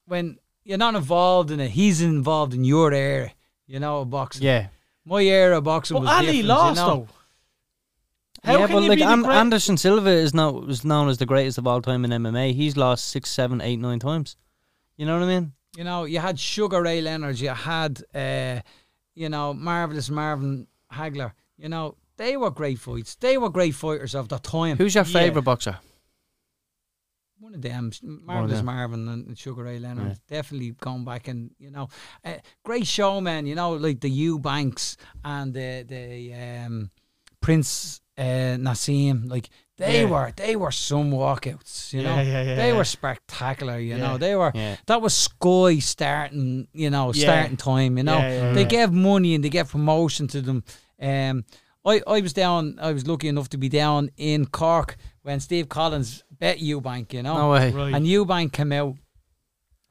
[SPEAKER 4] when you're not involved in it, he's involved in your era. You know, of boxing.
[SPEAKER 3] yeah.
[SPEAKER 4] My era of boxing
[SPEAKER 2] but
[SPEAKER 4] was
[SPEAKER 2] Ali
[SPEAKER 4] different,
[SPEAKER 2] lost
[SPEAKER 4] you know?
[SPEAKER 2] though. How
[SPEAKER 3] yeah,
[SPEAKER 2] can
[SPEAKER 3] but like An-
[SPEAKER 2] great-
[SPEAKER 3] Anderson Silva is now is known as the greatest of all time in MMA. He's lost six, seven, eight, nine times. You know what I mean?
[SPEAKER 4] You know, you had Sugar Ray Leonard, you had, uh, you know, Marvelous Marvin Hagler. You know, they were great fights. They were great fighters of the time.
[SPEAKER 3] Who's your
[SPEAKER 2] Yeah.
[SPEAKER 3] favorite boxer?
[SPEAKER 4] One of them, Marvelous
[SPEAKER 3] them.
[SPEAKER 4] Marvin and Sugar Ray Leonard,
[SPEAKER 3] Yeah.
[SPEAKER 4] definitely going back and you know, uh, great showmen. You know, like the Eubanks and the the um, Prince uh, Naseem. Like they
[SPEAKER 2] Yeah.
[SPEAKER 4] were, they were some walkouts. You know,
[SPEAKER 2] yeah, yeah,
[SPEAKER 4] they
[SPEAKER 2] yeah.
[SPEAKER 4] were spectacular. You
[SPEAKER 2] Yeah.
[SPEAKER 4] know, they were.
[SPEAKER 3] Yeah.
[SPEAKER 4] That was Sky starting. You know,
[SPEAKER 2] Yeah.
[SPEAKER 4] starting time. You know,
[SPEAKER 2] Yeah, yeah,
[SPEAKER 4] they
[SPEAKER 2] yeah.
[SPEAKER 4] gave money and they gave promotion to them. Um, I, I was down. I was lucky enough to be down in Cork when Steve Collins bet Eubank. You know,
[SPEAKER 3] No way.
[SPEAKER 2] Right.
[SPEAKER 4] and Eubank came out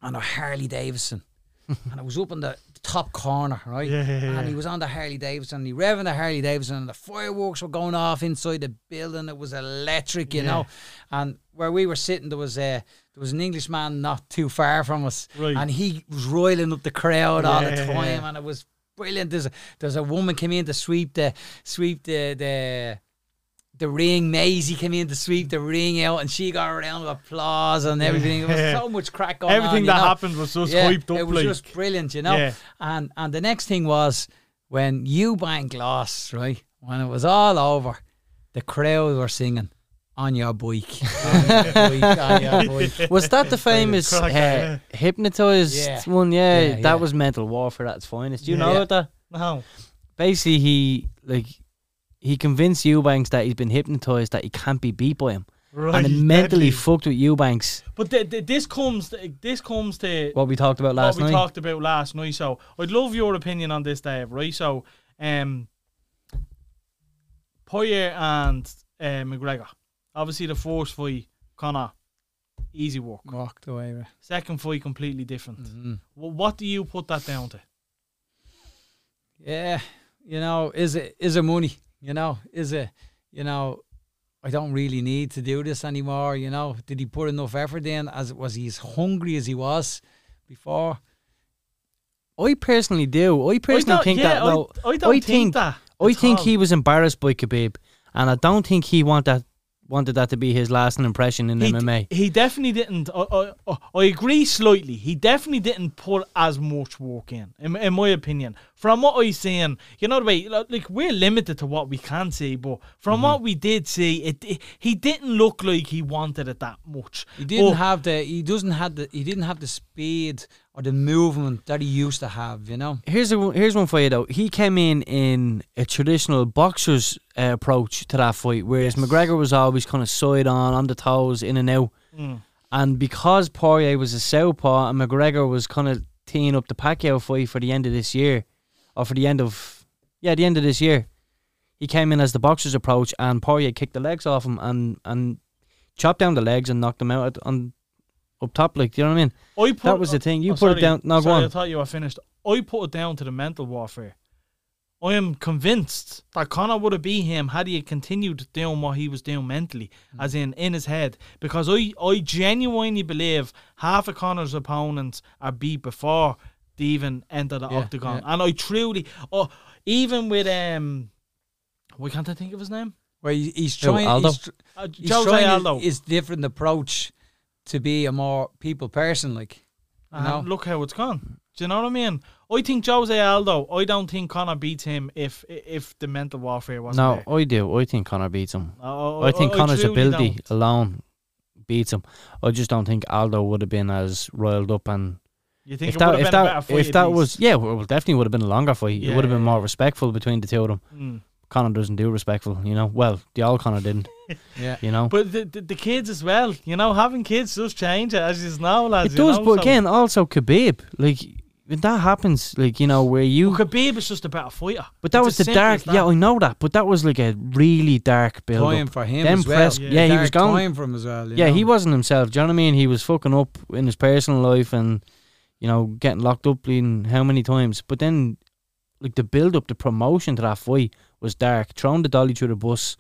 [SPEAKER 4] on a Harley Davidson, and I was up in the top corner, right?
[SPEAKER 2] Yeah, yeah, yeah.
[SPEAKER 4] And he was on the Harley Davidson. He revving the Harley Davidson, and the fireworks were going off inside the building. It was electric, you know. And where we were sitting, there was a there was an Englishman not too far from us,
[SPEAKER 2] Right.
[SPEAKER 4] and he was roiling up the crowd all the time, and it was brilliant. There's a, there's a woman came in to sweep the sweep the the the ring. Maisie came in to sweep the ring out, and she got a round of applause and everything. It was so much crack going on.
[SPEAKER 2] Everything
[SPEAKER 4] you
[SPEAKER 2] that
[SPEAKER 4] know.
[SPEAKER 2] happened was just
[SPEAKER 4] Yeah,
[SPEAKER 2] hyped up.
[SPEAKER 4] It was
[SPEAKER 2] like,
[SPEAKER 4] just brilliant, you know.
[SPEAKER 2] Yeah.
[SPEAKER 4] And and the next thing was when Eubank lost, right? When it was all over, the crowd were singing. On your bike, on your bike, on your bike.
[SPEAKER 3] Was that the famous uh, hypnotized
[SPEAKER 4] Yeah.
[SPEAKER 3] one? Yeah,
[SPEAKER 4] Yeah,
[SPEAKER 3] that
[SPEAKER 4] yeah.
[SPEAKER 3] was mental warfare at its finest. Do you know about that?
[SPEAKER 2] no.
[SPEAKER 3] Basically, he like he convinced Eubanks that he's been hypnotized that he can't be beat by him,
[SPEAKER 2] Right.
[SPEAKER 3] and it mentally
[SPEAKER 2] deadly.
[SPEAKER 3] fucked with Eubanks.
[SPEAKER 2] But th- th- this comes this comes to
[SPEAKER 3] What we talked about last
[SPEAKER 2] what we talked about last night. So I'd love your opinion on this, Dave. Right? So, um, Poirier and uh, McGregor. Obviously, the first fight, Conor, easy work.
[SPEAKER 4] Walked away. Right?
[SPEAKER 2] Second fight, completely different.
[SPEAKER 4] Mhm.
[SPEAKER 2] Wh- what do you put that down to?
[SPEAKER 4] Yeah, you know, is it is it money? You know, is it you know? I don't really need to do this anymore. You know, did he put enough effort in? As was he as hungry as he was before?
[SPEAKER 3] I personally do. I personally
[SPEAKER 2] don't-
[SPEAKER 3] think
[SPEAKER 2] yeah,
[SPEAKER 3] that.
[SPEAKER 2] I- I don't think
[SPEAKER 3] think
[SPEAKER 2] that
[SPEAKER 3] I think
[SPEAKER 2] all.
[SPEAKER 3] he was embarrassed by Khabib, and I don't think he want that wanted that to be his lasting impression in
[SPEAKER 2] he,
[SPEAKER 3] MMA.
[SPEAKER 2] he definitely didn't. I, I, I agree slightly. He definitely didn't put as much work in, in, in my opinion. From what I'm seeing, you know the way, like we're limited to what we can see, but from
[SPEAKER 3] Mm-hmm.
[SPEAKER 2] what we did see, it, it he didn't look like he wanted it that much.
[SPEAKER 4] He didn't
[SPEAKER 2] But-
[SPEAKER 4] have the. He doesn't have the. He didn't have the speed or the movement that he used to have. You know.
[SPEAKER 3] Here's a here's one for you though. He came in in a traditional boxer's uh, approach to that fight, whereas McGregor was always kind of side on, on the toes, in and out.
[SPEAKER 2] Mm.
[SPEAKER 3] And because Poirier was a southpaw and McGregor was kind of teeing up the Pacquiao fight for the end of this year, or for the end of yeah, the end of this year, he came in as the boxer's approach, and Poirier kicked the legs off him and and chopped down the legs and knocked him out at, on up top. Like, do you know what I mean?
[SPEAKER 2] I put,
[SPEAKER 3] That was the thing. You
[SPEAKER 2] oh,
[SPEAKER 3] put it down- no, go
[SPEAKER 2] sorry, I
[SPEAKER 3] on.
[SPEAKER 2] thought you were finished. I put it down to the mental warfare. I am convinced that Conor would have beat him had he continued doing what he was doing mentally,
[SPEAKER 3] Hmm.
[SPEAKER 2] as in in his head. Because I, I genuinely believe half of Conor's opponents are beat before they even enter the
[SPEAKER 4] Yeah,
[SPEAKER 2] octagon.
[SPEAKER 4] yeah.
[SPEAKER 2] And I truly, oh, even with um, why can't I think of his name?
[SPEAKER 4] Where he, he's
[SPEAKER 3] Who,
[SPEAKER 4] trying.
[SPEAKER 3] Aldo?
[SPEAKER 4] He's,
[SPEAKER 2] Uh,
[SPEAKER 4] he's trying
[SPEAKER 2] Aldo.
[SPEAKER 4] his different approach to be a more people person. Like, you know.
[SPEAKER 2] look how it's gone. Do you know what I mean? I think Jose Aldo. I don't think Conor beats him if if the mental warfare wasn't
[SPEAKER 3] No,
[SPEAKER 2] there.
[SPEAKER 3] I do. I think Conor beats him.
[SPEAKER 2] I,
[SPEAKER 3] I think Conor's
[SPEAKER 2] truly
[SPEAKER 3] ability
[SPEAKER 2] don't.
[SPEAKER 3] alone beats him. I just don't think Aldo would have been as riled up and
[SPEAKER 2] You think
[SPEAKER 3] if
[SPEAKER 2] it
[SPEAKER 3] that
[SPEAKER 2] would
[SPEAKER 3] if
[SPEAKER 2] have been a better
[SPEAKER 3] that
[SPEAKER 2] fight
[SPEAKER 3] if that was yeah, well, definitely would have been a longer fight. it would have been more respectful between the two of them.
[SPEAKER 2] Mm.
[SPEAKER 3] Conor doesn't do respectful, you know. Well, the old Conor didn't,
[SPEAKER 4] yeah.
[SPEAKER 3] you know.
[SPEAKER 2] But the, the the kids as well. You know, having kids does change it, as you know, lads.
[SPEAKER 3] it does,
[SPEAKER 2] know,
[SPEAKER 3] but
[SPEAKER 2] so-
[SPEAKER 3] again, also Khabib, like when that happens, like you know, where you.
[SPEAKER 2] Well, Khabib is just a better fighter.
[SPEAKER 3] but that
[SPEAKER 2] It's
[SPEAKER 3] was the dark. Yeah, I know that, but that was like a really dark build.
[SPEAKER 4] Time for him
[SPEAKER 3] Them
[SPEAKER 4] as well.
[SPEAKER 3] press-
[SPEAKER 2] Yeah.
[SPEAKER 3] yeah, he was
[SPEAKER 4] Dark
[SPEAKER 3] going.
[SPEAKER 4] Time for him as well.
[SPEAKER 3] Yeah,
[SPEAKER 4] know.
[SPEAKER 3] he wasn't himself. Do you know what I mean? He was fucking up in his personal life and, you know, getting locked up bleeding how many times. But then, like, the build up, the promotion to that fight was dark. Throwing the dolly through the bus,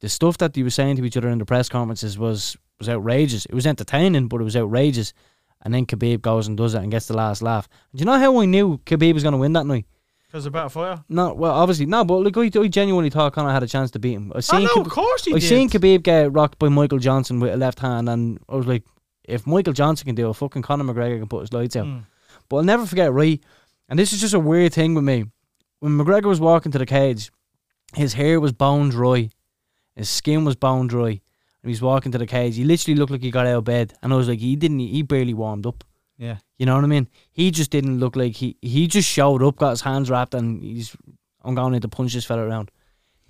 [SPEAKER 3] the stuff that they were saying to each other in the press conferences was, was outrageous. It was entertaining, but it was outrageous. And then Khabib goes and does it and gets the last laugh. And do you know how I knew Khabib was going to win that night?
[SPEAKER 2] Because of better fire.
[SPEAKER 3] No, well, obviously no, but look, I, I genuinely thought Conor had a chance to beat him. I seen
[SPEAKER 2] know,
[SPEAKER 3] Khabib-
[SPEAKER 2] of course he
[SPEAKER 3] I
[SPEAKER 2] did.
[SPEAKER 3] seen Khabib get rocked by Michael Johnson with a left hand, and I was like, if Michael Johnson can do it, fucking Conor McGregor can put his lights out.
[SPEAKER 2] Mm.
[SPEAKER 3] But I'll never forget, right? And this is just a weird thing with me. When McGregor was walking to the cage, his hair was bone dry, his skin was bone dry, and he was walking to the cage. He literally looked like he got out of bed, and I was like, he didn't, he barely warmed up.
[SPEAKER 4] Yeah.
[SPEAKER 3] You know what I mean? He just didn't look like he he just showed up, got his hands wrapped, and he's I'm going in to punch this fella around.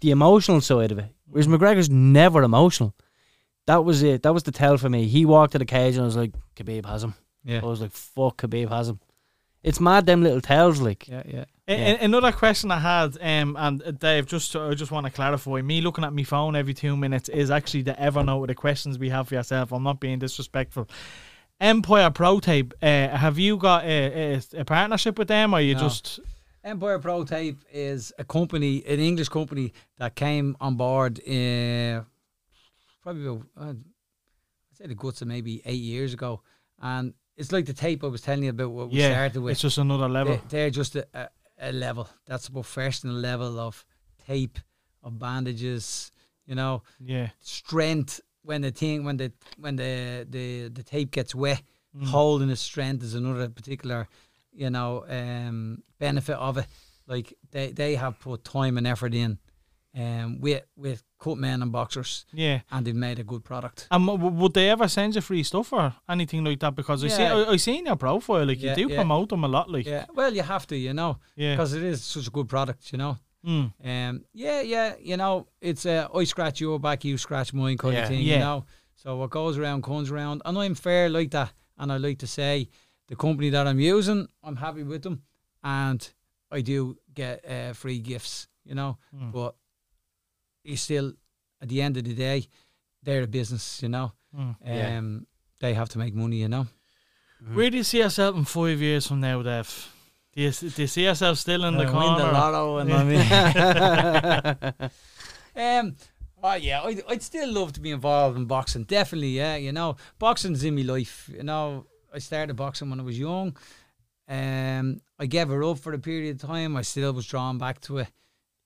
[SPEAKER 3] The emotional side of it, whereas mm. McGregor's never emotional. That was it. That was the tell for me. He walked to the cage, and I was like, Khabib has him.
[SPEAKER 4] Yeah.
[SPEAKER 3] I was like, fuck, Khabib has him. It's mad them little tells, like.
[SPEAKER 4] Yeah, yeah.
[SPEAKER 3] Yeah.
[SPEAKER 2] Another question I had, um, and uh, Dave, just I just want to clarify. Me looking at my phone every two minutes is actually the Evernote the questions we have for yourself. I'm not being disrespectful. Empire Pro Tape, uh, have you got a, a, a partnership with them, or you
[SPEAKER 4] No.
[SPEAKER 2] just
[SPEAKER 4] Empire Pro Tape is a company, an English company that came on board uh, probably about, uh, I'd say the guts of maybe eight years ago. And it's like the tape I was telling you about what we
[SPEAKER 2] yeah?
[SPEAKER 4] started with.
[SPEAKER 2] It's just another level.
[SPEAKER 4] They, they're just a, a, a level. That's a professional level of tape, of bandages, you know,
[SPEAKER 2] yeah,
[SPEAKER 4] strength when the thing when the when the the, the tape gets wet,
[SPEAKER 2] Mm.
[SPEAKER 4] holding the strength is another particular, you know, um, benefit of it. Like they, they have put time and effort in, um, with with cut men and boxers,
[SPEAKER 2] yeah.
[SPEAKER 4] and they've made a good product.
[SPEAKER 2] And w- would they ever send you free stuff or anything like that? Because I see. I, I seen your profile. Like
[SPEAKER 4] Yeah,
[SPEAKER 2] you do
[SPEAKER 4] yeah.
[SPEAKER 2] promote them a lot. Like yeah,
[SPEAKER 4] well, you have to, you know,
[SPEAKER 2] yeah.
[SPEAKER 4] because it is such a good product, you know.
[SPEAKER 2] Mm.
[SPEAKER 4] Um, yeah, yeah, you know, it's uh, I scratch your back, you scratch mine kind of thing, you know. So what goes around comes around, and I'm fair like that. And I like to say, the company that I'm using, I'm happy with them, and I do get uh, free gifts, you know.
[SPEAKER 2] Mm.
[SPEAKER 4] But you still, at the end of the day, they're a business, you know.
[SPEAKER 2] Mm.
[SPEAKER 4] Um,
[SPEAKER 3] Yeah.
[SPEAKER 4] they have to make money, you know.
[SPEAKER 2] Where do you see yourself in five years from now, Dev? Do you, do you see yourself still in the
[SPEAKER 4] Uh,
[SPEAKER 2] corner?
[SPEAKER 4] win the lotto, and
[SPEAKER 2] Yeah.
[SPEAKER 4] I mean. Um. Oh yeah, I'd, I'd still love to be involved in boxing. Definitely, yeah. You know, boxing's in my life. You know, I started boxing when I was young. Um, I gave it up for a period of time. I still was drawn back to it.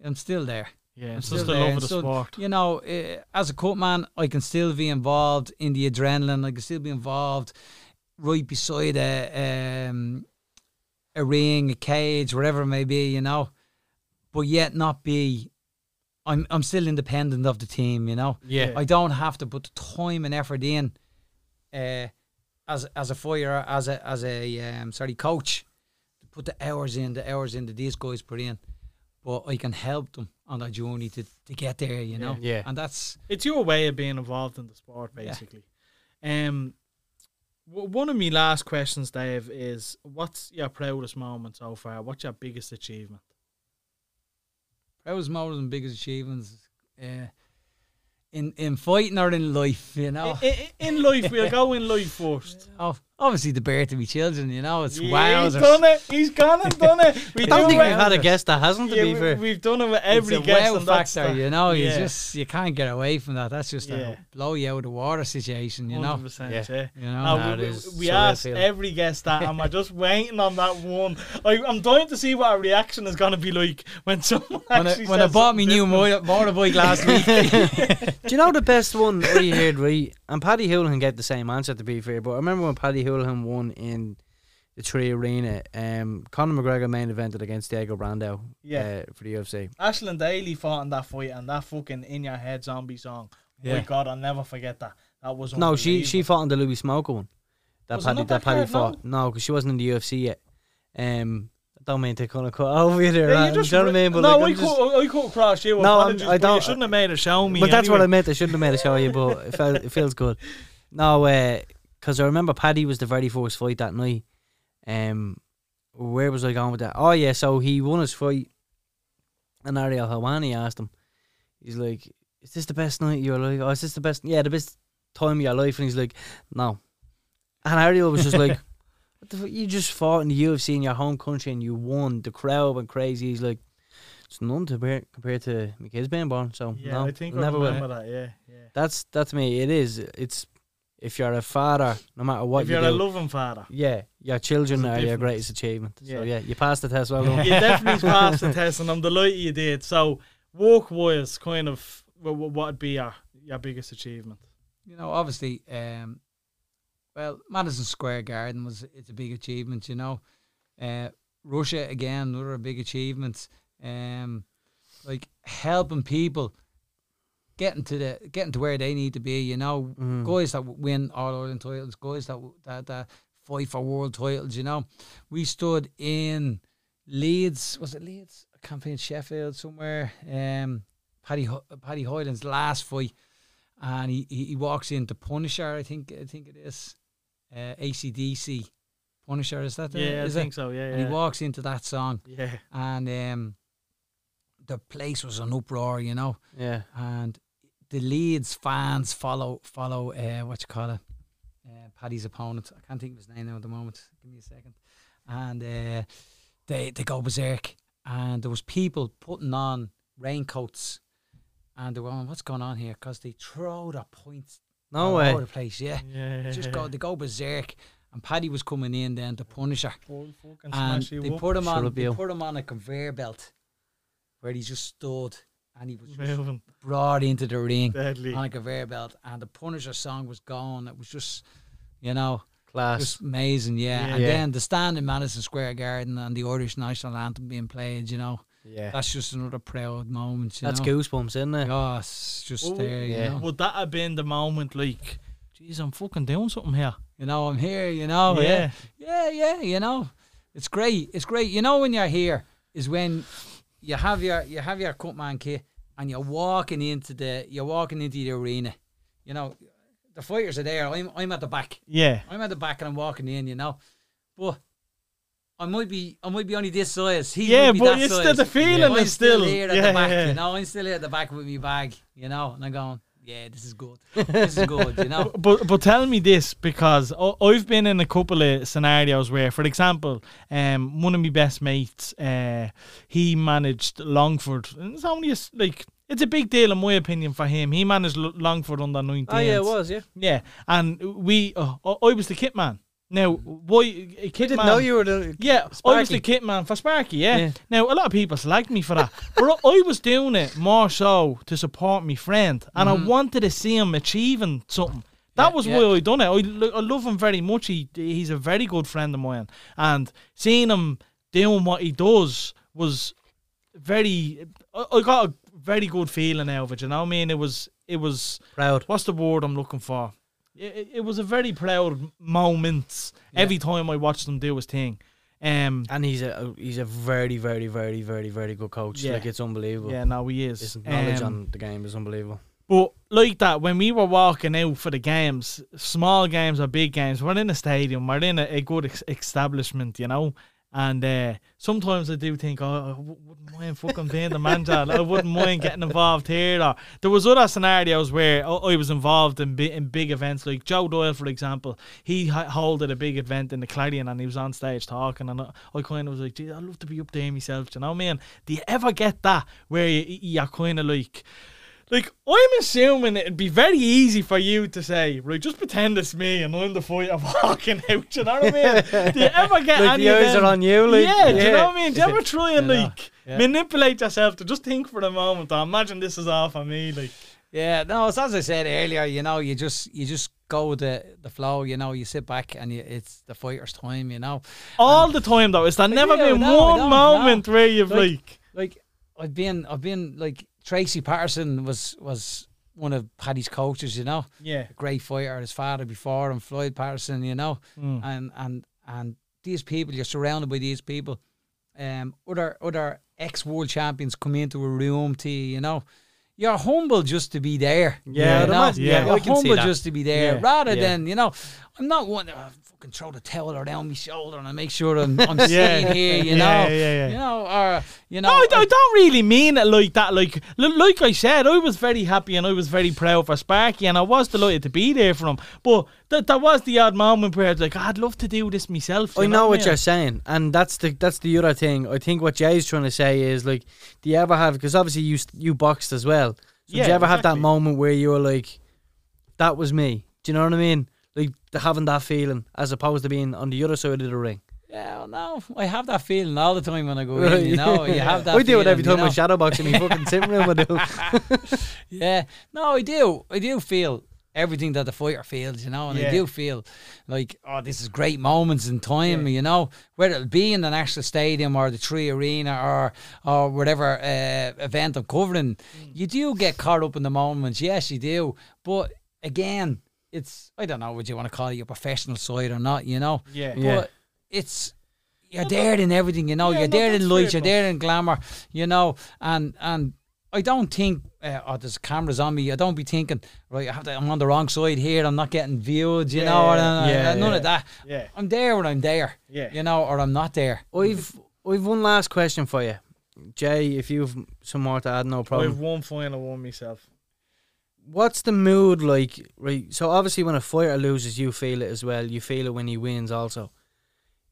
[SPEAKER 4] I'm still there.
[SPEAKER 2] Yeah,
[SPEAKER 4] I'm
[SPEAKER 2] it's
[SPEAKER 4] still
[SPEAKER 2] just the
[SPEAKER 4] there,
[SPEAKER 2] love of the
[SPEAKER 4] still-
[SPEAKER 2] sport.
[SPEAKER 4] You know, uh, as a cut man, I can still be involved in the adrenaline. I can still be involved right beside a um, a ring, a cage, whatever it may be. You know, but yet not be. I'm I'm still independent of the team. You know,
[SPEAKER 3] Yeah.
[SPEAKER 4] I don't have to put the time and effort in. Uh, as as a fighter, as a as a um, sorry coach, to put the hours in, the hours in that these guys put in, but I can help them on that journey to, to get there. You know,
[SPEAKER 3] Yeah.
[SPEAKER 4] and that's
[SPEAKER 2] It's your way of being involved in the sport,
[SPEAKER 4] Yeah.
[SPEAKER 2] basically. Um, w- one of my last questions, Dave, is what's your proudest moment so far? What's your biggest achievement?
[SPEAKER 4] proudest moment and biggest achievements. Uh, in in fighting or in life, you know.
[SPEAKER 2] I- I- in life, we'll go in life first.
[SPEAKER 4] Oh, obviously the birth of my children, you know, it's
[SPEAKER 2] Yeah, he's
[SPEAKER 4] wowzers.
[SPEAKER 2] done it. He's gone and done it. We
[SPEAKER 3] I don't
[SPEAKER 2] do
[SPEAKER 3] think
[SPEAKER 2] it-
[SPEAKER 3] we've had a guest that hasn't, to
[SPEAKER 2] yeah,
[SPEAKER 3] be
[SPEAKER 2] we-
[SPEAKER 3] fair.
[SPEAKER 2] We've done it with
[SPEAKER 4] It's
[SPEAKER 2] every
[SPEAKER 4] a
[SPEAKER 2] guest.
[SPEAKER 4] wow
[SPEAKER 2] and that's
[SPEAKER 4] factor,
[SPEAKER 2] the-
[SPEAKER 4] you know. You just you can't get away from that. That's just
[SPEAKER 2] Yeah.
[SPEAKER 4] a blow you out of the water situation, you know.
[SPEAKER 2] 100%,
[SPEAKER 3] Yeah.
[SPEAKER 2] yeah.
[SPEAKER 4] You know.
[SPEAKER 2] No,
[SPEAKER 3] Nah,
[SPEAKER 2] we,
[SPEAKER 3] it
[SPEAKER 2] we, we
[SPEAKER 3] surreal
[SPEAKER 2] asked every guest that, and we're just waiting on that one. I, I'm dying to see what our reaction is going to be like when someone
[SPEAKER 4] when I,
[SPEAKER 2] actually
[SPEAKER 4] when I bought me new
[SPEAKER 2] different.
[SPEAKER 4] motor, motorbike last week,
[SPEAKER 3] Do you know the best one I heard, right? And Paddy Holohan get the same answer, to be fair, but I remember when Paddy Holohan won in the 3Arena, um, Conor McGregor main evented against Diego Brandão
[SPEAKER 2] Yeah.
[SPEAKER 3] uh, for the UFC.
[SPEAKER 2] Aisling Daly fought in that fight, and that fucking in your head zombie song.
[SPEAKER 4] Yeah.
[SPEAKER 2] My God, I'll never forget that. That was
[SPEAKER 3] No, she she fought in the Louis Smolka one. That
[SPEAKER 2] Was
[SPEAKER 3] Paddy that
[SPEAKER 2] that
[SPEAKER 3] Paddy fought. No, because she wasn't in the UFC yet. Um, don't mean to kind of cut over you there.
[SPEAKER 2] Yeah, you just
[SPEAKER 3] you know what I mean? But
[SPEAKER 2] no,
[SPEAKER 3] like,
[SPEAKER 2] I,
[SPEAKER 3] just-
[SPEAKER 2] cut, I cut across you.
[SPEAKER 3] No, I'm- I don't-
[SPEAKER 2] shouldn't have made a show me.
[SPEAKER 3] But that's what I meant. I shouldn't have made a show you, but it, felt, it feels good. No, because I remember Paddy was the very first fight that night. Um, where was I going with that? Oh yeah, so he won his fight, and Ariel Helwani asked him. He's like, "Is this the best night of your life? Oh, is this the best? Yeah, the best time of your life?" And he's like, "No." And Ariel was just like, "What the fuck? You just fought in the UFC in your home country and you won. The crowd went crazy." He's like. It's none to compare, compared to my kids being born, so
[SPEAKER 2] Yeah,
[SPEAKER 3] no,
[SPEAKER 2] I think
[SPEAKER 3] never
[SPEAKER 2] I remember that. Yeah, yeah.
[SPEAKER 3] That's that's me. It is. It's if you're a father, no matter what
[SPEAKER 2] if
[SPEAKER 3] you
[SPEAKER 2] you're a loving father.
[SPEAKER 3] yeah, your children
[SPEAKER 2] There's a
[SPEAKER 3] are your greatest achievement. So
[SPEAKER 2] Yeah.
[SPEAKER 3] yeah, you passed the test well done.
[SPEAKER 2] you definitely passed the test, and I'm delighted you did. So, work wise, kind of, what would be your your biggest achievement?
[SPEAKER 4] you know, obviously, um, well, Madison Square Garden was it's a big achievement. You know, uh, Russia again, another big achievement. Um, like helping people getting to the getting to where they need to be. You know,
[SPEAKER 3] Mhm.
[SPEAKER 4] guys that win All Ireland titles, guys that that that fight for world titles. You know, we stood in Leeds. Was it Leeds? I can't think Sheffield somewhere. Um, Paddy Paddy Hoyland's last fight and he, he, he walks into Punisher. I think I think it is uh, ACDC Punisher. Is that the,
[SPEAKER 2] Yeah, I
[SPEAKER 4] is
[SPEAKER 2] think
[SPEAKER 4] it?
[SPEAKER 2] so. Yeah,
[SPEAKER 4] And he walks into that song,
[SPEAKER 2] yeah.
[SPEAKER 4] and um, the place was an uproar, you know.
[SPEAKER 3] Yeah.
[SPEAKER 4] And the Leeds fans follow follow uh, what you call it, uh, Paddy's opponent. I can't think of his name now at the moment. Give me a second. And uh, they they go berserk, and there was people putting on raincoats, and they were going, "What's going on here?" Because they throw their points
[SPEAKER 3] No
[SPEAKER 4] all
[SPEAKER 3] way.
[SPEAKER 4] over the place. Yeah,
[SPEAKER 2] Yeah.
[SPEAKER 4] just go they go berserk. And Paddy was coming in then to punish her,
[SPEAKER 2] Full fucking
[SPEAKER 4] and they put him on they put him on a conveyor belt, where he just stood, and he was just
[SPEAKER 2] Moving.
[SPEAKER 4] brought into the ring
[SPEAKER 2] Deadly.
[SPEAKER 4] on a conveyor belt, and the Punisher song was gone. It was just, you know,
[SPEAKER 3] Class.
[SPEAKER 4] just amazing, yeah.
[SPEAKER 2] Yeah.
[SPEAKER 4] And
[SPEAKER 3] Yeah.
[SPEAKER 4] then the stand in Madison Square Garden and the Irish national anthem being played, you know,
[SPEAKER 3] yeah.
[SPEAKER 4] that's just another proud moment. You
[SPEAKER 3] That's
[SPEAKER 4] know?
[SPEAKER 3] goosebumps, isn't it?
[SPEAKER 4] Oh, it's just
[SPEAKER 2] Oh,
[SPEAKER 4] there, you
[SPEAKER 3] yeah.
[SPEAKER 4] know.
[SPEAKER 2] Would that have been the moment like, geez, I'm fucking doing something here?
[SPEAKER 4] You know, I'm here. You know, yeah, yeah, yeah. You know, it's great. It's great. You know, when you're here is when you have your you have your cutman kit and you're walking into the you're walking into the arena. You know, the fighters are there. I'm I'm at the back.
[SPEAKER 2] Yeah.
[SPEAKER 4] I'm at the back and I'm walking in, you know. But I might be I might be only this size. He
[SPEAKER 2] Yeah, but
[SPEAKER 4] that
[SPEAKER 2] it's still
[SPEAKER 4] size.
[SPEAKER 2] the feeling
[SPEAKER 4] I'm
[SPEAKER 2] is
[SPEAKER 4] still,
[SPEAKER 2] still-
[SPEAKER 4] here at
[SPEAKER 2] yeah,
[SPEAKER 4] the back,
[SPEAKER 2] yeah.
[SPEAKER 4] you know. I'm still here at the back with my bag, you know, and I'm going, Yeah, this is good. This is good, you know.
[SPEAKER 2] But but tell me this because I- I've been in a couple of scenarios where, for example, um, one of my best mates, uh, he managed Longford. And it's only a s like it's a big deal in my opinion for him. He managed L- Longford under nineteen.
[SPEAKER 3] Oh yeah, it was. Yeah.
[SPEAKER 2] Yeah, and we, uh, I I was the kit man. Now, why? Uh, a Kit
[SPEAKER 3] didn't
[SPEAKER 2] man,
[SPEAKER 3] know you were the.
[SPEAKER 2] Yeah, I was
[SPEAKER 3] Sparky.
[SPEAKER 2] the kit man for Sparky. Yeah.
[SPEAKER 3] Yeah.
[SPEAKER 2] Now a lot of people slagged me for that, but I I was doing it more so to support my friend, and I mm-hmm. wanted to see him achieving something. That
[SPEAKER 4] Yeah,
[SPEAKER 2] was
[SPEAKER 4] yeah.
[SPEAKER 2] why I done it. I, I love him very much. He he's a very good friend of mine, and seeing him doing what he does was very. I, I got a very good feeling out of it. You know what I mean? It was it was
[SPEAKER 3] Proud.
[SPEAKER 2] what's the word I'm looking for? It, it, was a very proud moment every time I watched him do his thing. Um,
[SPEAKER 3] And he's a he's a very very very very very good coach.
[SPEAKER 2] Yeah.
[SPEAKER 3] Like it's unbelievable.
[SPEAKER 2] yeah, no, he is.
[SPEAKER 3] His knowledge
[SPEAKER 2] Um,
[SPEAKER 3] on the game is unbelievable.
[SPEAKER 2] But like that, when we were walking out for the games, small games or big games, we're in a stadium, we're in a, a good ex- establishment, you know. And uh, sometimes I do think, oh, I wouldn't mind fucking being the manager. I wouldn't mind getting involved here. Or there was other scenarios where I, I was involved in, in big events, like Joe Doyle, for example. He ha- holded a big event in the Clarion, and he was on stage talking, and I, I kind of was like, gee, I'd love to be up there myself. Do you know, man? Do you ever get that where you, you're kind of like? Like, I'm assuming it'd be very easy for you to say, right, just pretend it's me and I'm the fighter walking out. You know what I mean? Do you ever get
[SPEAKER 3] Like
[SPEAKER 2] any
[SPEAKER 3] the
[SPEAKER 2] of
[SPEAKER 3] eyes
[SPEAKER 2] them?
[SPEAKER 3] are on you, like,
[SPEAKER 2] yeah, do you know what I mean? Do you ever try and, like,
[SPEAKER 4] yeah.
[SPEAKER 2] manipulate yourself to just think for a moment, oh, imagine this is all for me, like.
[SPEAKER 4] Yeah, no, it's as I said earlier, you know, you just you just go with the the flow, you know, you sit back and you, it's the fighter's time, you know.
[SPEAKER 2] All the time, though. It's there never
[SPEAKER 4] yeah,
[SPEAKER 2] been
[SPEAKER 4] no,
[SPEAKER 2] one moment
[SPEAKER 4] no.
[SPEAKER 2] where you've,
[SPEAKER 4] Like-
[SPEAKER 2] like,
[SPEAKER 4] Like I've been I've been like Tracy Patterson was was one of Paddy's coaches, you know.
[SPEAKER 2] yeah.
[SPEAKER 4] A great fighter, his father before him, Floyd Patterson, you know.
[SPEAKER 2] Mm.
[SPEAKER 4] And and and these people, you're surrounded by these people. Um other other ex world champions come into a room to you, you know. You're humble just to be there.
[SPEAKER 3] Yeah,
[SPEAKER 4] you know?
[SPEAKER 2] yeah,
[SPEAKER 4] You're
[SPEAKER 3] I can see
[SPEAKER 4] humble just to be there,
[SPEAKER 2] Yeah,
[SPEAKER 4] rather
[SPEAKER 3] yeah.
[SPEAKER 4] than you know. I'm not one uh, fucking throw the towel around my shoulder and I make sure I'm, I'm seen
[SPEAKER 2] Yeah.
[SPEAKER 4] here, you
[SPEAKER 2] Yeah,
[SPEAKER 4] know.
[SPEAKER 2] yeah, yeah.
[SPEAKER 4] You know, or you know.
[SPEAKER 2] No, I,
[SPEAKER 4] I-
[SPEAKER 2] I don't really mean it like that. Like, li- like I said, I was very happy and I was very proud for Sparky, and I was delighted to be there for him. But th- there was the odd moment where I was like, I'd love to do this myself.
[SPEAKER 3] I
[SPEAKER 2] you
[SPEAKER 3] know what
[SPEAKER 2] I
[SPEAKER 3] you're saying, and that's the that's the other thing. I think what Jay's trying to say is like, do you ever have? Because obviously you you boxed as well. So
[SPEAKER 2] Yeah,
[SPEAKER 3] do you ever have that moment where you were like, that was me? Do you know what I mean? Like having that feeling as opposed to being on the other side of the ring.
[SPEAKER 4] Yeah, well, no, I have that feeling all the time when I go in. You know, you have that.
[SPEAKER 3] I do it every time
[SPEAKER 4] you
[SPEAKER 3] I shadow box in my fucking sitting room. I do.
[SPEAKER 4] Yeah, no, I do. I do feel everything that the fighter feels, you know, and I do feel like, oh, this is great moments in time, you know, whether it'll be in the National Stadium or the 3Arena or or whatever uh, event I'm covering. You do get caught up in the moments, yes, you do. But again, it's I don't know what you want to call it your professional side or not, you know.
[SPEAKER 2] Yeah.
[SPEAKER 3] Yeah.
[SPEAKER 4] It's you're there in everything, you know.
[SPEAKER 2] Yeah,
[SPEAKER 4] you're
[SPEAKER 2] no,
[SPEAKER 4] there in lights, you're there in glamour, you know. And and I don't think uh, oh, there's cameras on me. I don't be thinking right. I have to, I'm on the wrong side here. I'm not getting viewed, you
[SPEAKER 2] Yeah,
[SPEAKER 4] know. or,
[SPEAKER 2] yeah,
[SPEAKER 4] uh,
[SPEAKER 3] yeah,
[SPEAKER 4] none
[SPEAKER 3] yeah.
[SPEAKER 4] of that.
[SPEAKER 2] Yeah.
[SPEAKER 4] I'm there when I'm there,
[SPEAKER 2] Yeah.
[SPEAKER 4] you know, or I'm not there.
[SPEAKER 3] I've I've one last question for you, Jay. If you've some more to add, no problem.
[SPEAKER 2] I've
[SPEAKER 3] problem.
[SPEAKER 2] one final one myself.
[SPEAKER 3] What's the mood like? Right. So obviously, when a fighter loses, you feel it as well. You feel it when he wins, also.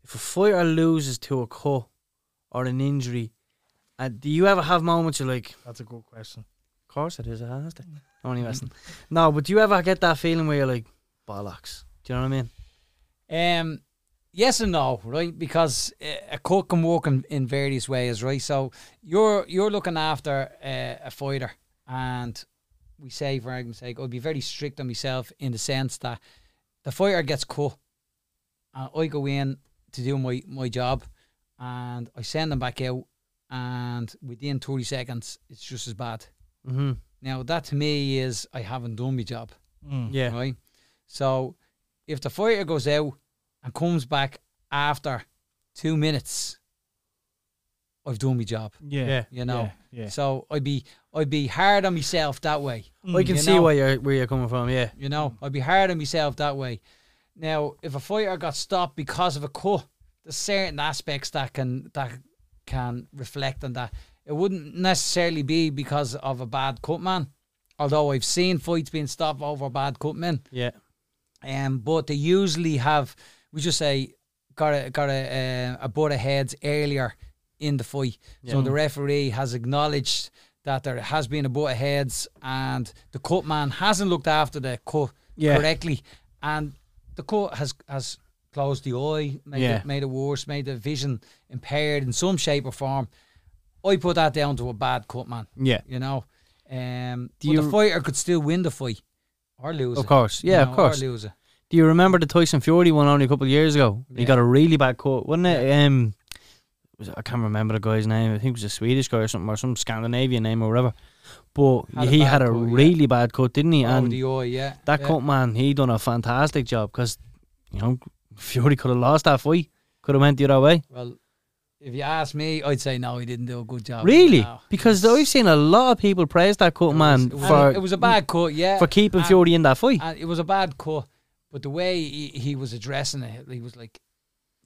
[SPEAKER 3] If a fighter loses to a cut or an injury, uh, do you ever have moments you're like,
[SPEAKER 2] That's a good question.
[SPEAKER 3] Of course it is. It has to. Only messing. No, but do you ever get that feeling where you're like, bollocks? Do you know what I mean?
[SPEAKER 4] Um, yes and no, right? Because uh, a cook can work in, in various ways, right? So you're you're looking after uh, a fighter, and we say, for argument's sake, I'd be very strict on myself in the sense that the fighter gets cut, and I go in to do my my job, and I send them back out, and within thirty seconds, it's just as bad.
[SPEAKER 3] Mm-hmm.
[SPEAKER 4] Now that to me is I haven't done my job
[SPEAKER 2] Mm.
[SPEAKER 3] Yeah.
[SPEAKER 4] right? So if the fighter goes out and comes back after two minutes, I've done my job.
[SPEAKER 2] Yeah.
[SPEAKER 3] Yeah.
[SPEAKER 4] You know.
[SPEAKER 2] Yeah.
[SPEAKER 4] So I'd be I'd be hard on myself that way.
[SPEAKER 3] I can
[SPEAKER 4] You
[SPEAKER 3] see
[SPEAKER 4] know.
[SPEAKER 3] where you're where you're coming from. Yeah.
[SPEAKER 4] You know, I'd be hard on myself that way. Now, if a fighter got stopped because of a cut, there's certain aspects that can that can reflect on that. It wouldn't necessarily be because of a bad cut man, although I've seen fights being stopped over bad cut men.
[SPEAKER 3] Yeah.
[SPEAKER 4] Um, but they usually have we just say got a got a uh, a butt of heads earlier in the fight. So the referee has acknowledged that there has been a butt of heads and the cut man hasn't looked after the cut
[SPEAKER 3] Yeah.
[SPEAKER 4] correctly, and the cut has has closed the eye, made
[SPEAKER 3] Yeah.
[SPEAKER 4] it made it worse, made the vision impaired in some shape or form. I put that down to a bad cut man.
[SPEAKER 3] Yeah.
[SPEAKER 4] You know, um,
[SPEAKER 3] Do you-
[SPEAKER 4] the fighter could still win the fight or lose
[SPEAKER 3] Of
[SPEAKER 4] it.
[SPEAKER 3] course.
[SPEAKER 4] you
[SPEAKER 3] Yeah,
[SPEAKER 4] know,
[SPEAKER 3] of course.
[SPEAKER 4] Or lose it.
[SPEAKER 3] Do you remember the Tyson Fury one only a couple of years ago? He got a really bad cut, wasn't it? Um, was I can't remember the guy's name. I think it was a Swedish guy or something, or some Scandinavian name or whatever. But
[SPEAKER 4] Had
[SPEAKER 3] he had a
[SPEAKER 4] cut, yeah.
[SPEAKER 3] really bad cut, didn't he? And
[SPEAKER 4] oh, eye, yeah.
[SPEAKER 3] that
[SPEAKER 4] yeah.
[SPEAKER 3] cut man, he done a fantastic job because you know Fury could have lost that fight, could have went the other way.
[SPEAKER 4] Well, if you ask me, I'd say no, he didn't do a good job.
[SPEAKER 3] Really?
[SPEAKER 4] No.
[SPEAKER 3] Because I've seen a lot of people praise that cut
[SPEAKER 4] it
[SPEAKER 3] man
[SPEAKER 4] was- it was,
[SPEAKER 3] for
[SPEAKER 4] it was a bad cut, yeah.
[SPEAKER 3] for keeping
[SPEAKER 4] and-
[SPEAKER 3] Fury in that fight.
[SPEAKER 4] It was a bad cut, but the way he, he was addressing it, he was like,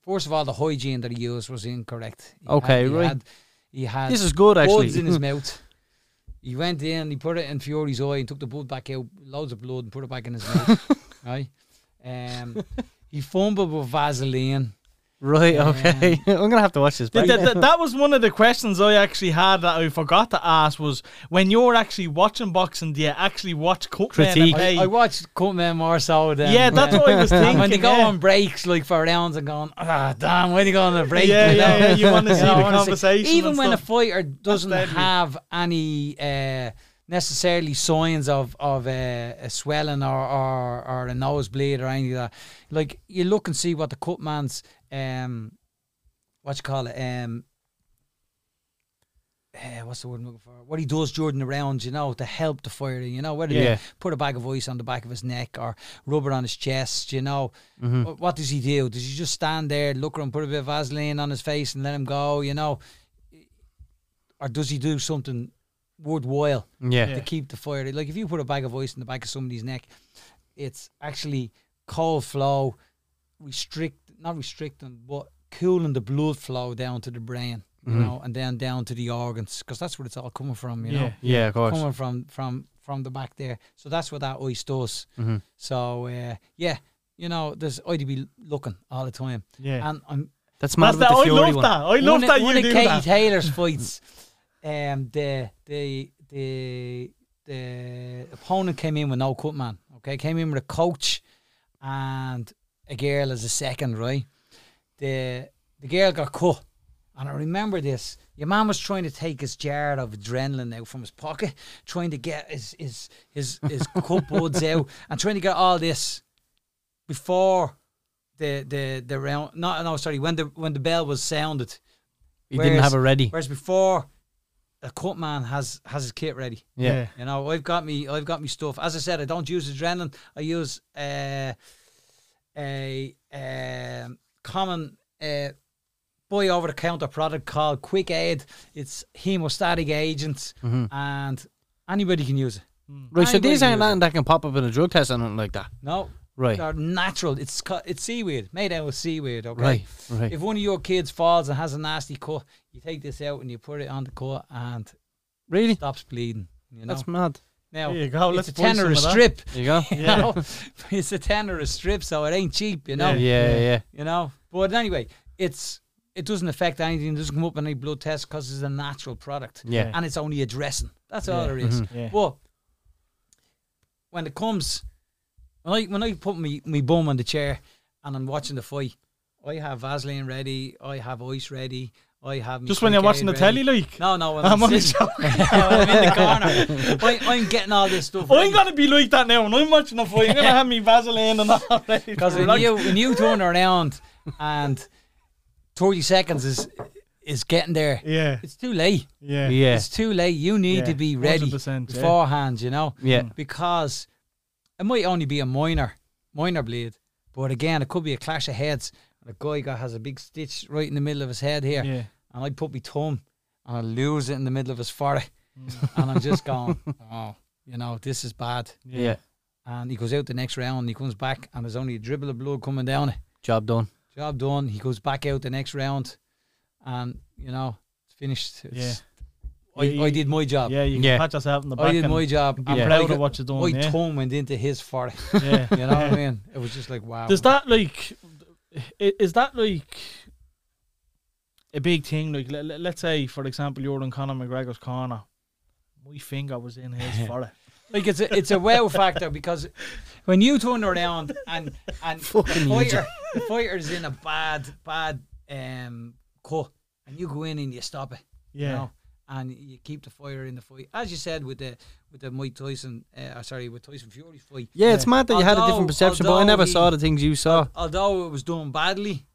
[SPEAKER 4] first of all, the hygiene that he used was incorrect. He
[SPEAKER 3] Okay,
[SPEAKER 4] had, he
[SPEAKER 3] right.
[SPEAKER 4] Had, he had
[SPEAKER 3] This is good actually.
[SPEAKER 4] buds in his mouth. He went in, he put it in Fury's eye and took the blood back out, loads of blood, and put it back in his mouth. right? Um, he fumbled with Vaseline.
[SPEAKER 3] Right? Okay, I'm gonna have to watch this. Back.
[SPEAKER 2] th- th- that was one of the questions I actually had that I forgot to ask was when you're actually watching boxing, do you actually watch cut men
[SPEAKER 3] Critique.
[SPEAKER 4] I watched Cutman more so than
[SPEAKER 2] Yeah, that's what I was
[SPEAKER 4] And when they go
[SPEAKER 2] yeah.
[SPEAKER 4] on breaks like for rounds and going, ah, damn, when they go on a break?
[SPEAKER 2] Yeah,
[SPEAKER 4] you know?
[SPEAKER 2] yeah, yeah, you wanna see
[SPEAKER 4] know,
[SPEAKER 2] the
[SPEAKER 4] I wanna
[SPEAKER 2] conversation
[SPEAKER 4] Even
[SPEAKER 2] and
[SPEAKER 4] when a fighter doesn't have any uh, necessarily signs of of uh, a swelling or, or or a nosebleed or anything like that, like you look and see what the cut man's um, what you call it um. Uh, what's the word I'm looking for? What he does during the rounds, you know, to help the fighter, you know, whether
[SPEAKER 3] Yeah.
[SPEAKER 4] they put a bag of ice on the back of his neck or rubber on his chest, you know.
[SPEAKER 3] Mhm.
[SPEAKER 4] Wh- What does he do? Does he just stand there, look him, put a bit of Vaseline on his face and let him go, you know? Or does he do something worthwhile
[SPEAKER 3] Yeah.
[SPEAKER 2] Yeah.
[SPEAKER 4] to keep the fire? Like if you put a bag of ice in the back of somebody's neck, it's actually cold flow, restrict, not restricting, but cooling the blood flow down to the brain, you
[SPEAKER 3] Mhm.
[SPEAKER 4] know, and then down to the organs, because that's where it's all coming from, you know
[SPEAKER 2] Yeah.
[SPEAKER 3] Yeah, of course.
[SPEAKER 4] coming from from from the back there. So that's what that ice does.
[SPEAKER 3] Mhm.
[SPEAKER 4] So uh, yeah, you know, there's I'd be looking all the time,
[SPEAKER 2] yeah.
[SPEAKER 4] and I'm
[SPEAKER 3] That's mad
[SPEAKER 2] That's
[SPEAKER 3] with
[SPEAKER 2] that.
[SPEAKER 3] the
[SPEAKER 2] I love
[SPEAKER 3] one.
[SPEAKER 2] that. I love
[SPEAKER 4] one,
[SPEAKER 2] that
[SPEAKER 4] one
[SPEAKER 2] you
[SPEAKER 4] of Katie
[SPEAKER 2] that.
[SPEAKER 4] Taylor's fights. Um, the the the the opponent came in with no cut man. Okay, came in with a coach, and a girl as a second, right? The the girl got cut. And I remember this. Your man was trying to take his jar of adrenaline out from his pocket, trying to get his his his, his cup buds out, and trying to get all this before the the the round. Not no, sorry. When the when the bell was sounded,
[SPEAKER 3] He didn't have it ready.
[SPEAKER 4] whereas before, a cut man has has his kit ready.
[SPEAKER 3] Yeah.
[SPEAKER 4] You know, I've got me, I've got me stuff. As I said, I don't use adrenaline. I use uh, a um, common uh, buy over the counter product called Quick Aid. It's hemostatic agents, and anybody can use it.
[SPEAKER 3] Right, so these
[SPEAKER 4] can
[SPEAKER 3] aren't
[SPEAKER 4] use
[SPEAKER 3] nothing that can pop up in a drug test or nothing like that.
[SPEAKER 4] No,
[SPEAKER 3] Right.
[SPEAKER 4] they're natural. It's co- it's seaweed made out of seaweed. Okay,
[SPEAKER 3] Right, right.
[SPEAKER 4] If one of your kids falls and has a nasty cut, you take this out and you put it on the cut and
[SPEAKER 3] Really?
[SPEAKER 4] stops bleeding. You know.
[SPEAKER 3] That's mad.
[SPEAKER 4] Now
[SPEAKER 2] There you go,
[SPEAKER 4] it's
[SPEAKER 2] let's
[SPEAKER 4] a
[SPEAKER 2] buy
[SPEAKER 4] tenner a strip.
[SPEAKER 3] There you go.
[SPEAKER 4] You know, it's a tenner a strip, so it ain't cheap. You know.
[SPEAKER 3] Yeah, yeah, yeah.
[SPEAKER 4] You know. But anyway, it's it doesn't affect anything. It doesn't come up in any blood test because it's a natural product.
[SPEAKER 3] Yeah.
[SPEAKER 4] And it's only a dressing. That's all
[SPEAKER 2] Yeah.
[SPEAKER 4] there is. Mm-hmm.
[SPEAKER 2] Yeah.
[SPEAKER 4] But when it comes, when I when I put me my bum on the chair and I'm watching the fight, I have Vaseline ready. I have ice ready. I have
[SPEAKER 2] Just when you're
[SPEAKER 4] Quick
[SPEAKER 2] watching the telly,
[SPEAKER 4] ready.
[SPEAKER 2] like.
[SPEAKER 4] No, no, when
[SPEAKER 2] I'm
[SPEAKER 4] I'm,
[SPEAKER 2] only
[SPEAKER 4] sitting, when I'm in the corner, I, I'm getting all this stuff.
[SPEAKER 2] I'm gonna be like that now when I'm watching the fight. I'm gonna have me Vaseline and all ready.
[SPEAKER 4] Because
[SPEAKER 2] for it.
[SPEAKER 4] when
[SPEAKER 2] Like-
[SPEAKER 4] you when you turn around and thirty seconds is is getting there,
[SPEAKER 2] Yeah,
[SPEAKER 4] it's too late.
[SPEAKER 2] yeah,
[SPEAKER 3] Yeah.
[SPEAKER 4] It's too late. You need
[SPEAKER 2] Yeah,
[SPEAKER 4] to be ready
[SPEAKER 2] 100%, yeah.
[SPEAKER 4] beforehand. You know,
[SPEAKER 3] Yeah.
[SPEAKER 4] because it might only be a minor minor bleed, but again, it could be a clash of heads. And a guy got has a big stitch right in the middle of his head here,
[SPEAKER 2] yeah.
[SPEAKER 4] and I put my thumb and I lose it in the middle of his forehead, mm. and I'm just going, oh, you know, this is bad.
[SPEAKER 3] Yeah.
[SPEAKER 4] And he goes out the next round, and he comes back, and there's only a dribble of blood coming down it.
[SPEAKER 3] Job done.
[SPEAKER 4] Job done. He goes back out the next round, and you know it's finished. It's, I,
[SPEAKER 2] Yeah,
[SPEAKER 4] I did my job.
[SPEAKER 2] Yeah, you can
[SPEAKER 3] Yeah.
[SPEAKER 2] pat yourself in the back.
[SPEAKER 4] I did my job.
[SPEAKER 2] Be
[SPEAKER 4] and
[SPEAKER 2] proud of what you're doing.
[SPEAKER 4] My
[SPEAKER 2] yeah.
[SPEAKER 4] tongue went into his forehead.
[SPEAKER 2] yeah.
[SPEAKER 4] You know what I mean? It was just like wow.
[SPEAKER 2] Does that like is that like a big thing? Like let, let's say, for example, you're in Conor McGregor's corner. My finger was in his forehead.
[SPEAKER 4] like it's a it's a wow factor because when you turn around and and the
[SPEAKER 3] Fucking
[SPEAKER 4] fighter the fighter's in a bad bad um cut and you go in and you stop it.
[SPEAKER 2] Yeah.
[SPEAKER 4] You know, and you keep the fire in the fight, as you said with the with the Mike Tyson, uh, sorry, with Tyson Fury fight.
[SPEAKER 3] Yeah, it's mad that you had a different perception, but I never
[SPEAKER 4] he-
[SPEAKER 3] saw the things you saw.
[SPEAKER 4] Although it was done badly,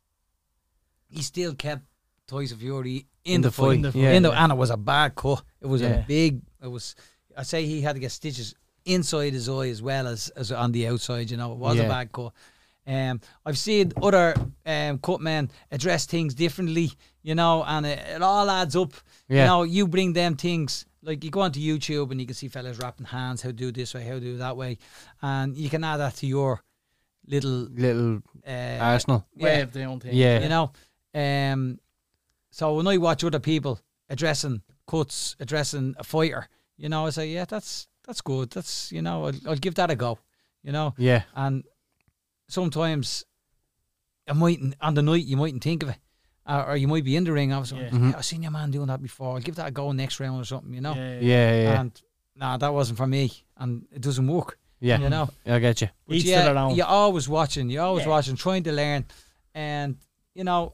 [SPEAKER 4] he still kept Tyson Fury in,
[SPEAKER 3] In
[SPEAKER 4] the,
[SPEAKER 3] the
[SPEAKER 4] fight.
[SPEAKER 3] fight,
[SPEAKER 4] In
[SPEAKER 3] yeah.
[SPEAKER 4] the- and it was a bad cut. It was
[SPEAKER 2] Yeah.
[SPEAKER 4] a big. It was. I say he had to get stitches inside his eye as well as, as on the outside. You know, it was a bad cut. Um, I've seen other um, cut men address things differently. You know, and it, it all adds up.
[SPEAKER 3] Yeah.
[SPEAKER 4] You know, you bring them things. Like you go onto YouTube and you can see fellas wrapping hands, how to do this way, how to do that way, and you can add that to your little
[SPEAKER 3] Little
[SPEAKER 4] uh,
[SPEAKER 3] Arsenal.
[SPEAKER 2] Way
[SPEAKER 4] yeah,
[SPEAKER 2] of their own thing.
[SPEAKER 3] Yeah.
[SPEAKER 4] you know. Um, so when I watch other people addressing cuts, addressing a fighter, you know, I say, yeah, that's that's good. That's you know, I'll, I'll give that a go. You know,
[SPEAKER 3] Yeah.
[SPEAKER 4] and sometimes I mightn't on the night you mightn't think of it, uh, or you might be in the ring. I was like,
[SPEAKER 2] Yeah.
[SPEAKER 3] Mm-hmm.
[SPEAKER 4] yeah, I've seen your man doing that before. I'll give that a go next round or something. You know,
[SPEAKER 2] Yeah, yeah.
[SPEAKER 3] Yeah, yeah.
[SPEAKER 4] and nah, that wasn't for me, and it doesn't work.
[SPEAKER 3] Yeah.
[SPEAKER 4] You know.
[SPEAKER 3] I get you.
[SPEAKER 4] But
[SPEAKER 2] Each
[SPEAKER 4] yeah, you're always watching. You're always
[SPEAKER 2] Yeah.
[SPEAKER 4] watching, trying to learn, and you know,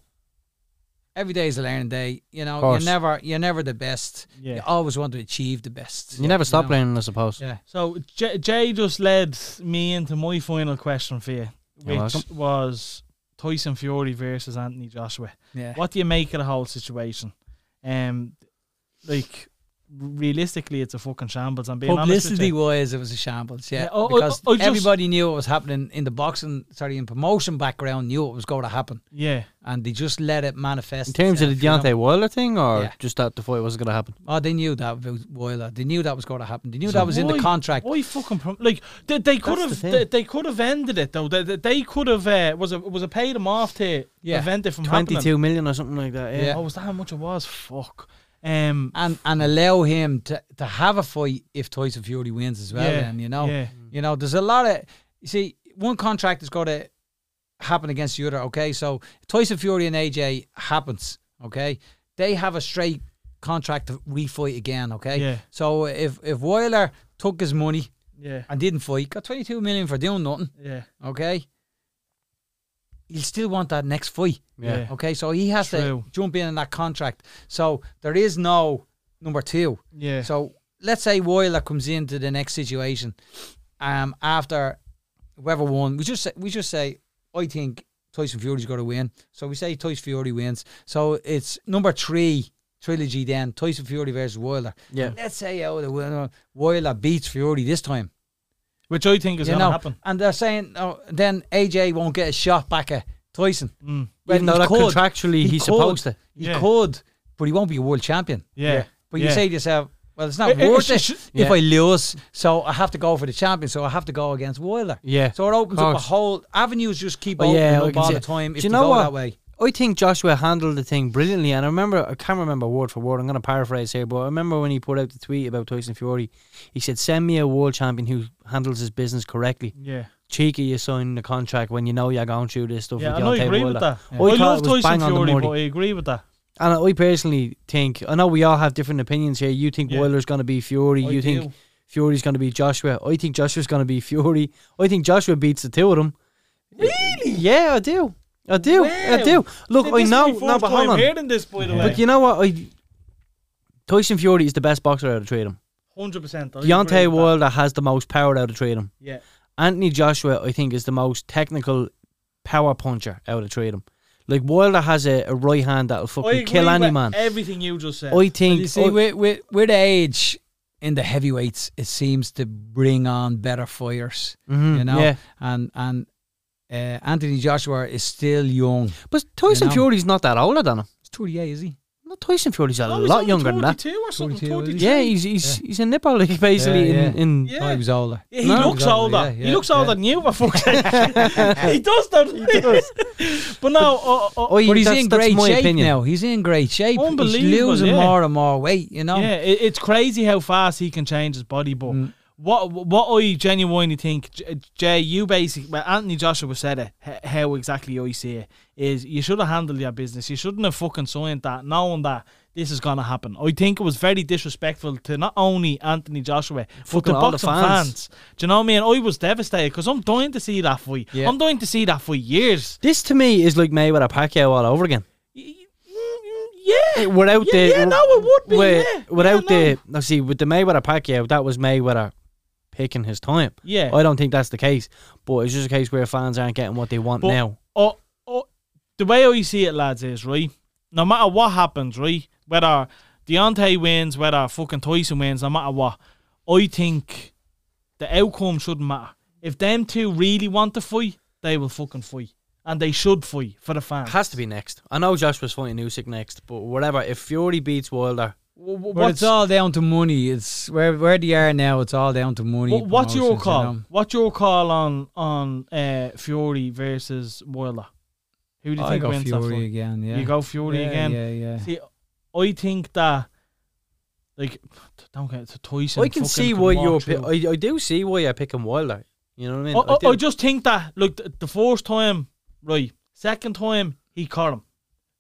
[SPEAKER 4] every day is a learning day. You know, you're never you're never the best.
[SPEAKER 2] Yeah.
[SPEAKER 4] You always want to achieve the best.
[SPEAKER 3] You never stop
[SPEAKER 4] know?
[SPEAKER 3] learning, I suppose.
[SPEAKER 4] Yeah.
[SPEAKER 2] So Jay, Jay just led me into my final question for you,
[SPEAKER 3] You're
[SPEAKER 2] which
[SPEAKER 3] welcome.
[SPEAKER 2] was Tyson Fury versus Anthony Joshua.
[SPEAKER 4] Yeah.
[SPEAKER 2] What do you make of the whole situation? Um, like realistically, it's a fucking shambles. I'm being honest with
[SPEAKER 4] Publicity
[SPEAKER 2] you.
[SPEAKER 4] wise, it was a shambles. Yeah,
[SPEAKER 2] Yeah, oh, oh,
[SPEAKER 4] because
[SPEAKER 2] oh, just-
[SPEAKER 4] everybody knew it was happening in the boxing, sorry, in promotion background, knew it was going to happen,
[SPEAKER 2] Yeah,
[SPEAKER 4] and they just let it manifest.
[SPEAKER 3] In terms of the
[SPEAKER 4] itself, you know.
[SPEAKER 3] Deontay Wilder thing, or
[SPEAKER 4] Yeah.
[SPEAKER 3] just that the fight wasn't going to happen?
[SPEAKER 4] Oh, they knew that about Wilder. They knew that was going to happen. They knew that was in the contract.
[SPEAKER 2] Why fucking prom- like they, they could
[SPEAKER 3] That's
[SPEAKER 2] have
[SPEAKER 3] the
[SPEAKER 2] they, they could have ended it though. They, they, they could have uh, was it was it paid them off to
[SPEAKER 4] Yeah.
[SPEAKER 2] prevent it from happening.
[SPEAKER 3] Twenty-two million or something like that. Yeah.
[SPEAKER 4] Yeah.
[SPEAKER 2] Oh, was that how much it was? Fuck. Um,
[SPEAKER 4] and and allow him to, to have a fight if Tyson Fury wins as well.
[SPEAKER 2] Yeah,
[SPEAKER 4] Then you know,
[SPEAKER 2] yeah.
[SPEAKER 4] you know, there's a lot of you see one contract is going to happen against the other. Okay, so Tyson Fury and AJ happens. Okay, they have a straight contract to refight again. Okay,
[SPEAKER 2] Yeah.
[SPEAKER 4] so if if Wilder took his money
[SPEAKER 2] yeah,
[SPEAKER 4] and didn't fight, got 22 million for doing nothing.
[SPEAKER 2] yeah.
[SPEAKER 4] Okay, he'll still want that next fight.
[SPEAKER 3] Yeah.
[SPEAKER 4] Okay, so he has
[SPEAKER 2] True.
[SPEAKER 4] to jump in in that contract. So there is no number two.
[SPEAKER 2] Yeah.
[SPEAKER 4] So let's say Wilder comes into the next situation, um, after whoever won, we just say, we just say I think Tyson Fury's got to win. So we say Tyson Fury wins. So it's number three trilogy then Tyson Fury versus Wilder.
[SPEAKER 3] Yeah.
[SPEAKER 4] Let's say oh, the winner Wilder beats Fury this time.
[SPEAKER 2] Which I think is
[SPEAKER 4] you
[SPEAKER 2] going to happen.
[SPEAKER 4] and they're saying oh, then AJ won't get a shot back at Tyson.
[SPEAKER 2] Mm.
[SPEAKER 4] Well,
[SPEAKER 3] Even though
[SPEAKER 4] he could.
[SPEAKER 3] contractually
[SPEAKER 4] He
[SPEAKER 3] he's
[SPEAKER 4] could.
[SPEAKER 3] supposed to.
[SPEAKER 4] He
[SPEAKER 2] Yeah.
[SPEAKER 4] could, but he won't be a world champion.
[SPEAKER 2] Yeah.
[SPEAKER 4] But you
[SPEAKER 2] Yeah.
[SPEAKER 4] say to yourself, well, it's not
[SPEAKER 2] It- it-
[SPEAKER 4] worth
[SPEAKER 2] it
[SPEAKER 4] it
[SPEAKER 2] should-
[SPEAKER 4] if
[SPEAKER 3] Yeah.
[SPEAKER 4] I lose, so I have to go for the champion, so I have to go against Wilder.
[SPEAKER 3] Yeah.
[SPEAKER 4] So it opens up a whole avenues just keep
[SPEAKER 3] Oh,
[SPEAKER 4] opening
[SPEAKER 3] yeah,
[SPEAKER 4] up all the time if
[SPEAKER 3] Do you
[SPEAKER 4] you
[SPEAKER 3] know
[SPEAKER 4] go
[SPEAKER 3] what?
[SPEAKER 4] that way.
[SPEAKER 3] I think Joshua handled the thing brilliantly, and I remember I can't remember word for word. I'm going to paraphrase here, but I remember when he put out the tweet about Tyson Fury, he said, "Send me a world champion who handles his business correctly."
[SPEAKER 2] Yeah.
[SPEAKER 3] Cheeky, you sign the contract when you know you're going through this stuff.
[SPEAKER 2] Yeah,
[SPEAKER 3] with
[SPEAKER 2] and I agree with that.
[SPEAKER 3] I
[SPEAKER 2] I love Tyson
[SPEAKER 3] bang on the
[SPEAKER 2] Fury, but I agree with that.
[SPEAKER 3] And I personally think, I know we all have different opinions here. You think
[SPEAKER 2] Yeah.
[SPEAKER 3] Wilder's going to be Fury.
[SPEAKER 2] I
[SPEAKER 3] you think
[SPEAKER 2] do.
[SPEAKER 3] Fury's going to be Joshua. I think Joshua's going to be Fury. I think Joshua beats the two of them. Really? Yeah, I do. I do. I
[SPEAKER 2] Wow.
[SPEAKER 3] do. Look,
[SPEAKER 2] This
[SPEAKER 3] I
[SPEAKER 2] is
[SPEAKER 3] know.
[SPEAKER 2] my
[SPEAKER 3] No,
[SPEAKER 2] first
[SPEAKER 3] but hold
[SPEAKER 2] time
[SPEAKER 3] on.
[SPEAKER 2] hearing this, by the way.
[SPEAKER 3] But you know what? I Tyson Fury is the best boxer out of three of them.
[SPEAKER 2] Hundred percent.
[SPEAKER 3] Deontay Wilder has the most power out of three of them.
[SPEAKER 2] Yeah.
[SPEAKER 3] Anthony Joshua, I think, is the most technical power puncher out of three of them. Like Wilder has a, a right hand that'll
[SPEAKER 2] I
[SPEAKER 3] fucking
[SPEAKER 2] agree
[SPEAKER 3] kill any
[SPEAKER 2] with
[SPEAKER 3] man.
[SPEAKER 2] Everything you just said.
[SPEAKER 3] I
[SPEAKER 4] But
[SPEAKER 3] think.
[SPEAKER 4] you see,
[SPEAKER 3] I-
[SPEAKER 4] with, with, with age in the heavyweights, it seems to bring on better fighters,
[SPEAKER 3] Mhm,
[SPEAKER 4] you know?
[SPEAKER 3] yeah.
[SPEAKER 4] And, and uh, Anthony Joshua is still young.
[SPEAKER 3] But Tyson
[SPEAKER 4] know.
[SPEAKER 3] Fury's not that older than him.
[SPEAKER 4] He's 38, is he?
[SPEAKER 3] No, Tyson Fury's a
[SPEAKER 2] Oh, he's
[SPEAKER 3] lot
[SPEAKER 2] only
[SPEAKER 3] younger than that.
[SPEAKER 2] or something.
[SPEAKER 4] 42, is he?
[SPEAKER 2] 33.
[SPEAKER 3] Yeah, he's he's he's a nipper like basically
[SPEAKER 4] Yeah,
[SPEAKER 3] in in.
[SPEAKER 2] Yeah.
[SPEAKER 4] Oh, he was older.
[SPEAKER 2] Yeah, he
[SPEAKER 3] No,
[SPEAKER 2] looks
[SPEAKER 4] exactly,
[SPEAKER 2] older.
[SPEAKER 4] yeah,
[SPEAKER 2] he
[SPEAKER 4] yeah,
[SPEAKER 2] looks older
[SPEAKER 4] yeah.
[SPEAKER 2] than you, for fuck's sake. he does, doesn't he? but no, uh, uh,
[SPEAKER 3] Oh, yeah,
[SPEAKER 4] But he's
[SPEAKER 3] that's,
[SPEAKER 4] in
[SPEAKER 3] that's
[SPEAKER 4] great
[SPEAKER 3] my
[SPEAKER 4] shape
[SPEAKER 3] opinion.
[SPEAKER 4] now. He's in great shape.
[SPEAKER 2] Unbelievable.
[SPEAKER 4] He's losing
[SPEAKER 2] yeah.
[SPEAKER 4] more and more weight, you know?
[SPEAKER 2] yeah, it, it's crazy how fast he can change his body. But
[SPEAKER 4] Mm.
[SPEAKER 2] What what I genuinely think, Jay, you basically, well, Anthony Joshua said it, how exactly I see it, is you should have handled your business. You shouldn't have fucking signed that, knowing that this is going to happen. I think it was very disrespectful to not only Anthony Joshua, but the
[SPEAKER 3] all the
[SPEAKER 2] boxing
[SPEAKER 3] fans.
[SPEAKER 2] fans. Do you know what I mean? I was devastated because I'm dying to see that fight.
[SPEAKER 4] Yeah.
[SPEAKER 2] I'm dying to see that for years.
[SPEAKER 3] This to me is like Mayweather Pacquiao all over again.
[SPEAKER 2] Yeah.
[SPEAKER 3] Eh, without
[SPEAKER 2] Yeah,
[SPEAKER 3] the
[SPEAKER 2] yeah, no, it would be,
[SPEAKER 3] wi-
[SPEAKER 2] yeah.
[SPEAKER 3] Without
[SPEAKER 2] Yeah,
[SPEAKER 3] the now see with the Mayweather Pacquiao, that was Mayweather picking his time.
[SPEAKER 2] Yeah.
[SPEAKER 3] I don't think that's the case, but it's just a case where fans aren't getting what they want
[SPEAKER 2] But-
[SPEAKER 3] now.
[SPEAKER 2] oh, oh, the way I see it, lads, is right. No matter what happens, right, whether Deontay wins, whether fucking Tyson wins, no matter what, I think the outcome shouldn't matter. If them two really want to fight, they will fucking fight, and they should fight for the
[SPEAKER 3] It
[SPEAKER 2] fans.
[SPEAKER 3] has to be next. I know Joshua's fighting Usyk next, but whatever. If Fury beats Wilder,
[SPEAKER 2] W- w-
[SPEAKER 4] But it's all down to money. It's where where they are now. It's all down to money.
[SPEAKER 2] wha- what's your
[SPEAKER 4] promotions, you
[SPEAKER 2] call?
[SPEAKER 4] know.
[SPEAKER 2] What's your call on on uh, Fury versus Wilder? Who do you
[SPEAKER 4] I
[SPEAKER 2] think
[SPEAKER 4] go
[SPEAKER 2] wins that
[SPEAKER 4] Fury
[SPEAKER 2] fight?
[SPEAKER 4] again. Yeah,
[SPEAKER 2] You go Fury
[SPEAKER 4] yeah,
[SPEAKER 2] again.
[SPEAKER 4] Yeah, yeah.
[SPEAKER 2] See, I think that, like, don't get to Tyson.
[SPEAKER 3] I can
[SPEAKER 2] fucking
[SPEAKER 3] see why you're. Pi- I, I do see why you're picking Wilder. You know what I mean?
[SPEAKER 2] I, I,
[SPEAKER 3] do.
[SPEAKER 2] I just think that, look, the, the first time, right, second time, he caught him.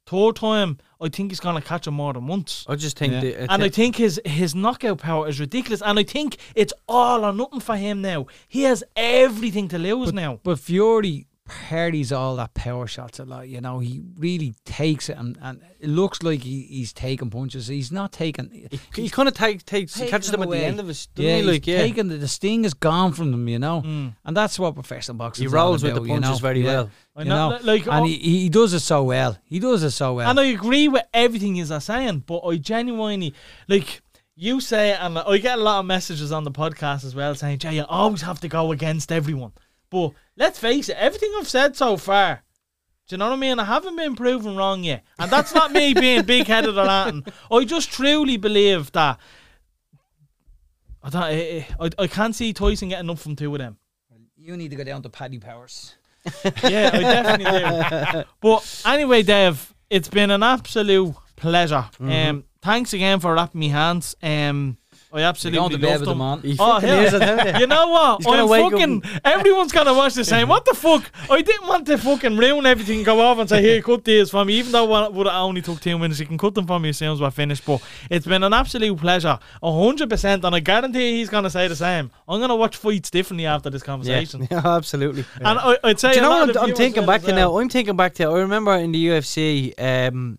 [SPEAKER 2] Third time, I think he's going to catch him more than once.
[SPEAKER 3] I just think
[SPEAKER 4] Yeah.
[SPEAKER 3] the,
[SPEAKER 2] And I think his, his knockout power is ridiculous. And I think it's all or nothing for him now. He has everything to lose now.
[SPEAKER 4] But Fury parries all that power shots a lot. You know, he really takes it, and, and it looks like he, he's taking punches. He's not taking.
[SPEAKER 3] he, he kind of take, takes
[SPEAKER 4] taking
[SPEAKER 3] catches them at
[SPEAKER 4] away.
[SPEAKER 3] the end of his. doesn't
[SPEAKER 4] Yeah,
[SPEAKER 3] he?
[SPEAKER 4] he's
[SPEAKER 3] like yeah.
[SPEAKER 4] taking the, the sting is gone from them. You know,
[SPEAKER 2] Mm.
[SPEAKER 4] and that's what professional boxing.
[SPEAKER 3] He
[SPEAKER 4] is all
[SPEAKER 3] rolls with the
[SPEAKER 4] about, you
[SPEAKER 3] punches
[SPEAKER 4] know?
[SPEAKER 3] very
[SPEAKER 4] Yeah.
[SPEAKER 3] well.
[SPEAKER 2] I
[SPEAKER 4] You
[SPEAKER 2] know,
[SPEAKER 4] know,
[SPEAKER 2] like,
[SPEAKER 4] and
[SPEAKER 2] oh,
[SPEAKER 4] he, he does it so well. He does it so well.
[SPEAKER 2] And I agree with everything you're saying, but I genuinely like you say, and I get a lot of messages on the podcast as well saying, "Jay, you always have to go against everyone." But let's face it, everything I've said so far, do you know what I mean? I haven't been proven wrong yet, and that's not me being big headed or anything. I just truly believe that. I don't. I, I, I can't see Tyson getting up from two of them.
[SPEAKER 4] you need to go down to Paddy Powers.
[SPEAKER 2] Yeah, I definitely do. But anyway, Dave, it's been an absolute pleasure. Um, thanks again for wrapping me hands. Um, I
[SPEAKER 4] You're
[SPEAKER 2] absolutely
[SPEAKER 4] going to bed with on.
[SPEAKER 3] He
[SPEAKER 2] Oh,
[SPEAKER 3] fucking
[SPEAKER 2] hell.
[SPEAKER 3] is, I tell you.
[SPEAKER 2] You know what?
[SPEAKER 3] He's gonna
[SPEAKER 2] I'm
[SPEAKER 3] wake up
[SPEAKER 2] fucking. Everyone's gonna watch the same. What the fuck? I didn't want to fucking ruin everything. and Go off and say, "Here, cut these for me." Even though it would have only took ten minutes, you can cut them for me as soon as we're finished. But it's been an absolute pleasure, a hundred percent, and I guarantee he's gonna say the same. I'm gonna watch fights differently after this conversation.
[SPEAKER 3] yeah, absolutely.
[SPEAKER 2] And I, I'd say,
[SPEAKER 3] Do you know what I'm, I'm thinking back to now? I'm thinking back to. I remember in the UFC, um,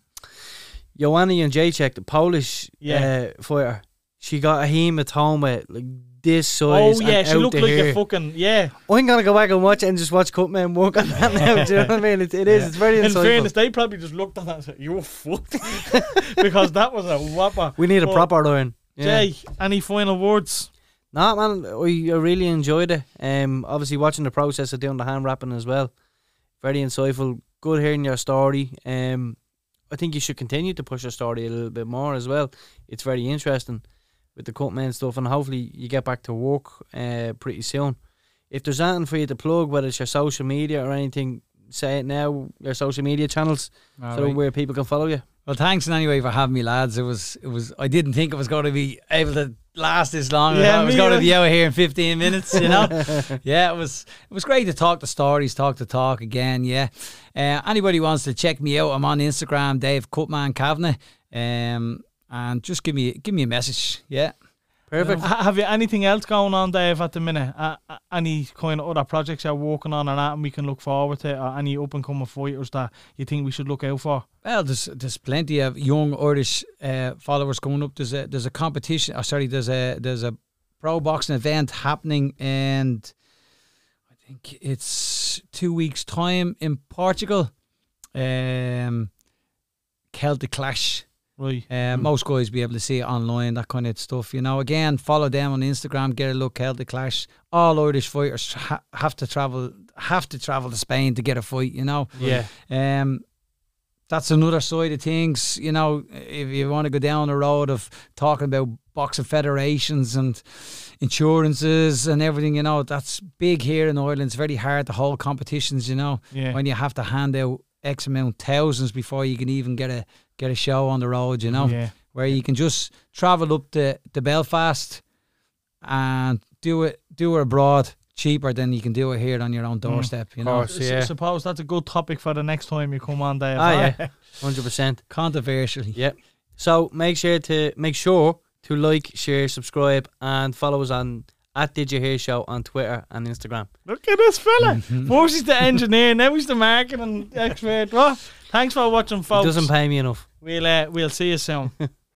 [SPEAKER 3] Joanna Jędrzejczyk, the Polish
[SPEAKER 2] Yeah.
[SPEAKER 3] uh, fighter, she got a hematoma like this size.
[SPEAKER 2] Oh
[SPEAKER 3] yeah,
[SPEAKER 2] she looked like
[SPEAKER 3] here.
[SPEAKER 2] a fucking yeah.
[SPEAKER 3] I'm gonna go back and watch it and just watch Cutman work on that now. do you know what I mean? It, it is. It's very
[SPEAKER 2] In fairness, they probably just looked at that and said, "You're fucked," because that was a whopper.
[SPEAKER 3] we need a proper iron. Yeah.
[SPEAKER 2] Jay, any final words?
[SPEAKER 3] Nah, man, I, I really enjoyed it. Um, obviously watching the process of doing the hand wrapping as well. Very insightful. Good hearing your story. Um, I think you should continue to push your story a little bit more as well. It's very interesting with the cut men stuff, and hopefully you get back to work uh, pretty soon. If there's anything for you to plug, whether it's your social media or anything, say it now. Your social media channels,
[SPEAKER 4] All
[SPEAKER 3] so
[SPEAKER 4] right.
[SPEAKER 3] where people can follow you.
[SPEAKER 4] Well, thanks in anyway for having me, lads. It was, it was. I didn't think it was going to be able to last this long. I
[SPEAKER 2] Yeah,
[SPEAKER 4] thought it was going to be out here in 15 minutes. You know. yeah, it was. It was great to talk the stories, talk the talk again. Yeah. Uh, anybody wants to check me out? I'm on Instagram, Dave Cutman Kavanagh. Um, and just give me give me a message. Yeah.
[SPEAKER 3] Perfect.
[SPEAKER 2] Ha- Have you anything else going on, Dave, at the minute? Uh, any kind of other projects you're working on or that, and we can look forward to? Or any up and coming fighters that you think we should look out for?
[SPEAKER 4] Well, there's there's plenty of young Irish uh, followers coming up. There's a there's a competition. Oh, sorry, there's a there's a pro boxing event happening, and I think it's two weeks time in Portugal. Um, Celtic Clash.
[SPEAKER 2] Right.
[SPEAKER 4] Uh, Most guys be able to see it online, that kind of stuff. You know, again, follow them on Instagram, get a look. Celtic Clash. All Irish fighters ha- have to travel have to travel to Spain to get a fight. You know.
[SPEAKER 3] Yeah.
[SPEAKER 4] Um, that's another side of things. You know, if you want to go down the road of talking about boxing federations and insurances and everything, you know, that's big here in Ireland. It's very hard to hold competitions. You know,
[SPEAKER 2] Yeah.
[SPEAKER 4] when you have to hand out X amount thousands before you can even get a get a show on the road. You know,
[SPEAKER 2] Yeah.
[SPEAKER 4] where you can just travel up to, to Belfast and do it do it abroad cheaper than you can do it here on your own doorstep. You know,
[SPEAKER 3] course.
[SPEAKER 2] S- suppose that's a good topic for the next time you come on, Dave.
[SPEAKER 3] Ah,
[SPEAKER 2] huh?
[SPEAKER 3] yeah. Hundred percent.
[SPEAKER 4] controversially.
[SPEAKER 3] Yep. So make sure to make sure to like, share, subscribe, and follow us on at Did You Hear Show on Twitter and Instagram.
[SPEAKER 2] Look at this fella. First he's the engineer, now he's the marketing expert. Well, thanks for watching,
[SPEAKER 3] It
[SPEAKER 2] folks.
[SPEAKER 3] doesn't pay me enough.
[SPEAKER 2] We'll uh, we'll see you soon.